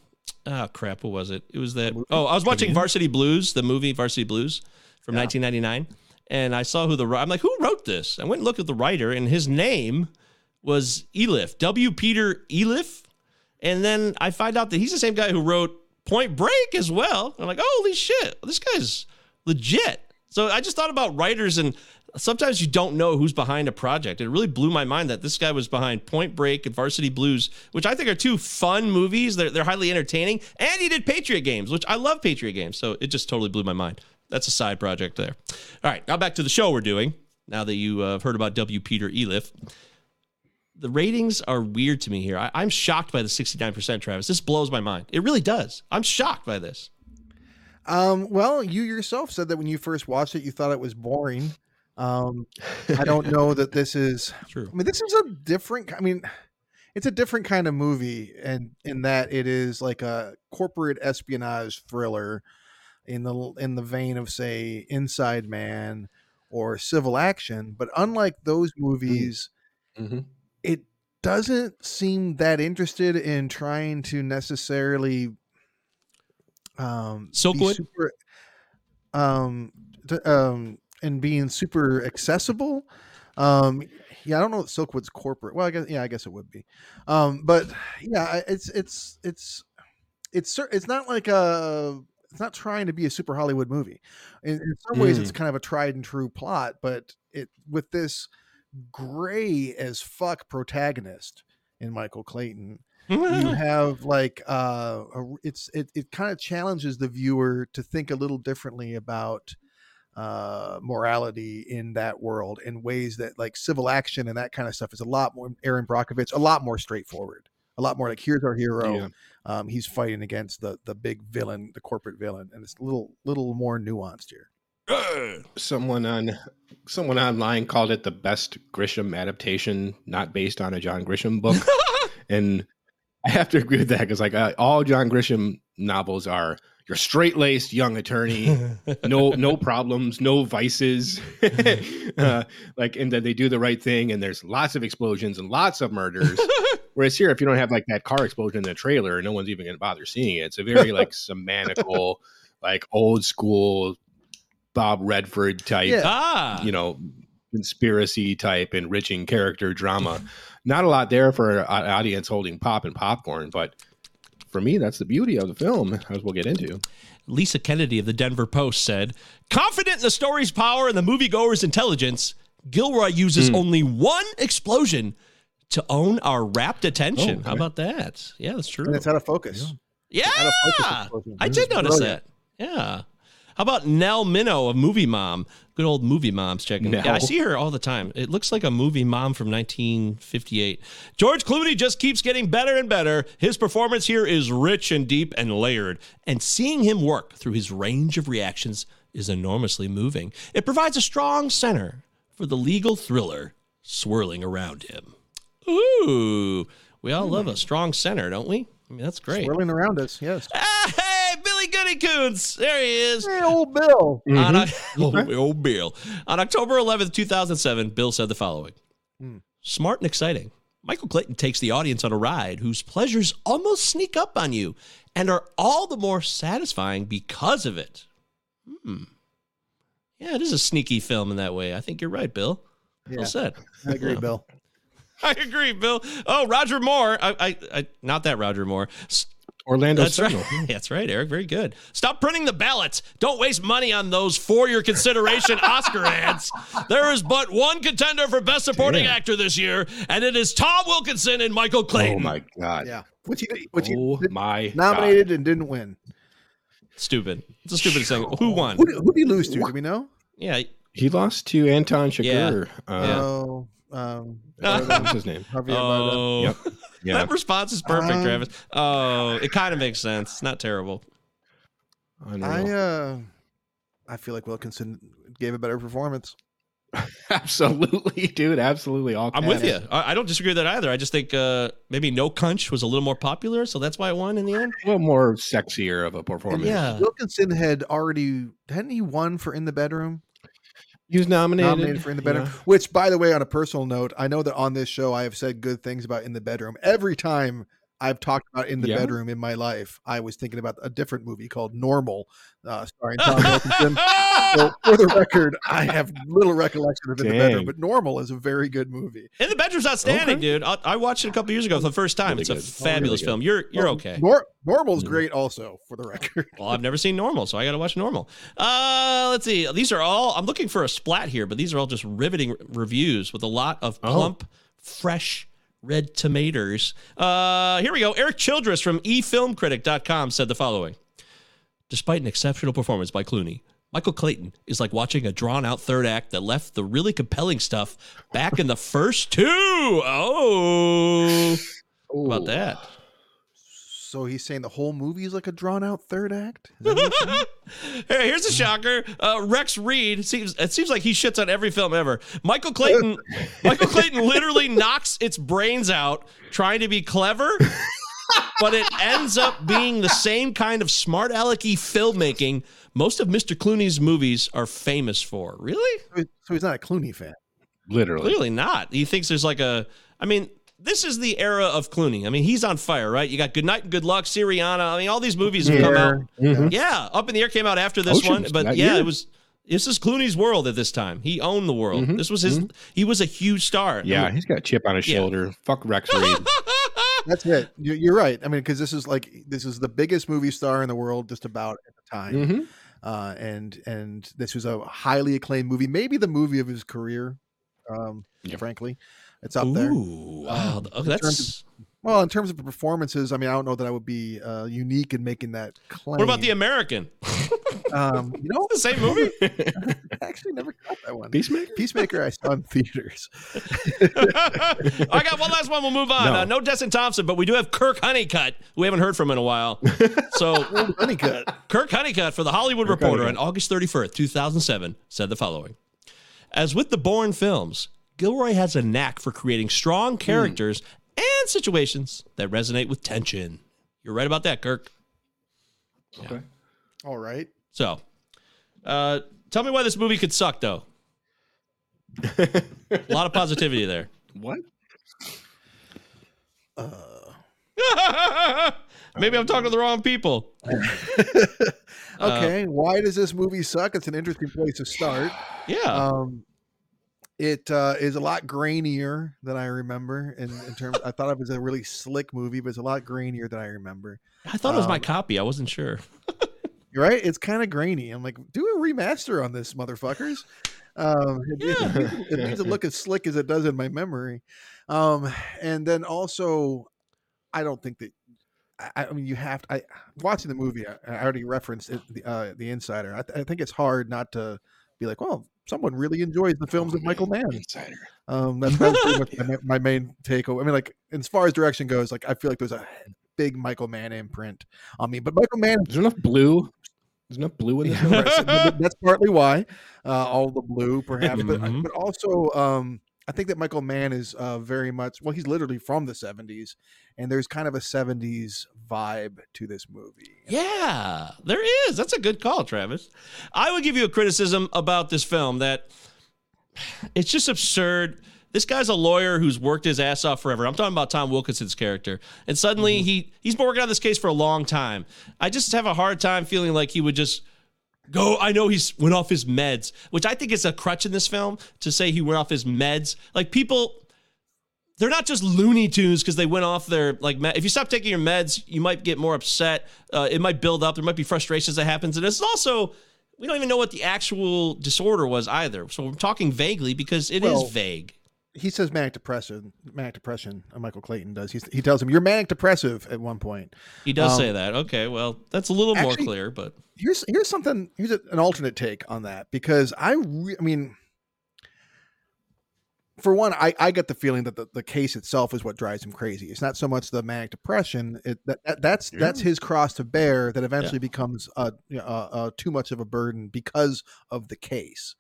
oh crap, what was it? It was that. Oh, I was watching Varsity Blues, the movie Varsity Blues from Yeah. 1999, and I saw who the I'm like, who wrote this? I went and looked at the writer, and his name was Iliff W. Peter Iliff, and then I find out that he's the same guy who wrote Point Break as well. I'm like, holy shit, this guy's legit. So I just thought about writers, and sometimes you don't know who's behind a project. It really blew my mind that this guy was behind Point Break and Varsity Blues, which I think are two fun movies. They're, they're highly entertaining. And he did Patriot Games, which I love Patriot Games. So it just totally blew my mind. That's a side project there. All right, now back to the show we're doing. Now that you uh, have heard about W. Peter Iliff, the ratings are weird to me here. I, I'm shocked by the 69%, Travis. This blows my mind. It really does. I'm shocked by this. Um, well, you yourself said that when you first watched it, you thought it was boring. Um, I don't [LAUGHS] know that this is. True. I mean, this is a different. I mean, it's a different kind of movie, and in that it is like a corporate espionage thriller, in the in the vein of say Inside Man or Civil Action. But unlike those movies, Mhm. it doesn't seem that interested in trying to necessarily um be Silkwood? super, um um and being super accessible um yeah i don't know what silkwood's corporate well i guess yeah i guess it would be. Um but yeah it's it's it's it's it's not like a it's not trying to be a super hollywood movie. In, in some ways it's kind of a tried and true plot but it with this gray as fuck protagonist in michael clayton you [LAUGHS] have like uh a, it's it, it kind of challenges the viewer to think a little differently about uh morality in that world in ways that like civil action and that kind of stuff is a lot more erin brockovich a lot more straightforward a lot more like here's our hero Yeah. um he's fighting against the the big villain the corporate villain and it's a little little more nuanced here Someone on someone online called it the best Grisham adaptation, not based on a John Grisham book. [LAUGHS] and I have to agree with that because like uh, all John Grisham novels are your straight laced young attorney, [LAUGHS] no no problems, no vices, [LAUGHS] uh, like and then they do the right thing, and there's lots of explosions and lots of murders. [LAUGHS] Whereas here, if you don't have like that car explosion in the trailer, no one's even going to bother seeing it. It's a very like semantical, like old school Bob Redford type, Yeah. ah, you know, conspiracy type enriching character drama. Not a lot there for an audience holding pop and popcorn, but for me, that's the beauty of the film, as we'll get into. Lisa Kennedy of the Denver Post said, confident in the story's power and the moviegoer's intelligence, Gilroy uses hmm. only one explosion to own our rapt attention. Oh, How about that? Yeah, that's true. and it's out of focus Yeah, out of focus. I did notice brilliant. that. Yeah. How about Nell Minow of Movie Mom? Good old Movie Mom's checking. Yeah, I see her all the time. It looks like a movie mom from 1958. George Clooney just keeps getting better and better. His performance here is rich and deep and layered, and seeing him work through his range of reactions is enormously moving. It provides a strong center for the legal thriller swirling around him. Ooh, we all love a strong center, don't we? I mean, that's great. Swirling around us, yes. Ah, Hey, Billy Goodykoontz. There he is. Hey, old Bill. On Oc- [LAUGHS] oh, old Bill. On October 11th, 2007, Bill said the following Smart and exciting. Michael Clayton takes the audience on a ride whose pleasures almost sneak up on you and are all the more satisfying because of it. Hmm. Yeah, it is a sneaky film in that way. I think you're right, Bill. Yeah. Well said. I agree, Bill. [LAUGHS] I agree, Bill. Oh, Roger Moore. I, I, I not that Roger Moore. S- Orlando That's right. Sentinel. [LAUGHS] That's right, Eric. Very good. Stop printing the ballots. Don't waste money on those for your consideration [LAUGHS] Oscar ads. There is but one contender for Best Supporting Damn. Actor this year, and it is Tom Wilkinson and Michael Clayton. Oh my god. Yeah. Which he, which Oh did- my nominated and didn't win. Stupid. It's a stupid thing. Who won? Who did, who did he lose to? Do we know? Yeah. He lost to Anton Chigurh. Yeah. Uh, Yeah. Oh, um, What's his name? Javier Bardem. Oh. Yep. [LAUGHS] Yeah. That response is perfect, Um, Travis. Oh, it kind of makes sense. It's not terrible. Unreal. I uh, I feel like Wilkinson gave a better performance. [LAUGHS] absolutely, dude. Absolutely. All I'm with you. I, I don't disagree with that either. I just think uh, maybe No Cunch was a little more popular, so that's why it won in the end. A little more sexier of a performance. Yeah. Wilkinson had already hadn't he won for In the Bedroom? He was nominated. Nominated for In the Bedroom. Yeah. Which, by the way, on a personal note, I know that on this show I have said good things about In the Bedroom. Every time I've talked about In the Yeah. Bedroom in my life, I was thinking about a different movie called Normal, uh, starring Tom Wilkinson. So, [LAUGHS] for the record, I have little recollection of In the Bedroom, but Normal is a very good movie. In the bedroom's outstanding, Okay. dude. I, I watched it a couple years ago for the first time. Really it's a fabulous Really film. You're you're okay. Nor- Normal's Mm. great, also for the record. Well, I've never seen Normal, so I got to watch Normal. Uh, let's see. These are all. I'm looking for a splat here, but these are all just riveting re- reviews with a lot of Oh. plump, fresh red tomatoes. Uh, here we go. Erik Childress from eFilmCritic.com said the following: Despite an exceptional performance by Clooney. Michael Clayton is like watching a drawn out third act that left the really compelling stuff back in the first two. Oh, how about that? So he's saying the whole movie is like a drawn out third act? Is that what he's saying? [LAUGHS] Hey, here's a shocker. Uh, Rex Reed seems it seems like he shits on every film ever. Michael Clayton, [LAUGHS] Michael Clayton literally knocks its brains out trying to be clever, but it ends up being the same kind of smart alecky filmmaking most of Mr. Clooney's movies are famous for. Really? so he's not a Clooney fan. Literally. Clearly not. He thinks there's like a. I mean, this is the era of Clooney. I mean, he's on fire, right? You got Good Night and Good Luck, Syriana. I mean, all these movies have come out. Mhm. Yeah, Up in the Air came out after this Oceans, one, but yeah, year. it was. This is Clooney's world at this time. He owned the world. Mhm, This was his. He was a huge star. Yeah, he's got a chip on his Yeah. shoulder. Fuck Rex Reed. [LAUGHS] That's it. You- You're right. I mean, because this is like this is the biggest movie star in the world, just about at the time, hmm uh, and and this was a highly acclaimed movie, maybe the movie of his career. Um, Yep. frankly, it's up there. Ooh, wow. Um, Oh, in that's. terms Well, in terms of performances, I mean, I don't know that I would be uh, unique in making that claim. What about the American? [LAUGHS] Um, you know, the same movie? [LAUGHS] I actually never got that one. Peacemaker. Peacemaker, I saw in theaters. [LAUGHS] I got one last one. We'll move on. No. No, uh, no Destin Thompson, but we do have Kirk Honeycutt. We haven't heard from in a while. So Honeycutt. Kirk Honeycutt for the Hollywood Kirk Reporter Honeycutt. on August 31st, 2007, said the following As with the Bourne films, Gilroy has a knack for creating strong characters and situations that resonate with tension. You're right about that, Kirk. Okay. All right. So, uh, tell me why this movie could suck, though. [LAUGHS] a lot of positivity there. What? [LAUGHS] Maybe I'm talking to the wrong people. [LAUGHS] Okay. Why does this movie suck? It's an interesting place to start. Yeah. Um, it uh, is a lot grainier than I remember. In, in terms, I thought it was a really slick movie, but it's a lot grainier than I remember. I thought it was my um, copy. I wasn't sure. [LAUGHS] Right? It's kind of grainy. I'm like, do a remaster on this, motherfuckers. Um, it, it- Yeah. it, needs- it needs to look as slick as it does in my memory. Um, and then also, I don't think that I, I mean, you have to. I watching the movie. I, I already referenced it, the uh, the Insider. I, th- I think it's hard not to be like, well, someone really enjoys the films of Michael Mann. Insider. Um, that's, that's pretty much my, [LAUGHS] my main takeaway. I mean, like as far as direction goes, like I feel like there's a big Michael Mann imprint on me. But Michael Mann, There's enough blue. There's enough blue in this. Yeah, right, so that's partly why uh, all the blue, [LAUGHS] perhaps, but Mhm. but also um, I think that Michael Mann is uh, very much well. He's literally from the '70s, and there's kind of a '70s vibe to this movie. Yeah, there is. That's a good call, Travis. I would give you a criticism about this film that [SIGHS] it's just absurd. This guy's a lawyer who's worked his ass off forever. I'm talking about Tom Wilkinson's character. And suddenly he he's been working on this case for a long time. I just have a hard time feeling like he would just go I know he's went off his meds, which I think is a crutch in this film to say he went off his meds. Like people they're not just Looney Tunes because they went off their like. If you stop taking your meds, you might get more upset. Uh, it might build up. There might be frustrations that happens, and it's also we don't even know what the actual disorder was either. So we're talking vaguely because it is Well, vague. He says manic depression. Manic depression. Uh, Michael Clayton does. He's, he tells him you're manic depressive at one point. He does um, say that. Okay, well that's a little more clear, but here's here's something here's a, an alternate take on that because I re- I mean for one I I get the feeling that the, the case itself is what drives him crazy. It's not so much the manic depression. It that, that that's that's his cross to bear that eventually becomes uh, you know, uh, uh too much of a burden because of the case.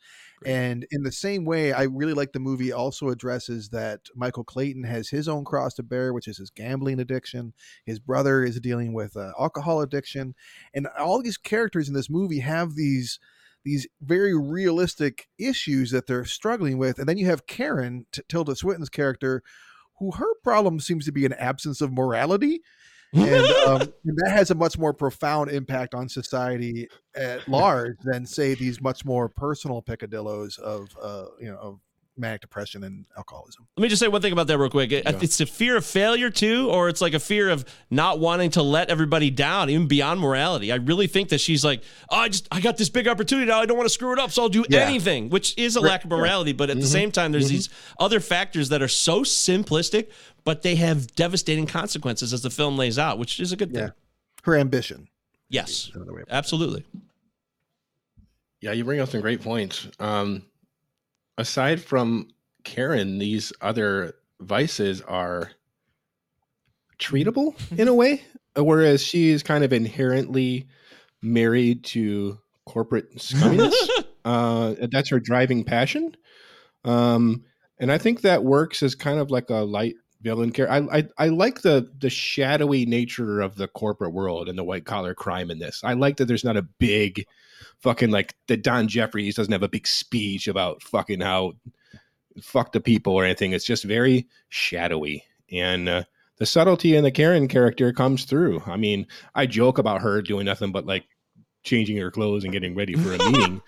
And in the same way, I really like the movie also addresses that Michael Clayton has his own cross to bear, which is his gambling addiction. His brother is dealing with uh, alcohol addiction, and all these characters in this movie have these these very realistic issues that they're struggling with. And then you have Karen, Tilda Swinton's character, who her problem seems to be an absence of morality. And, [LAUGHS] um, and that has a much more profound impact on society at large than say these much more personal picadillos of uh, you know of manic depression and alcoholism. let me just say one thing about that real quick. It- It's a fear of failure too, or it's like a fear of not wanting to let everybody down, even beyond morality. I really think that she's like, oh, I just I got this big opportunity now. I don't want to screw it up, so I'll do Yeah. anything, which is a lack of morality. But at the same time, there's these other factors that are so simplistic, but they have devastating consequences as the film lays out, which is a good thing. Yeah. Her ambition. Yes, Another way absolutely. Yeah, you bring up some great points. Um, aside from Karen, these other vices are treatable in a way, whereas she is kind of inherently married to corporate scumminess. [LAUGHS] uh, that's her driving passion. Um, and I think that works as kind of like a light villain character. I, I I like the the shadowy nature of the corporate world and the white collar crime in this. I like that there's not a big fucking like that Don Jeffries doesn't have a big speech about fucking how fuck the people or anything. It's just very shadowy and uh, the subtlety in the Karen character comes through. I mean, I joke about her doing nothing but like changing her clothes and getting ready for a [LAUGHS] meeting,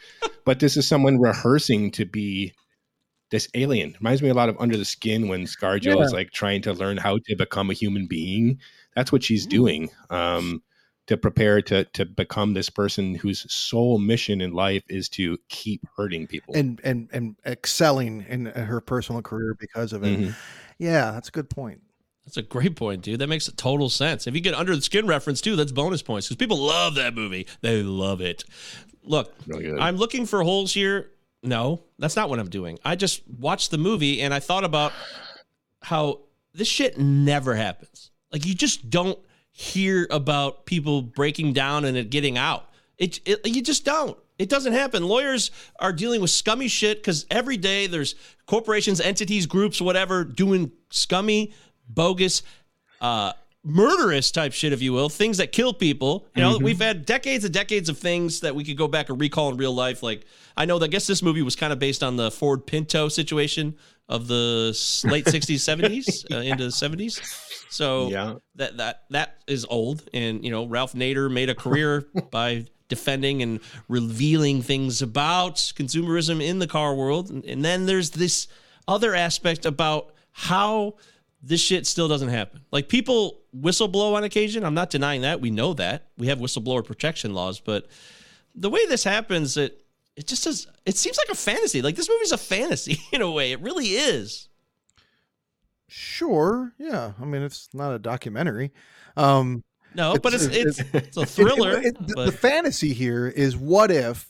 but this is someone rehearsing to be this alien. Reminds me a lot of Under the Skin when ScarJo is like trying to learn how to become a human being. That's what she's doing. Um, to prepare to to become this person whose sole mission in life is to keep hurting people. and and and excelling in her personal career because of it. Mhm. Yeah, that's a good point. That's a great point, dude. That makes total sense. If you get under the skin reference too, that's bonus points because people love that movie. They love it. Look, Really. I'm looking for holes here. No, that's not what I'm doing. I just watched the movie and I thought about how this shit never happens. Like you just don't hear about people breaking down and it getting out. It, it you just don't. It doesn't happen. Lawyers are dealing with scummy shit because every day there's corporations, entities, groups, whatever, doing scummy, bogus, uh, murderous type shit, if you will, things that kill people. You know, we've had decades and decades of things that we could go back and recall in real life. Like, I know that I guess this movie was kind of based on the Ford Pinto situation of the late [LAUGHS] 60s, 70s, uh, into the 70s. So Yeah. that that that is old, and you know Ralph Nader made a career [LAUGHS] by defending and revealing things about consumerism in the car world, and, and then there's this other aspect about how this shit still doesn't happen. Like people whistleblow on occasion. I'm not denying that. We know that we have whistleblower protection laws, but the way this happens, it it just does. It seems like a fantasy. Like this movie's a fantasy [LAUGHS] in a way. It really is. Sure. Yeah. I mean, it's not a documentary. Um, No, but it's it's, it's a [LAUGHS] It- it- thriller. it- the, fantasy here is what if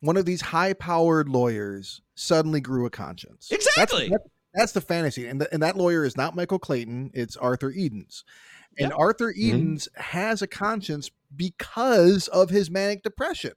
one of these high-powered lawyers suddenly grew a conscience? Exactly. That's, that's the fantasy, and, the, and that lawyer is not Michael Clayton; it's Arthur Edens. And Yep. Arthur Edens has a conscience because of his manic depression.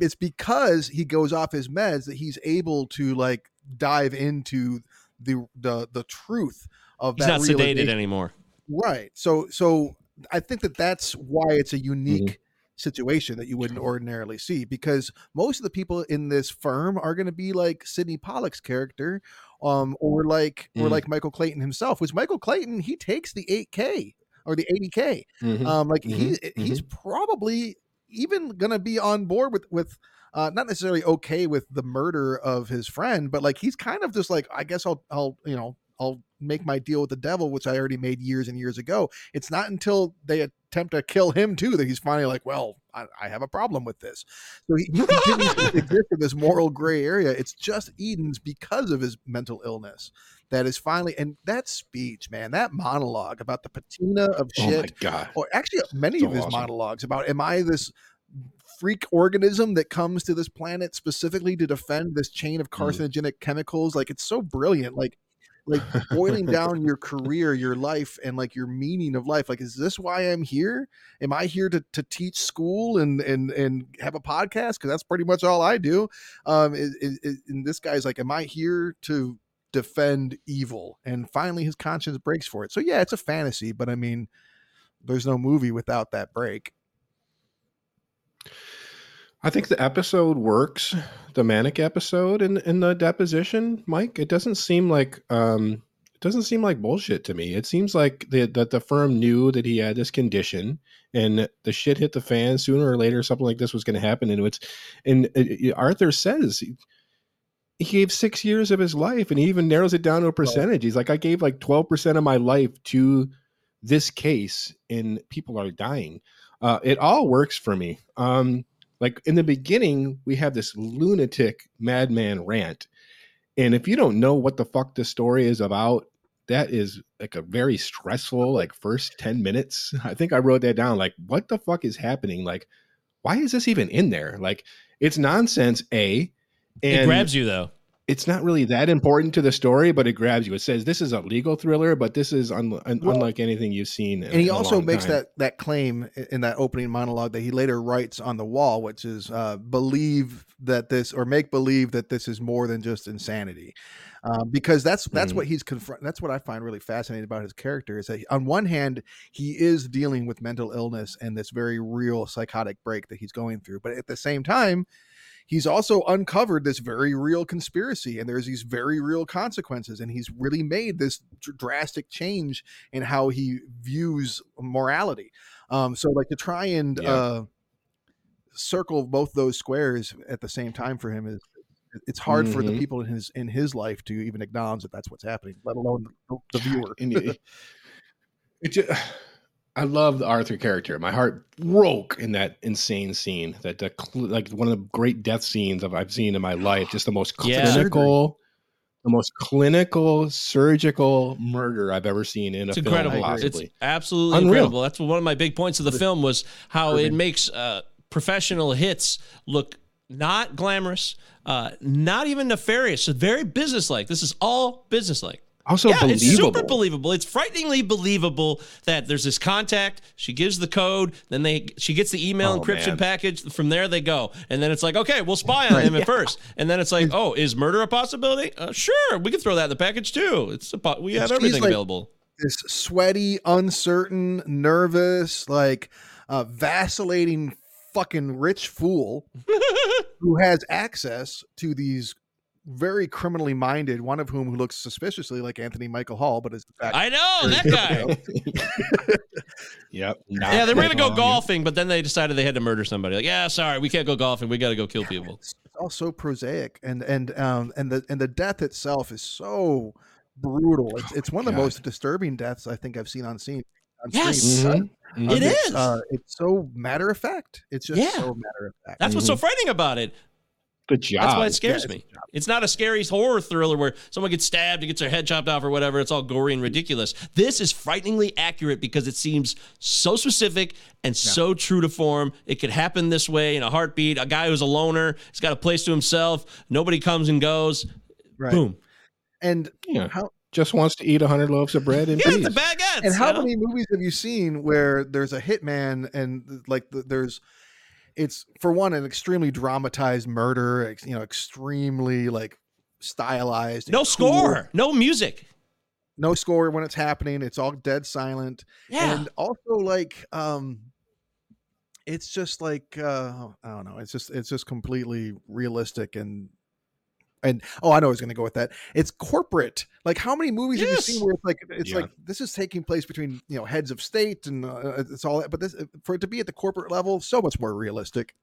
It's because he goes off his meds that he's able to like dive into the the the truth of He's that He's not sedated anymore. Right. So so I think that that's why it's a unique Mm-hmm. situation that you wouldn't ordinarily see because most of the people in this firm are going to be like Sydney Pollack's character um or like or Mm. like Michael Clayton himself which Michael Clayton he takes the 8k or the 80k Mhm. um like he Mhm. he's probably even going to be on board with with uh, not necessarily okay with the murder of his friend, but like he's kind of just like, I guess I'll, I'll, you know, I'll make my deal with the devil, which I already made years and years ago. It's not until they attempt to kill him too that he's finally like, well, I, I have a problem with this. So he, he continues [LAUGHS] exist in this moral gray area. It's just Eden's because of his mental illness that is finally, and that speech, man, that monologue about the patina of Oh my shit, god. or actually many So of his awesome. monologues about, am I this freak organism that comes to this planet specifically to defend this chain of Mm. carcinogenic chemicals? Like it's so brilliant. Like like boiling [LAUGHS] down your career, your life, and like your meaning of life. Like, is this why I'm here? Am I here to, to teach school and and and have a podcast? Because that's pretty much all I do. Um, is, is, and this guy's like, am I here to defend evil? And finally, his conscience breaks for it. So yeah, it's a fantasy, but I mean, there's no movie without that break. I think the episode works, the manic episode in in the deposition, Mike. It doesn't seem like um it doesn't seem like bullshit to me. It seems like the, that the firm knew that he had this condition and the shit hit the fan sooner or later something like this was going to happen and it's and uh, uh, Arthur says he, he gave 6 years of his life and he even narrows it down to a percentage. He's like I gave like 12% of my life to this case and people are dying. Uh, it all works for me. Um, like in the beginning, we have this lunatic madman rant. And if you don't know what the fuck the story is about, that is like a very stressful, like first 10 minutes. I think I wrote that down. Like, what the fuck is happening? Like, why is this even in there? Like, it's nonsense, A. And it grabs you though. It's not really that important to the story, but it grabs you. It says this is a legal thriller, but this is un- un- Well, unlike anything you've seen. in- and he also makes time. that that claim in that opening monologue that he later writes on the wall which is uh, believe that this or make believe that this is more than just insanity um, because that's that's Mhm. what he's confront that's what i find really fascinating about his character is that on one hand he is dealing with mental illness and this very real psychotic break that he's going through but at the same time he's also uncovered this very real conspiracy and there's these very real consequences and he's really made this dr- drastic change in how he views morality um so like to try and Yeah. uh circle both those squares at the same time for him is it's hard for the Mhm. people in his in his life to even acknowledge that that's what's happening let alone the, the [LAUGHS] viewer it, I love the Arthur character. My heart broke in that insane scene. That the like one of the great death scenes of I've seen in my life. Just the most [GASPS] Yeah. clinical, the most clinical surgical murder I've ever seen in a It's film. incredible. Possibly. It's absolutely Unreal. incredible. That's one of my big points of the film was how it makes uh, professional hits look not glamorous, uh, not even nefarious. It's very businesslike. This is all businesslike. Also yeah, believable. it's super believable. It's frighteningly believable that there's this contact. She gives the code, then they she gets the email Oh, encryption man. package. From there they go, and then it's like, okay, we'll spy on him at first, and then it's like, oh, is murder a possibility? Uh, sure, we can throw that in the package too. It's a po- we have everything like- available. this sweaty uncertain nervous like uh vacillating fucking rich fool [LAUGHS] who has access to these very criminally minded one of whom who looks suspiciously like anthony michael hall but is in fact I know that guy. [LAUGHS] Yep. Yeah, they were gonna go golfing, but then they decided they had to murder somebody. Like, yeah, sorry, we can't go golfing. We got to go kill people. it's all so prosaic and and um and the and the death itself is so brutal it's, it's one of the most disturbing deaths i think i've seen on scene on Yes. screen. Mhm. Uh, It it's, is. uh, it's so matter of fact it's just Yeah. so matter of fact That's what's so frightening about it. The job. That's why it scares Yeah, me. It's not a scary horror thriller where someone gets stabbed and gets their head chopped off or whatever. It's all gory and ridiculous. This is frighteningly accurate because it seems so specific and so true to form. It could happen this way in a heartbeat. A guy who's a loner, he's got a place to himself. Nobody comes and goes. Right. Boom. And Yeah. how Just wants to eat hundred loaves of bread and [LAUGHS] Yeah, peace. it's a and how you know? many movies have you seen where there's a hitman and like the, there's it's for one an extremely dramatized murder ex- you know extremely like stylized No cool. score, no music. no score when it's happening it's all dead silent Yeah. and also like um it's just like uh i don't know it's just it's just completely realistic and and oh i know i was going to go with that it's corporate like how many movies have you seen where it's like it's Yeah. like this is taking place between you know heads of state and uh, it's all that but this for it to be at the corporate level so much more realistic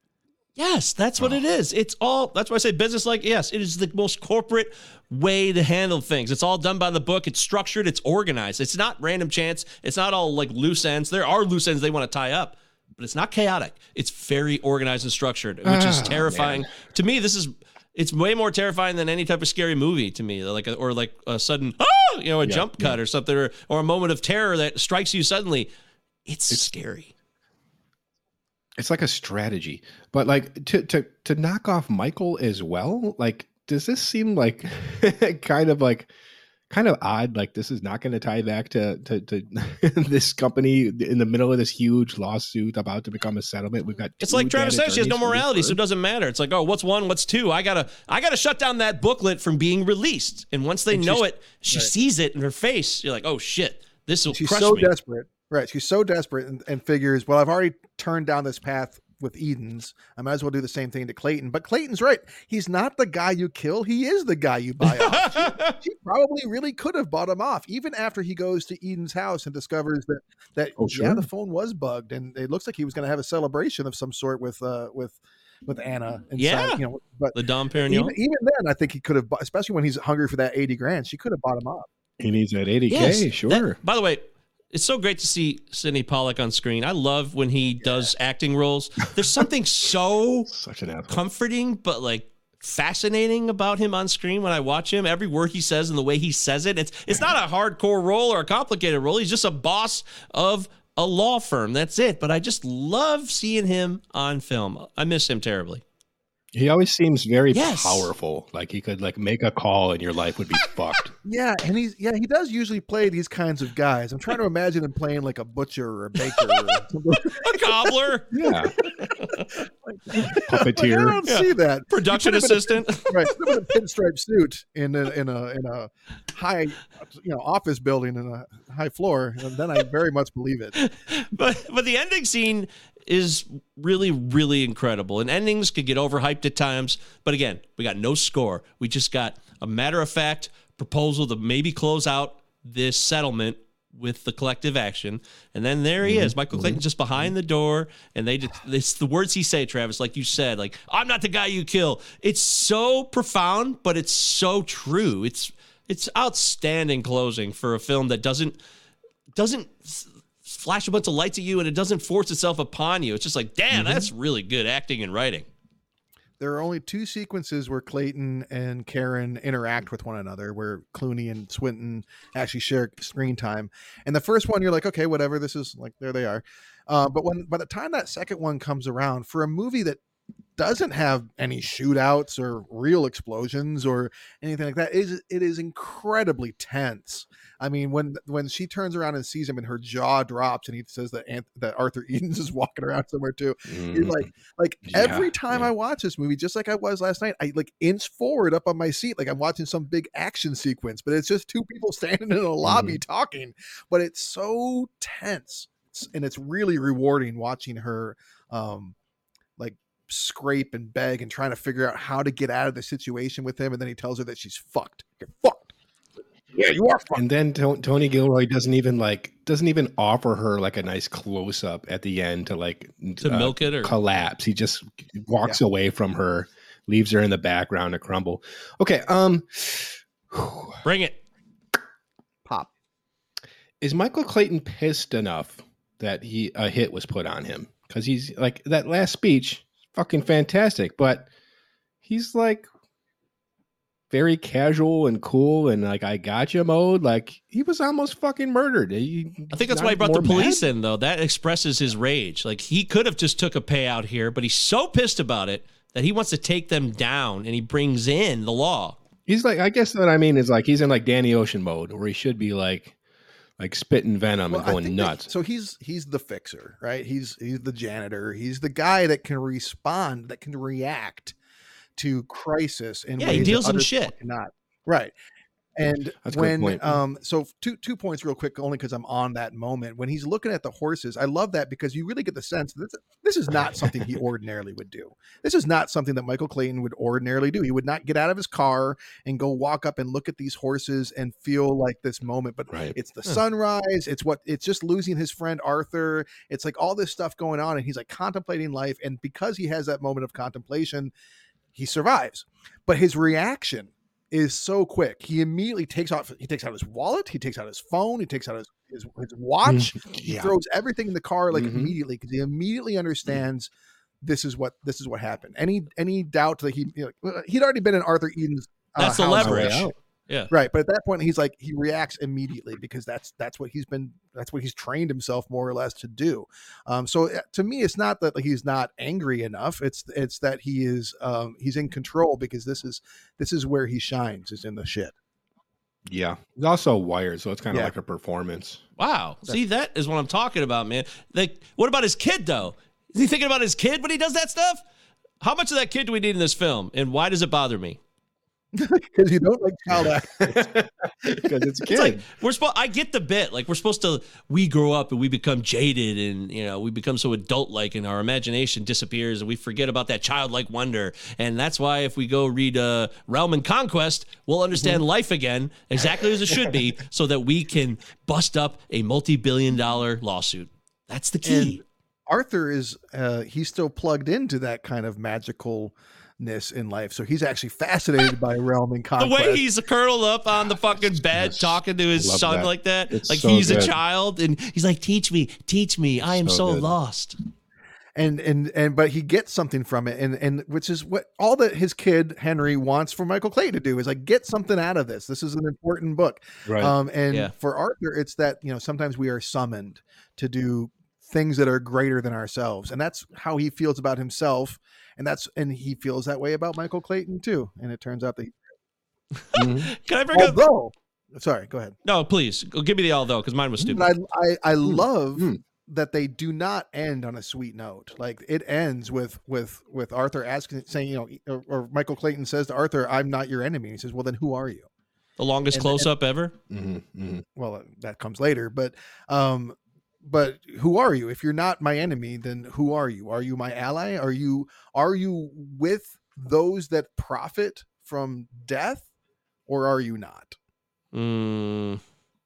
Yes, that's what it is. It's all that's why I say business like yes, it is the most corporate way to handle things. It's all done by the book, it's structured, it's organized. It's not random chance. It's not all like loose ends. There are loose ends they want to tie up, but it's not chaotic. It's very organized and structured, which is Ah, terrifying. To me, this is it's way more terrifying than any type of scary movie to me. Like a, or like a sudden oh, you know, a jump cut or something or, or a moment of terror that strikes you suddenly. It's, scary. it's like a strategy but like to to to knock off michael as well like does this seem like [LAUGHS] kind of like kind of odd like this is not going to tie back to to, to [LAUGHS] this company in the middle of this huge lawsuit about to become a settlement we've got It's like Travis dead says, she has no attorneys for this morality, so it doesn't matter. It's like, oh, what's one, what's two? I gotta, I gotta shut down that booklet from being released. And once they And know it, she right. sees it in her face. You're like, oh shit, this will she's crush so me. desperate right she's so desperate and, and figures well i've already turned down this path with edens i might as well do the same thing to clayton but clayton's right. He's not the guy you kill he is the guy you buy off. She [LAUGHS] probably really could have bought him off even after he goes to eden's house and discovers that that Oh, yeah the phone was bugged and it looks like he was going to have a celebration of some sort with uh with with anna inside, Yeah. you know but the Dom Perignon. even, even then i think he could have bought, especially when he's hungry for that 80 grand she could have bought him off. He needs that 80k Yes, that- sure. by the way, it's so great to see Sydney Pollack on screen. I love when he does acting roles. There's something so [LAUGHS] such an asshole comforting, but like fascinating about him on screen when I watch him. Every word he says and the way he says it. It's it's not a hardcore role or a complicated role. He's just a boss of a law firm. That's it. But I just love seeing him on film. I miss him terribly. He always seems very Yes. powerful like he could like make a call and your life would be [LAUGHS] fucked Yeah, and he's yeah he does usually play these kinds of guys. I'm trying to imagine him playing like a butcher or a baker. Or. [LAUGHS] A cobbler, yeah Like, I don't see that. production He put him in a- assistant. [LAUGHS] right, in a pinstripe suit in a, in a in a high you know office building in a high floor, and then I very much believe it. but but the ending scene is really really incredible. And endings could get overhyped at times but again we got no score. We just got a matter of fact proposal to maybe close out this settlement with the collective action. And then there he mm-hmm. is michael clayton mm-hmm. just behind the door and they just it's the words he say travis like you said like i'm not the guy you kill. It's so profound but it's so true. It's it's outstanding closing for a film that doesn't doesn't flash a bunch of lights at you and it doesn't force itself upon you. It's just like, damn, that's really good acting and writing. There are only two sequences where Clayton and Karen interact with one another, where Clooney and Swinton actually share screen time. And the first one, you're like, okay, whatever. This is like, there they are. Uh, but when by the time that second one comes around, for a movie that doesn't have any shootouts or real explosions or anything like that, it is it is incredibly tense. I mean, when when she turns around and sees him, and her jaw drops, and he says that Anth- that Arthur [LAUGHS] Edens is walking around somewhere too. You're like, like [LAUGHS] Yeah, every time yeah. I watch this movie, just like I was last night, I like inch forward up on my seat, like I'm watching some big action sequence, but it's just two people [LAUGHS] standing in a lobby talking. But it's so tense, and it's really rewarding watching her, um, scrape and beg and trying to figure out how to get out of the situation with him, and then he tells her that she's fucked. You're fucked. Yeah, you are fucked. And then To- Tony Gilroy doesn't even like doesn't even offer her like a nice close up at the end to like To milk it or- collapse. He just walks away from her, leaves her in the background to crumble. Okay, um, [SIGHS] Bring it. Pop. is Michael Clayton pissed enough that he a hit was put on him because he's like that last speech, fucking fantastic, but. he's like very casual and cool and like I gotcha mode. Like he was almost fucking murdered. He- I think that's why he brought the police mad? in, though. That expresses his rage. Like he could have just took a payout here, but he's so pissed about it that he wants to take them down, and he brings in the law. He's like, I guess what I mean is like he's in like Danny Ocean mode where he should be like, like spitting venom Well, and going think that- nuts. so he's he's the fixer, right? He's he's the janitor. He's the guy that can respond, that can react to crisis. and Yeah, he ways that deals in shit. Cannot. Right. And That's when um so two two points real quick only because I'm on that moment. When he's looking at the horses I love that because you really get the sense that this, this is not something he ordinarily would do. This is not something that Michael Clayton would ordinarily do. He would not get out of his car and go walk up and look at these horses and feel like this moment but Right. it's the sunrise it's what it's just losing his friend Arthur. It's like all this stuff going on and he's like contemplating life and because he has that moment of contemplation he survives. But his reaction is so quick. He immediately takes off he takes out his wallet he takes out his phone he takes out his his, his watch. He Yeah. throws everything in the car like Mhm. immediately because he immediately understands this is what this is what happened. Any any doubt that he you know, he'd already been in arthur eden's uh, That's the house. leverage. Already. Yeah. Right, but at that point, he's like he reacts immediately because that's that's what he's been that's what he's trained himself more or less to do. Um, so uh, to me, it's not that he's not angry enough. It's it's that he is um, he's in control because this is this is where he shines is in the shit. yeah. He's also wired, so it's kind of Yeah. like a performance. Wow. See, that is what I'm talking about, man. Like, what about his kid, though? Is he thinking about his kid when he does that stuff? How much of that kid do we need in this film, and why does it bother me? [LAUGHS] Because you don't like child actors. [LAUGHS] Because it's a kid. It's like we're supposed. I get the bit. Like we're supposed to. We grow up and we become jaded, and you know we become so adult-like, and our imagination disappears, and we forget about that childlike wonder. And that's why if we go read uh, Realm and Conquest, we'll understand life again exactly as it should be, [LAUGHS] so that we can bust up a multi-billion-dollar lawsuit. That's the key. Arthur is uh, he's still plugged into that kind of magicalness in life, so he's actually fascinated by realm and the way he's curled up on the fucking bed talking to his son that. like that, It's like so he's a child, and he's like, "Teach me, teach me. I am So so lost." and and and but he gets something from it and and which is what all that his kid henry wants for michael clay to do is like get something out of this this is an important book right. um and Yeah. for arthur it's that you know sometimes we are summoned to do things that are greater than ourselves and that's how he feels about himself and that's and he feels that way about michael clayton too and it turns out that he, Mhm. [LAUGHS] Can I bring up? although sorry go ahead No, please give me the although because mine was stupid. But I I, I love Hmm. that they do not end on a sweet note. Like it ends with with with Arthur asking, saying, you know, or, or Michael Clayton says to Arthur, "I'm not your enemy." He says, "Well, then who are you?" the longest and- close up ever. Mhm, mhm. Well, uh, that comes later, but um, but who are you? If you're not my enemy, then who are you? Are you my ally? Are you are you with those that profit from death, or are you not? Mm,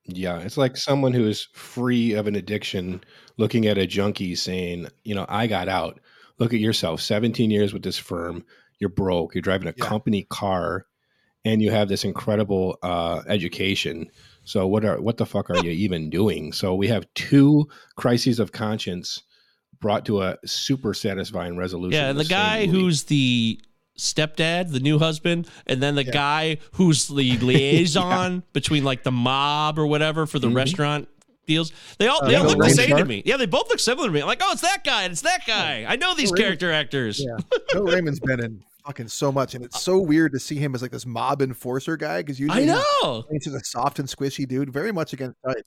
Yeah, it's like someone who is free of an addiction looking at a junkie saying, you know, I got out. Look at yourself, 17 years with this firm. You're broke. You're driving a Yeah. company car and you have this incredible uh, education. So what are what the fuck are you even doing? So we have two crises of conscience brought to a super satisfying resolution. yeah, and the same guy who's the stepdad, the new husband, and then the Yeah. guy who's the [LAUGHS] liaison between like the mob or whatever for the Mhm. restaurant deals. They all Uh, they all look the same to me. Yeah, they both look similar to me. I'm like, oh, it's that guy, and it's that guy. I know these character actors. Yeah, [LAUGHS] Raymond's been in fucking so much, and it's so weird to see him as like this mob enforcer guy because usually I he's- know. He's just a soft and squishy dude, very much against type.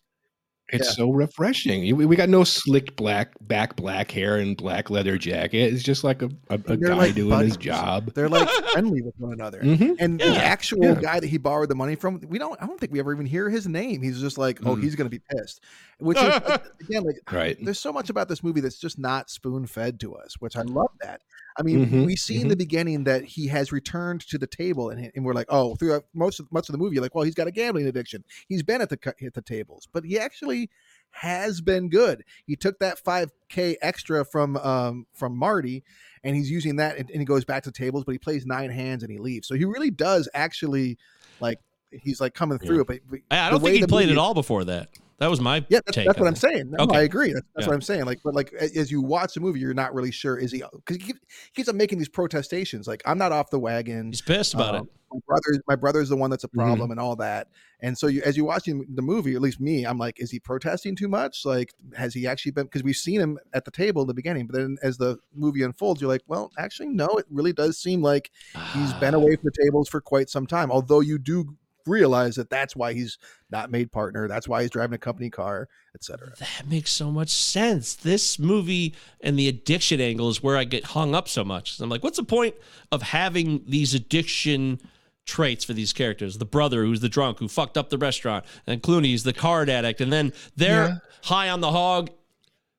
It's Yeah. so refreshing. We, we got no slick black back black hair and black leather jacket. It's just like a, a, a guy like doing his job. They're like [LAUGHS] friendly with one another. Mhm. And Yeah. the actual Yeah. guy that he borrowed the money from, we don't. I don't think we ever even hear his name. He's just like, oh, Mm. he's going to be pissed. Which is [LAUGHS] again, like, Right. there's so much about this movie that's just not spoon fed to us, which I love that. I mean, Mhm, we see in the beginning that he has returned to the table, and, and we're like, oh, throughout most of much of the movie, you're like, well, he's got a gambling addiction. He's been at the at the tables, but he actually has been good. He took that 5k extra from um from Marty and he's using that and, and he goes back to tables but he plays nine hands and he leaves. So he really does actually like he's like coming through Yeah. it but, but I I don't think he played movie- at all before that. That was my Yeah, that's, take. that's what I'm saying. No, Okay. I agree. That's, that's Yeah. what I'm saying. Like, but like as you watch the movie, you're not really sure is he because he, keep- he keeps on making these protestations. Like, I'm not off the wagon. He's pissed about Um, it. My brother, my brother's the one that's a Mm-hmm. problem, and all that. And so, you, as you're watching the movie, at least me, I'm like, is he protesting too much? Like, has he actually been? Because we've seen him at the table in the beginning, but then as the movie unfolds, you're like, well, actually, no. It really does seem like he's been away from the tables for quite some time. Although you do realize that that's why he's not made partner. That's why he's driving a company car, etc. That makes so much sense. This movie and the addiction angle is where I get hung up so much. I'm like, what's the point of having these addiction traits for these characters? The brother who's the drunk who fucked up the restaurant, and Clooney's the card addict, and then they're Yeah. high on the hog.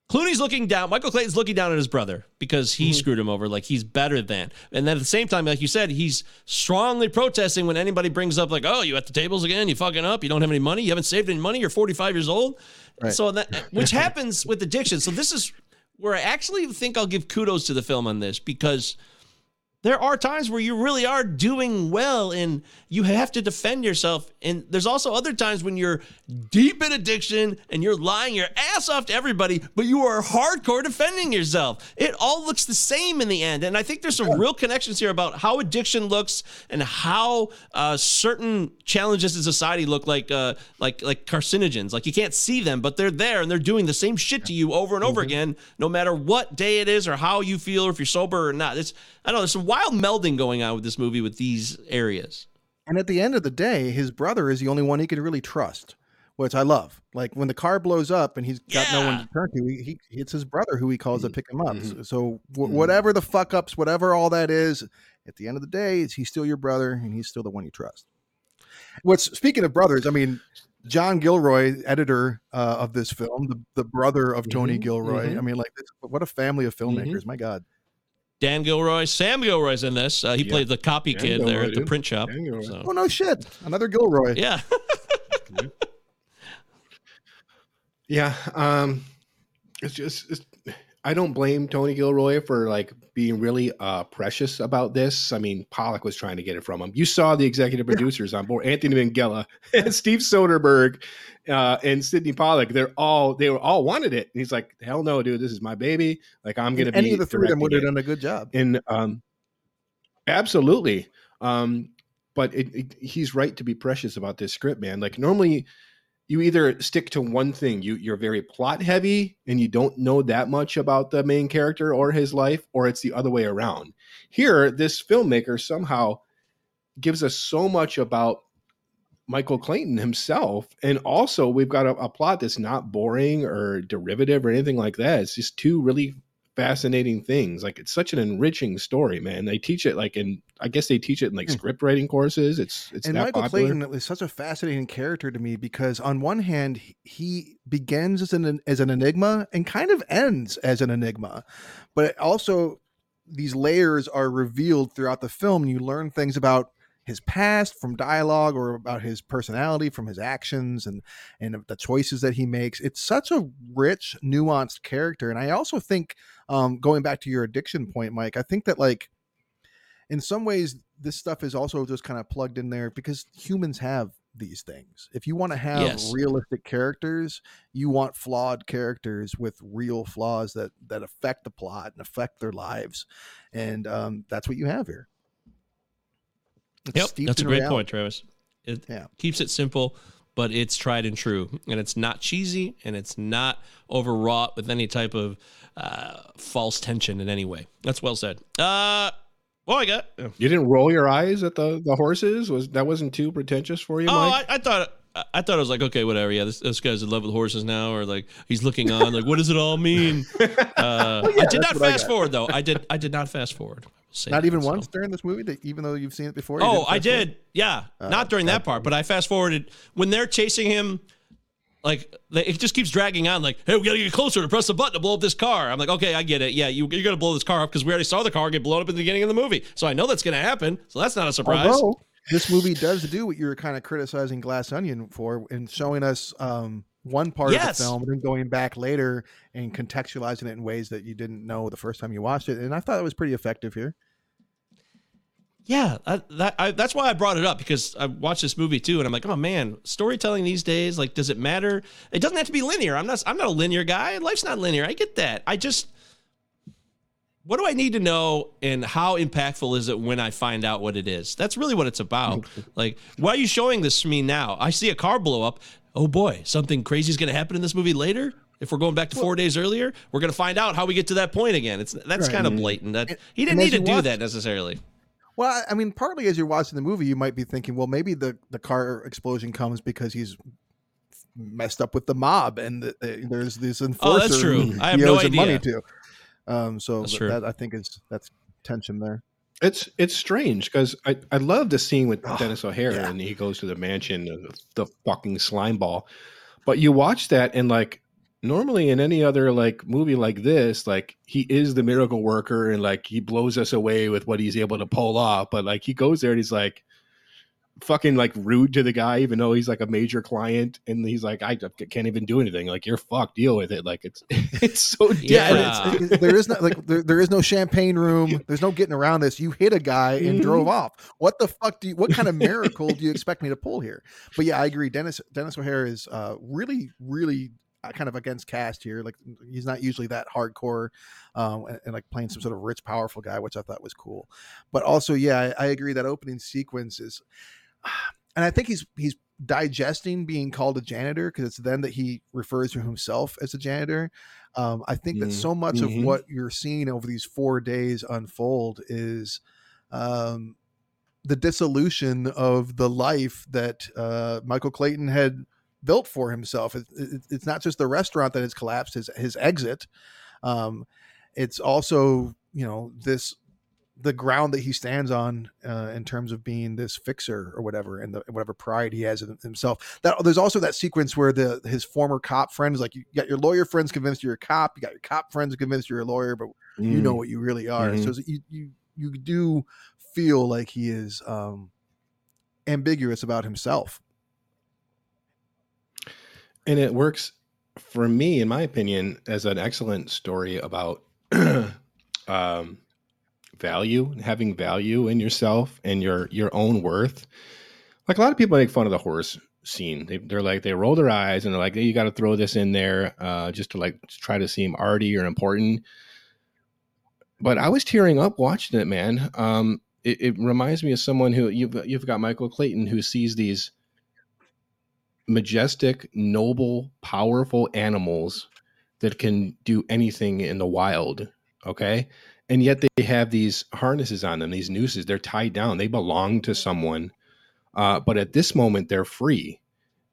Clooney's looking down. Michael Clayton's looking down at his brother because he mm-hmm. screwed him over. Like he's better than. And then at the same time, like you said, he's strongly protesting when anybody brings up like, "Oh, you at the tables again? You fucking up? You don't have any money? You haven't saved any money? You're 45 years old." So that [LAUGHS] which happens with addiction. So this is where I actually think I'll give kudos to the film on this because there are times where you really are doing well and you have to defend yourself. And there's also other times when you're deep in addiction and you're lying your ass off to everybody, but you are hardcore defending yourself. It all looks the same in the end. And I think there's some real connections here about how addiction looks and how uh, certain challenges in society look like uh, like like carcinogens. Like you can't see them, but they're there and they're doing the same shit to you over and over again, no matter what day it is or how you feel or if you're sober or not. It's I don't know. There's some wild melding going on with this movie with these areas. And at the end of the day, his brother is the only one he can really trust, which I love. Like when the car blows up and he's got no one to turn to, he, he it's his brother who he calls to pick him up. Mhm. So w- whatever the fuck ups, whatever all that is, at the end of the day, he's still your brother and he's still the one you trust. What's speaking of brothers, I mean, John Gilroy, editor uh, of this film, the, the brother of Tony Mhm, Gilroy. mhm. I mean, like, this, what a family of filmmakers! My God. Dan Gilroy, Sam Gilroy's in this. Uh, he Yeah. played the copy Dan kid there at the print shop. Dan Gilroy. Oh no, shit! Another Gilroy. yeah. [LAUGHS] Yeah, um, it's just it's, I don't blame Tony Gilroy for like being really uh precious about this. I mean, Pollack was trying to get it from him. You saw the executive producers on board, Anthony Minghella, [LAUGHS] Steve Soderbergh, uh, and Sydney Pollack. They're all they were all wanted it. And he's like, hell no, dude, this is my baby. Like I'm gonna be." Any of the three of them would have done a good job. and um absolutely um but it, it, he's right to be precious about this script man like normally you either stick to one thing you you're very plot heavy and you don't know that much about the main character or his life or it's the other way around here this filmmaker somehow gives us so much about Michael Clayton himself. And also, we've got a, a plot that's not boring or derivative or anything like that. It's just two really fascinating things. Like, it's such an enriching story, man. They teach it like in, I guess they teach it in like Hmm. script writing courses. It's, it's and Michael popular. Clayton is such a fascinating character to me because on one hand he- he begins as an as an enigma and kind of ends as an enigma, but also these layers are revealed throughout the film. And you learn things about his past from dialogue or about his personality from his actions and and the choices that he makes. It's such a rich, nuanced character, and I also think um, going back to your addiction point, Mike, I think that like in some ways this stuff is also just kind of plugged in there because humans have these things if you want to have Yes. realistic characters you want flawed characters with real flaws that that affect the plot and affect their lives and um, that's what you have here It's Yep, that's a great reality. point, Travis. It Yeah. keeps it simple, but it's tried and true, and it's not cheesy, and it's not overwrought with any type of uh, false tension in any way. That's well said. Uh, well, I got. Oh, You didn't roll your eyes at the, the horses? Was that wasn't too pretentious for you, Mike? I, I thought. I- I thought it was like okay, whatever. Yeah, this, this guy's in love with horses now, or like he's looking on. Like, what does it all mean? [LAUGHS] Uh, I did not that's what I fast forward though. I did. [LAUGHS] I did not fast forward. I will say not even so. once during this movie that even though you've seen it before Oh, I fast forward? did. Yeah, Uh, not during that part, but I fast forwarded when they're chasing him. Like they- it just keeps dragging on. Like, hey, we gotta get closer to press the button to blow up this car. I'm like, okay, I get it. Yeah, you, you're gonna blow this car up because we already saw the car get blown up at the beginning of the movie, so I know that's gonna happen. So that's not a surprise. Although this movie does do what you were kind of criticizing Glass Onion for in showing us um, one part Yes. of the film and then going back later and contextualizing it in ways that you didn't know the first time you watched it. And I thought it was pretty effective here. Yeah, I, that, I, that's why I brought it up because I watched this movie too, and I'm like, oh man, storytelling these days, like, does it matter? It doesn't have to be linear. I'm not, I'm not a linear guy. Life's not linear. I get that. I just, what do I need to know, and how impactful is it when I find out what it is? That's really what it's about. [LAUGHS] like, why are you showing this to me now? I see a car blow up. Oh boy, something crazy is going to happen in this movie later. If we're going back to four days earlier, we're going to find out how we get to that point again. It's that's Right. kind of blatant. That he didn't need to do watch- that necessarily. Well, I- mean, partly as you're watching the movie, you might be thinking, well, maybe the the car explosion comes because he's messed up with the mob, and the, the, there's this enforcer. Oh, that's true. I have no him money idea. to. Um, so that I think is that's tension there. It's it's strange because I, I love the scene with Oh, Denis O'Hare yeah. and he goes to the mansion of the fucking slime ball. But you watch that and like normally in any other like movie like this, like he is the miracle worker and like he blows us away with what he's able to pull off. But like he goes there and he's like fucking like rude to the guy, even though he's like a major client, and he's like, I can't even do anything. Like you're fucked. Deal with it. Like it's [LAUGHS] it's so different. Yeah, Yeah. it's, it- there is no like there, there is no champagne room. There's no getting around this. You hit a guy and drove off. What the fuck do you? What kind of miracle do you expect me to pull here? But yeah, I agree. Denis Denis O'Hare is uh, really really uh, kind of against cast here. Like he's not usually that hardcore um, and, and like playing some sort of rich powerful guy, which I thought was cool. But also, yeah, I, I agree that opening sequence is, [SIGHS] and I think he's he's digesting being called a janitor because it's then that he refers to himself as a janitor. Um, I think that Mm, so much mhm. of what you're seeing over these four days unfold is um, the dissolution of the life that uh, Michael Clayton had built for himself. It, it, it's not just the restaurant that has collapsed; his his exit. Um, it's also you know this the ground that he stands on uh, in terms of being this fixer or whatever and the whatever pride he has in himself. That there's also that sequence where the his former cop friend is like you got your lawyer friends convinced you're a cop you got your cop friends convinced you're a lawyer but you know what you really are. Mhm. so you you you do feel like he is um ambiguous about himself. And it works for me in my opinion as an excellent story about [CLEARS THROAT] um, value having value in yourself and your your own worth like a lot of people make fun of the horse scene they, they're like they roll their eyes and they're like hey, you got to throw this in there uh, just to like try to seem arty or important but i was tearing up watching it man um, it, it reminds me of someone who you've, you've got michael clayton who sees these majestic, noble, powerful animals that can do anything in the wild. Okay. And yet they have these harnesses on them, these nooses. They're tied down. They belong to someone. Uh, but at this moment, they're free.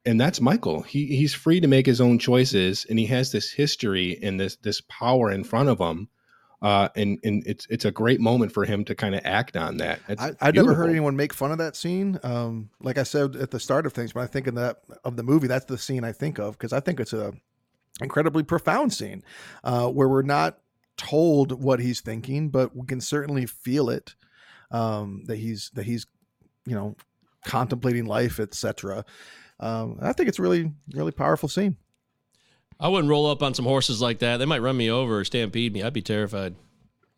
And that's Michael. He he's free to make his own choices, and he has this history and this this power in front of him. Uh, and and it's it's a great moment for him to kind of act on that. It's I, I've never heard anyone make fun of that scene. Um, like I said at the start of things, when I think of that of the movie, that's the scene I think of because I think it's a incredibly profound scene uh, where we're not told what he's thinking, but we can certainly feel it. Um, that he's that he's you know contemplating life, etc. Um, I think it's really really powerful scene. I wouldn't roll up on some horses like that. They might run me over or stampede me. I'd be terrified.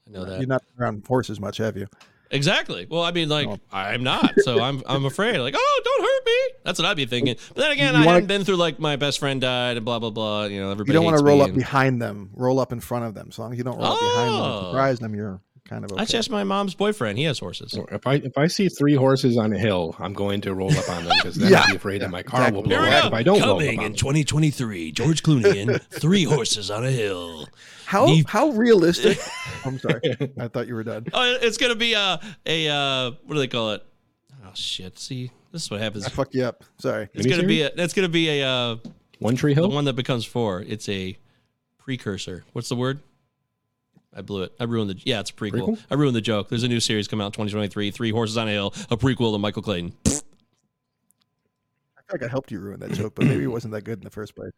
I know that. You're not around horses much, have you? Exactly. Well, I mean, like Oh. I'm not, so I'm I'm afraid. Like, oh, don't hurt me. That's what I'd be thinking. But then again, You I wanna- hadn't been through like my best friend died and blah blah blah. You know, everybody. You don't want to roll up and- behind them. Roll up in front of them. As long as you don't roll up behind them, Oh. surprise them. You're kind of okay. That's just my mom's boyfriend. He has horses. If I if I see three horses on a hill, I'm going to roll up on them because then Yeah. I'll be afraid that my car exactly. will blow up if I don't roll up Coming on in 2023, George Clooney in [LAUGHS] Three Horses on a Hill. How Leave- how realistic? [LAUGHS] I'm sorry. I thought you were done. Oh, it's gonna be a a uh, what do they call it? Oh shit! See, this is what happens. I fucked you up. Sorry. It's gonna be a. It's gonna be a uh, One Tree Hill. the Hill. one that becomes four. It's a precursor. What's the word? I blew it. I ruined the. Yeah, it's a prequel. Prequel? I ruined the joke. There's a new series coming out in 2023. Three Horses on a Hill, a prequel to Michael Clayton. I feel like I helped you ruin that joke, but maybe it wasn't that good in the first place.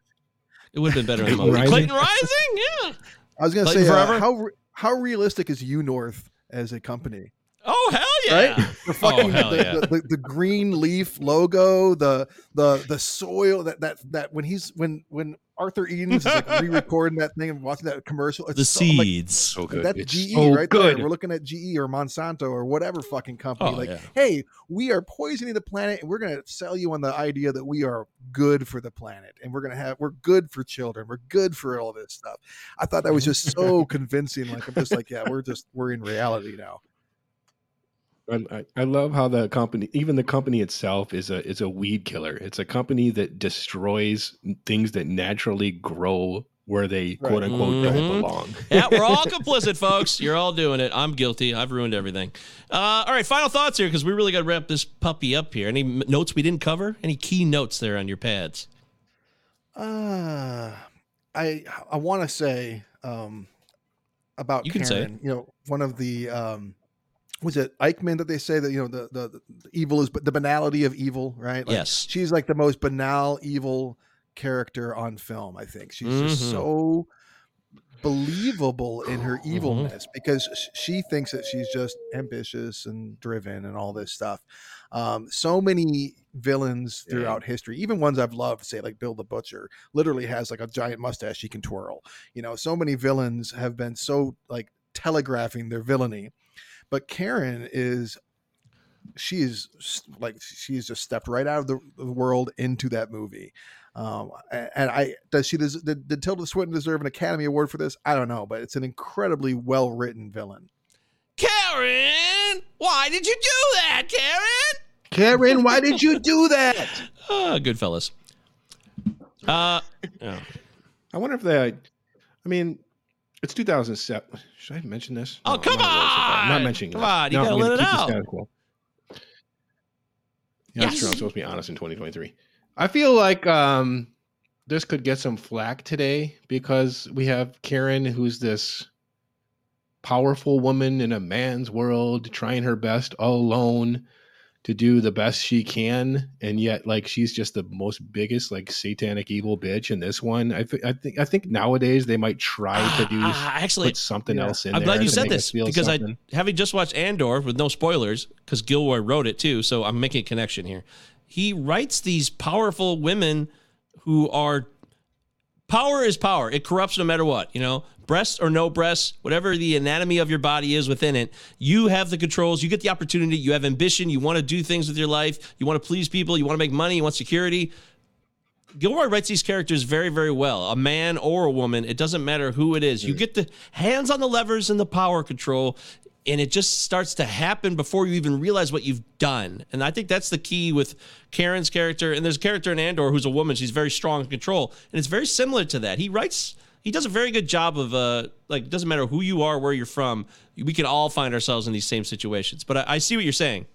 It would have been better in [LAUGHS] the movie. Rising? Clayton Rising, yeah. I was gonna Clayton say uh, how re- how realistic is U North as a company? Oh hell yeah! Right? The fucking oh hell the, yeah! the, the, the green leaf logo, the the the soil that that that when he's when when Arthur Edens is like re-recording that thing and watching that commercial. It's The so, I'm like, seeds. So good. that's It's GE so right good. there. We're looking at GE or Monsanto or whatever fucking company. Oh, like, yeah. hey, we are poisoning the planet, and we're going to sell you on the idea that we are good for the planet, and we're going to have we're good for children, we're good for all this stuff. I thought that was just so [LAUGHS] convincing. Like, I'm just like, yeah, we're just we're in reality now. I, I- I love how the company, even the company itself, is a is a weed killer. It's a company that destroys things that naturally grow where they Right. quote unquote Mhm. don't belong. yeah, we're all [LAUGHS] complicit, folks. You're all doing it. I'm guilty. I've ruined everything. Uh, all right, final thoughts here because we really got to wrap this puppy up here. Any notes we didn't cover? Any key notes there on your pads? Uh, I I want to say um about You can say it. You know, one of the um was it Eichmann that they say that you know the the, the evil is but the banality of evil, right? Like, Yes. she's like the most banal evil character on film. I think she's Mhm. just so believable in her [GASPS] evilness because she thinks that she's just ambitious and driven and all this stuff. Um, so many villains Yeah. throughout history, even ones I've loved, say like Bill the Butcher, literally has like a giant mustache he can twirl. You know, so many villains have been so like telegraphing their villainy, but Karen is she is like she's just stepped right out of the, the world into that movie. Um, and I does she does did, did Tilda Swinton deserve an Academy Award for this? I don't know, but it's an incredibly well written villain. Karen, why did you do that, Karen? Karen, why did you do that? [LAUGHS] Ah, Goodfellas. Uh, yeah. I wonder if they. I mean, it's 2007. Should I mention this? Oh, I'm come really so. I'm not on! mentioning Come that. on, you No, gotta I'm let it out. Yeah, that's Yes. true. I'm supposed to be honest in 2023. I feel like um, this could get some flack today because we have Karen, who's this powerful woman in a man's world, trying her best all alone to do the best she can, and yet like she's just the most biggest like satanic evil bitch in this one. I, th- I think I think nowadays they might try to do Ah, actually, put something yeah. else in. I'm there glad you said this because something. I, having just watched Andor with no spoilers, because Gilroy wrote it too, so I'm making a connection here. He writes these powerful women who are power is power. It corrupts no matter what, you know, breasts or no breasts, whatever the anatomy of your body is within it. You have the controls. You get the opportunity. You have ambition. You want to do things with your life. You want to please people. You want to make money. You want security. Gilroy writes these characters very, very well. A man or a woman, it doesn't matter who it is. You mm. get the hands on the levers and the power control, and it just starts to happen before you even realize what you've done. And I think that's the key with Karen's character. And there's a character in Andor who's a woman. She's very strong in control, and it's very similar to that. He writes. He does a very good job of uh like doesn't matter who you are, where you're from, we can all find ourselves in these same situations. But I, I see what you're saying.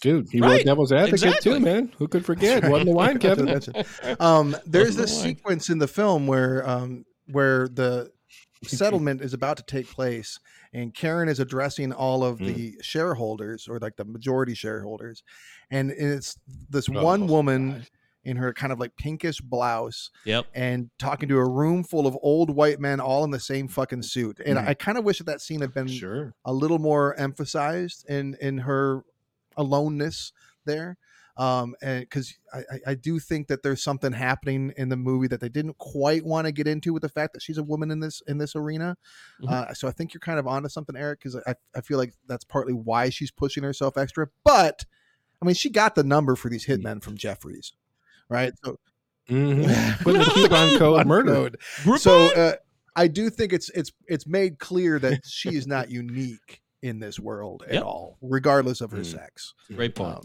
Dude, he Right. wrote Devil's Advocate Exactly. too, man. Who could forget? Wasn't the wine, [LAUGHS] That's Kevin? Um, there's Wasn't this the sequence in the film where um, where the [LAUGHS] settlement is about to take place, and Karen is addressing all of the shareholders or like the majority shareholders, and it's this one Oh, woman God. In her kind of like pinkish blouse Yep. and talking to a room full of old white men all in the same fucking suit. And Mm. I kind of wish that that scene had been Sure. a little more emphasized in in her aloneness there um and because I, I do think that there's something happening in the movie that they didn't quite want to get into with the fact that she's a woman in this in this arena Mhm. uh so i think you're kind of onto something eric because I, I feel like that's partly why she's pushing herself extra but i mean she got the number for these hitmen from jeffries right so Mm-hmm. [LAUGHS] Put the coupon code so uh, i do think it's it's it's made clear that she is not unique in this world at Yep. all regardless of her Mm. sex Great point. Um,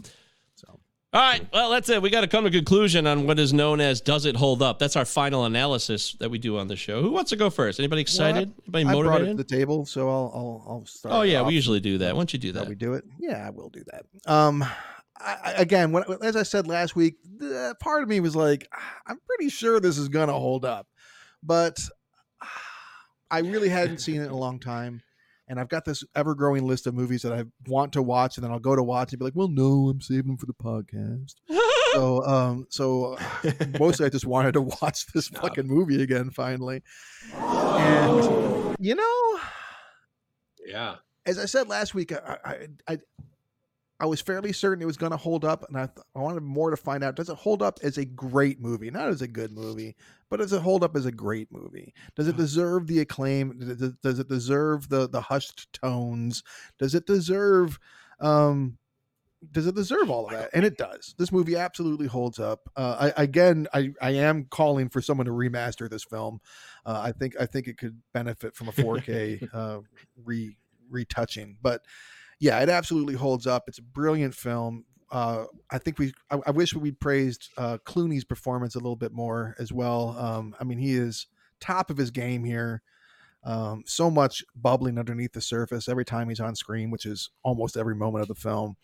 so All right. Well, that's it. We got to come to a conclusion on what is known as does it hold up? That's our final analysis that we do on the show. Who wants to go first? Anybody excited? Anybody motivated? I brought it to the table, so I'll I'll, I'll start. oh yeah, we usually do that. Why don't you do that? we do it? Yeah, I will do that. Um, I, again, when, as I said last week, the, part of me was like, "Ah, I'm pretty sure this is gonna hold up, but ah, I really hadn't seen it in a long time. And I've got this ever growing list of movies that I want to watch, and then I'll go to watch and be like, "Well, no, I'm saving them for the podcast." so, [LAUGHS] um, so [LAUGHS] mostly I just wanted to watch this fucking movie again finally. And you know, Yeah. as I said last week, I, I, I I was fairly certain it was going to hold up, and I, th- I wanted more to find out. Does it hold up as a great movie? Not as a good movie, but does it hold up as a great movie? Does it deserve the acclaim? Does it, deserve the the hushed tones? Does it deserve um, does it deserve all of that? And it does. This movie absolutely holds up. Uh, I, again, I, I am calling for someone to remaster this film. Uh, I think I think it could benefit from a 4K [LAUGHS] uh, re retouching. But yeah, it absolutely holds up. It's a brilliant film. Uh, I think we. I, I wish we praised uh, Clooney's performance a little bit more as well. Um, I mean, he is top of his game here. Um, so much bubbling underneath the surface every time he's on screen, which is almost every moment of the film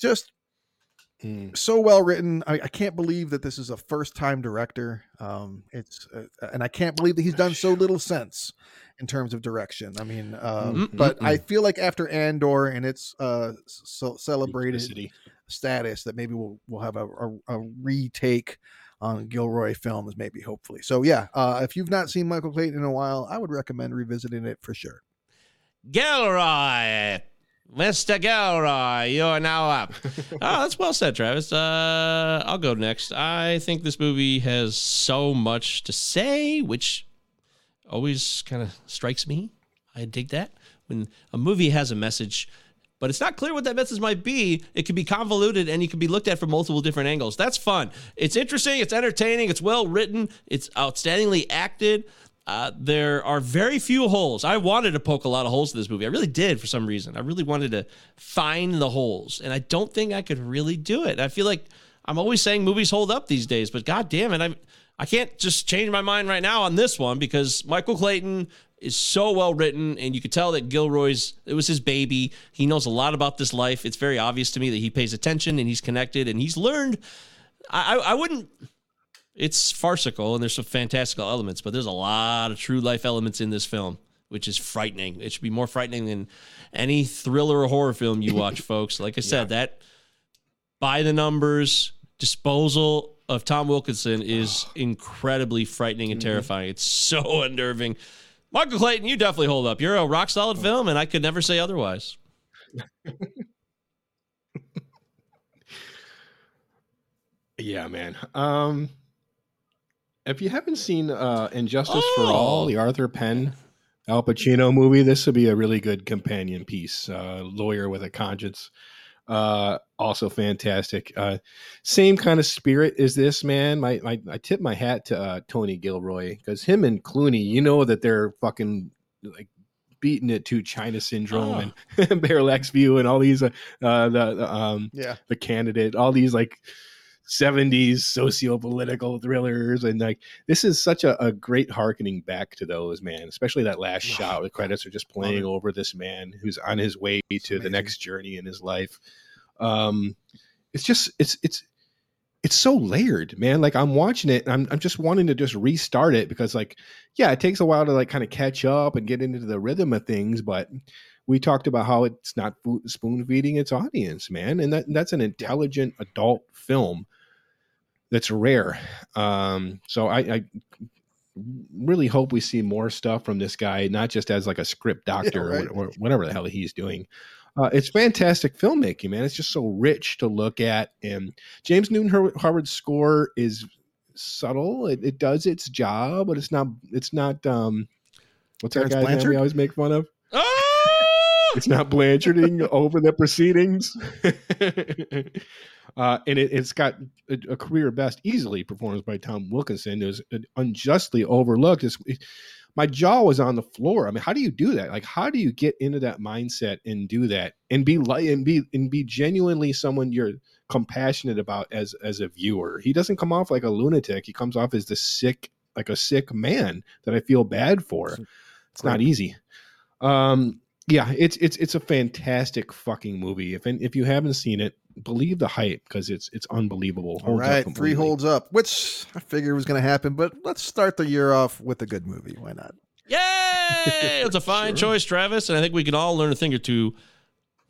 just Mm. so well written. I, I can't believe that this is a first time director. Um, it's uh, and I can't believe that he's done so little sense in terms of direction. I mean, um, but I feel like after Andor and its uh, so celebrated status, that maybe we'll we'll have a, a, a retake on Gilroy films, maybe hopefully. So yeah, uh, if you've not seen Michael Clayton in a while, I would recommend revisiting it for sure. Gilroy. Mr. Gilroy, you're now up. oh, [LAUGHS] that's well said, Travis. Uh, I'll go next. I think this movie has so much to say, which always kind of strikes me. I dig that. When a movie has a message, but it's not clear what that message might be, it can be convoluted and it can be looked at from multiple different angles. That's fun. It's interesting, it's entertaining, it's well written, it's outstandingly acted. Uh, there are very few holes. I wanted to poke a lot of holes in this movie. I really did for some reason. I really wanted to find the holes, and I don't think I could really do it. I feel like I'm always saying movies hold up these days, but god damn it, I I can't just change my mind right now on this one because Michael Clayton is so well written, and you could tell that Gilroy's it was his baby. He knows a lot about this life. It's very obvious to me that he pays attention and he's connected and he's learned. I, I wouldn't it's farcical and there's some fantastical elements, but there's a lot of true life elements in this film, which is frightening. It should be more frightening than any thriller or horror film you watch, [LAUGHS] folks. Like I said, that by the numbers disposal of Tom Wilkinson is [SIGHS] incredibly frightening and terrifying. It's so [LAUGHS] unnerving. Michael Clayton, you definitely hold up. You're a rock solid film, and I could never say otherwise. [LAUGHS] Yeah, man. Um, if you haven't seen uh, And Justice for All, Oh. the Arthur Penn Al Pacino movie, this would be a really good companion piece. Uh, lawyer with a conscience. Uh, also fantastic. Uh, same kind of spirit as this man. My, my I tip my hat to uh, Tony Gilroy because him and Clooney, you know that they're fucking like beating it to China Syndrome and [LAUGHS] Parallax View and all these uh, uh the, the um Yeah. the candidate, all these like 70s socio-political thrillers and like this is such a, a great harkening back to those man especially that last shot the credits are just playing over this man who's on his way to the next journey in his life. Um it's just it's it's it's so layered man like i'm watching it and I'm, I'm just wanting to just restart it because like yeah it takes a while to like kind of catch up and get into the rhythm of things but we talked about how it's not spoon feeding its audience, man, and that that's an intelligent adult film that's rare. Um, so I, I really hope we see more stuff from this guy, not just as like a script doctor right. or, or whatever the hell he's doing. Uh, it's fantastic filmmaking, man. It's just so rich to look at, and James Newton Howard's score is subtle. It, it does its job, but it's not. It's not. Um, what's Terrence that guy's name Blanchard? we always make fun of? Ah! it's not Blancharding over the proceedings. [LAUGHS] uh, and it, it's got a, a career best easily performance by Tom Wilkinson. It was unjustly overlooked. It's, it- my jaw was on the floor. I mean, how do you do that? Like, how do you get into that mindset and do that and be like and be and be genuinely someone you're compassionate about as as a viewer? He doesn't come off like a lunatic. He comes off as the sick, like a sick man that I feel bad for. It's not easy. Um, yeah, it's it's it's a fantastic fucking movie. If if you haven't seen it, believe the hype because it's it's unbelievable. All Holds up three holds up, which I figured was going to happen, but let's start the year off with a good movie. Why not? Yay! It's a [LAUGHS] fine choice, Travis, and I think we can all learn a thing or two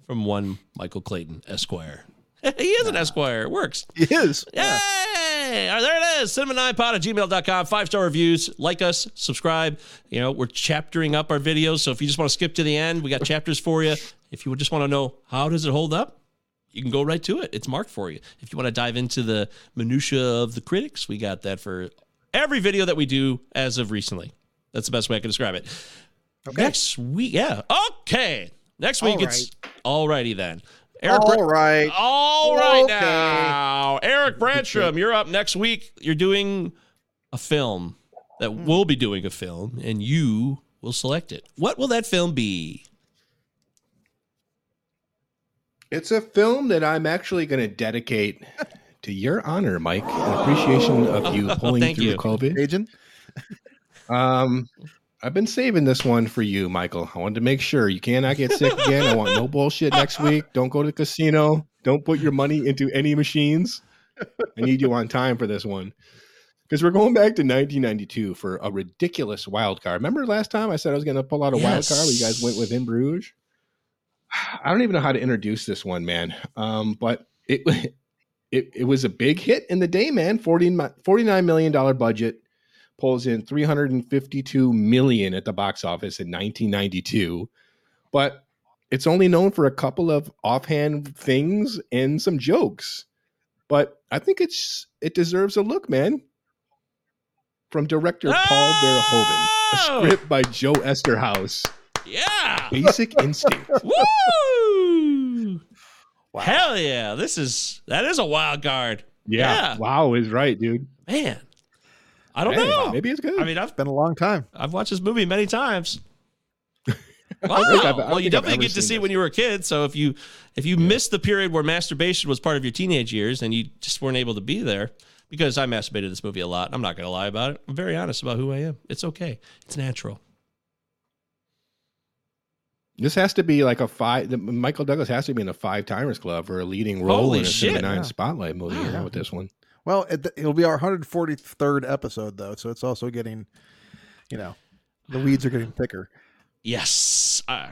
from one Michael Clayton, Esquire. [LAUGHS] he is an Esquire. It works. He is. Yay! All right, there it is. Cinema9pod at gmail.com. Five star reviews. Like us, subscribe. You know, we're chaptering up our videos. So if you just want to skip to the end, we got chapters for you. If you would just want to know how does it hold up, you can go right to it. It's marked for you. If you want to dive into the minutia of the critics, we got that for every video that we do as of recently. That's the best way I can describe it. Next week, yeah. Okay. Next week All it's alrighty then. Eric, All right. all right Okay. now. Eric Branstrom, you're up next week. You're doing a film that hmm. we'll be doing a film, and you will select it. What will that film be? It's a film that I'm actually going to dedicate to your honor, Mike, in appreciation of you Oh, [LAUGHS] pulling thank through you. COVID. Agent. Um, I've been saving this one for you, Michael. I wanted to make sure you cannot get sick again. I want no [LAUGHS] bullshit next week. Don't go to the casino. Don't put your money into any machines. I need you on time for this one. Because we're going back to 1992 for a ridiculous wild card. Remember last time I said I was going to pull out a wild card? You guys went with In Bruges. I don't even know how to introduce this one, man. Um, but it, [LAUGHS] it it was a big hit in the day, man. 40, $49 million budget pulls in 352 million at the box office in 1992 but it's only known for a couple of offhand things and some jokes but i think it's it deserves a look man from director paul verhoeven a Oh! script by joe esterhaus Yeah. basic instinct [LAUGHS] Woo! Hell yeah. This is that is a wild card. Yeah. wow is right dude Man. I don't Hey, know. maybe it's good I mean, I've Been a long time. I've watched this movie many times. [LAUGHS] Wow. I've- I well, you definitely get to see it when you were a kid. So if you if you missed the period where masturbation was part of your teenage years and you just weren't able to be there, because I masturbated this movie a lot. I'm not going to lie about it. I'm very honest about who I am. It's okay. It's natural. This has to be like a five. The, Michael Douglas has to be in a five timers club for a leading role Holy in a shit. Cinema Nine Yeah. spotlight movie. Wow. Yeah, with this one. Well, it, it'll be our 143rd episode though, so it's also getting, you know, the weeds are getting thicker. Yes. Uh,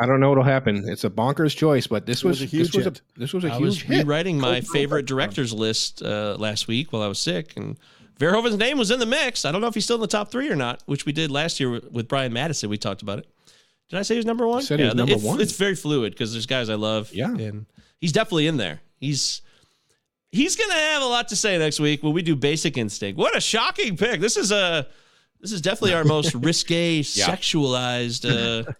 I don't know what'll happen. It's a bonkers choice, but this was was, a huge this was a hit. this was a I huge was hit. rewriting my Cold favorite Cold directors list uh, last week while I was sick, and Verhoeven's name was in the mix. I don't know if he's still in the top three or not, which we did last year with, with Brian Madison. We talked about it. Did I say he was number one? You said he was number it's, one. It's very fluid because there's guys I love. Yeah. and he's definitely in there. He's he's gonna have a lot to say next week when we do Basic Instinct. What a shocking pick! This is a this is definitely our most [LAUGHS] risque, sexualized. Uh,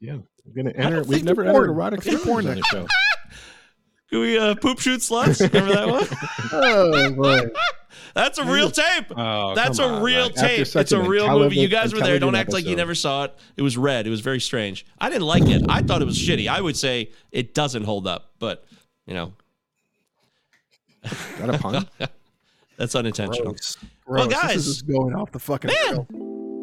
Yeah, we're gonna enter. We've never we entered porn. erotic Let's do films porn on the show. [LAUGHS] can we uh, poop shoot sluts? Remember that one? [LAUGHS] Oh boy. That's a real tape. Oh, That's a on, real Mike. Tape. It's a real movie. You guys were there. Don't intelligent act like you never saw it. It was red. It was very strange. I didn't like it. I thought it was shitty. I would say it doesn't hold up, but you know, Got a pun? [LAUGHS] that's unintentional. Gross. Well, guys. this is going off the fucking rail.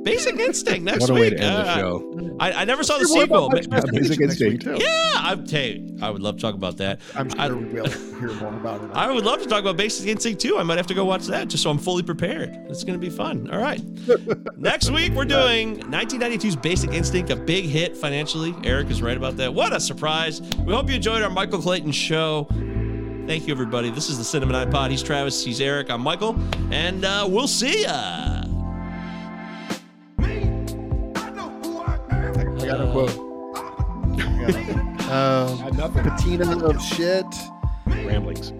Basic Instinct next week. what a way to end the Uh, show. I, I never saw the Hear more sequel. about but- Yeah, Basic masturbation next week, Instinct. too. yeah, I'm, hey, I would love to talk about that. I'm sure I- we will hear more about it. I would love to talk about Basic Instinct too. I might have to go watch that just so I'm fully prepared. It's going to be fun. All right. [LAUGHS] Next week, we're doing 1992's Basic Instinct, a big hit financially. Eric is right about that. What a surprise. We hope you enjoyed our Michael Clayton show. Thank you, everybody. This is the Cinema 9 Pod. He's Travis. He's Eric. I'm Michael. And uh, we'll see ya. I got a quote. [LAUGHS] Um, Had nothing. patina of shit. Ramblings.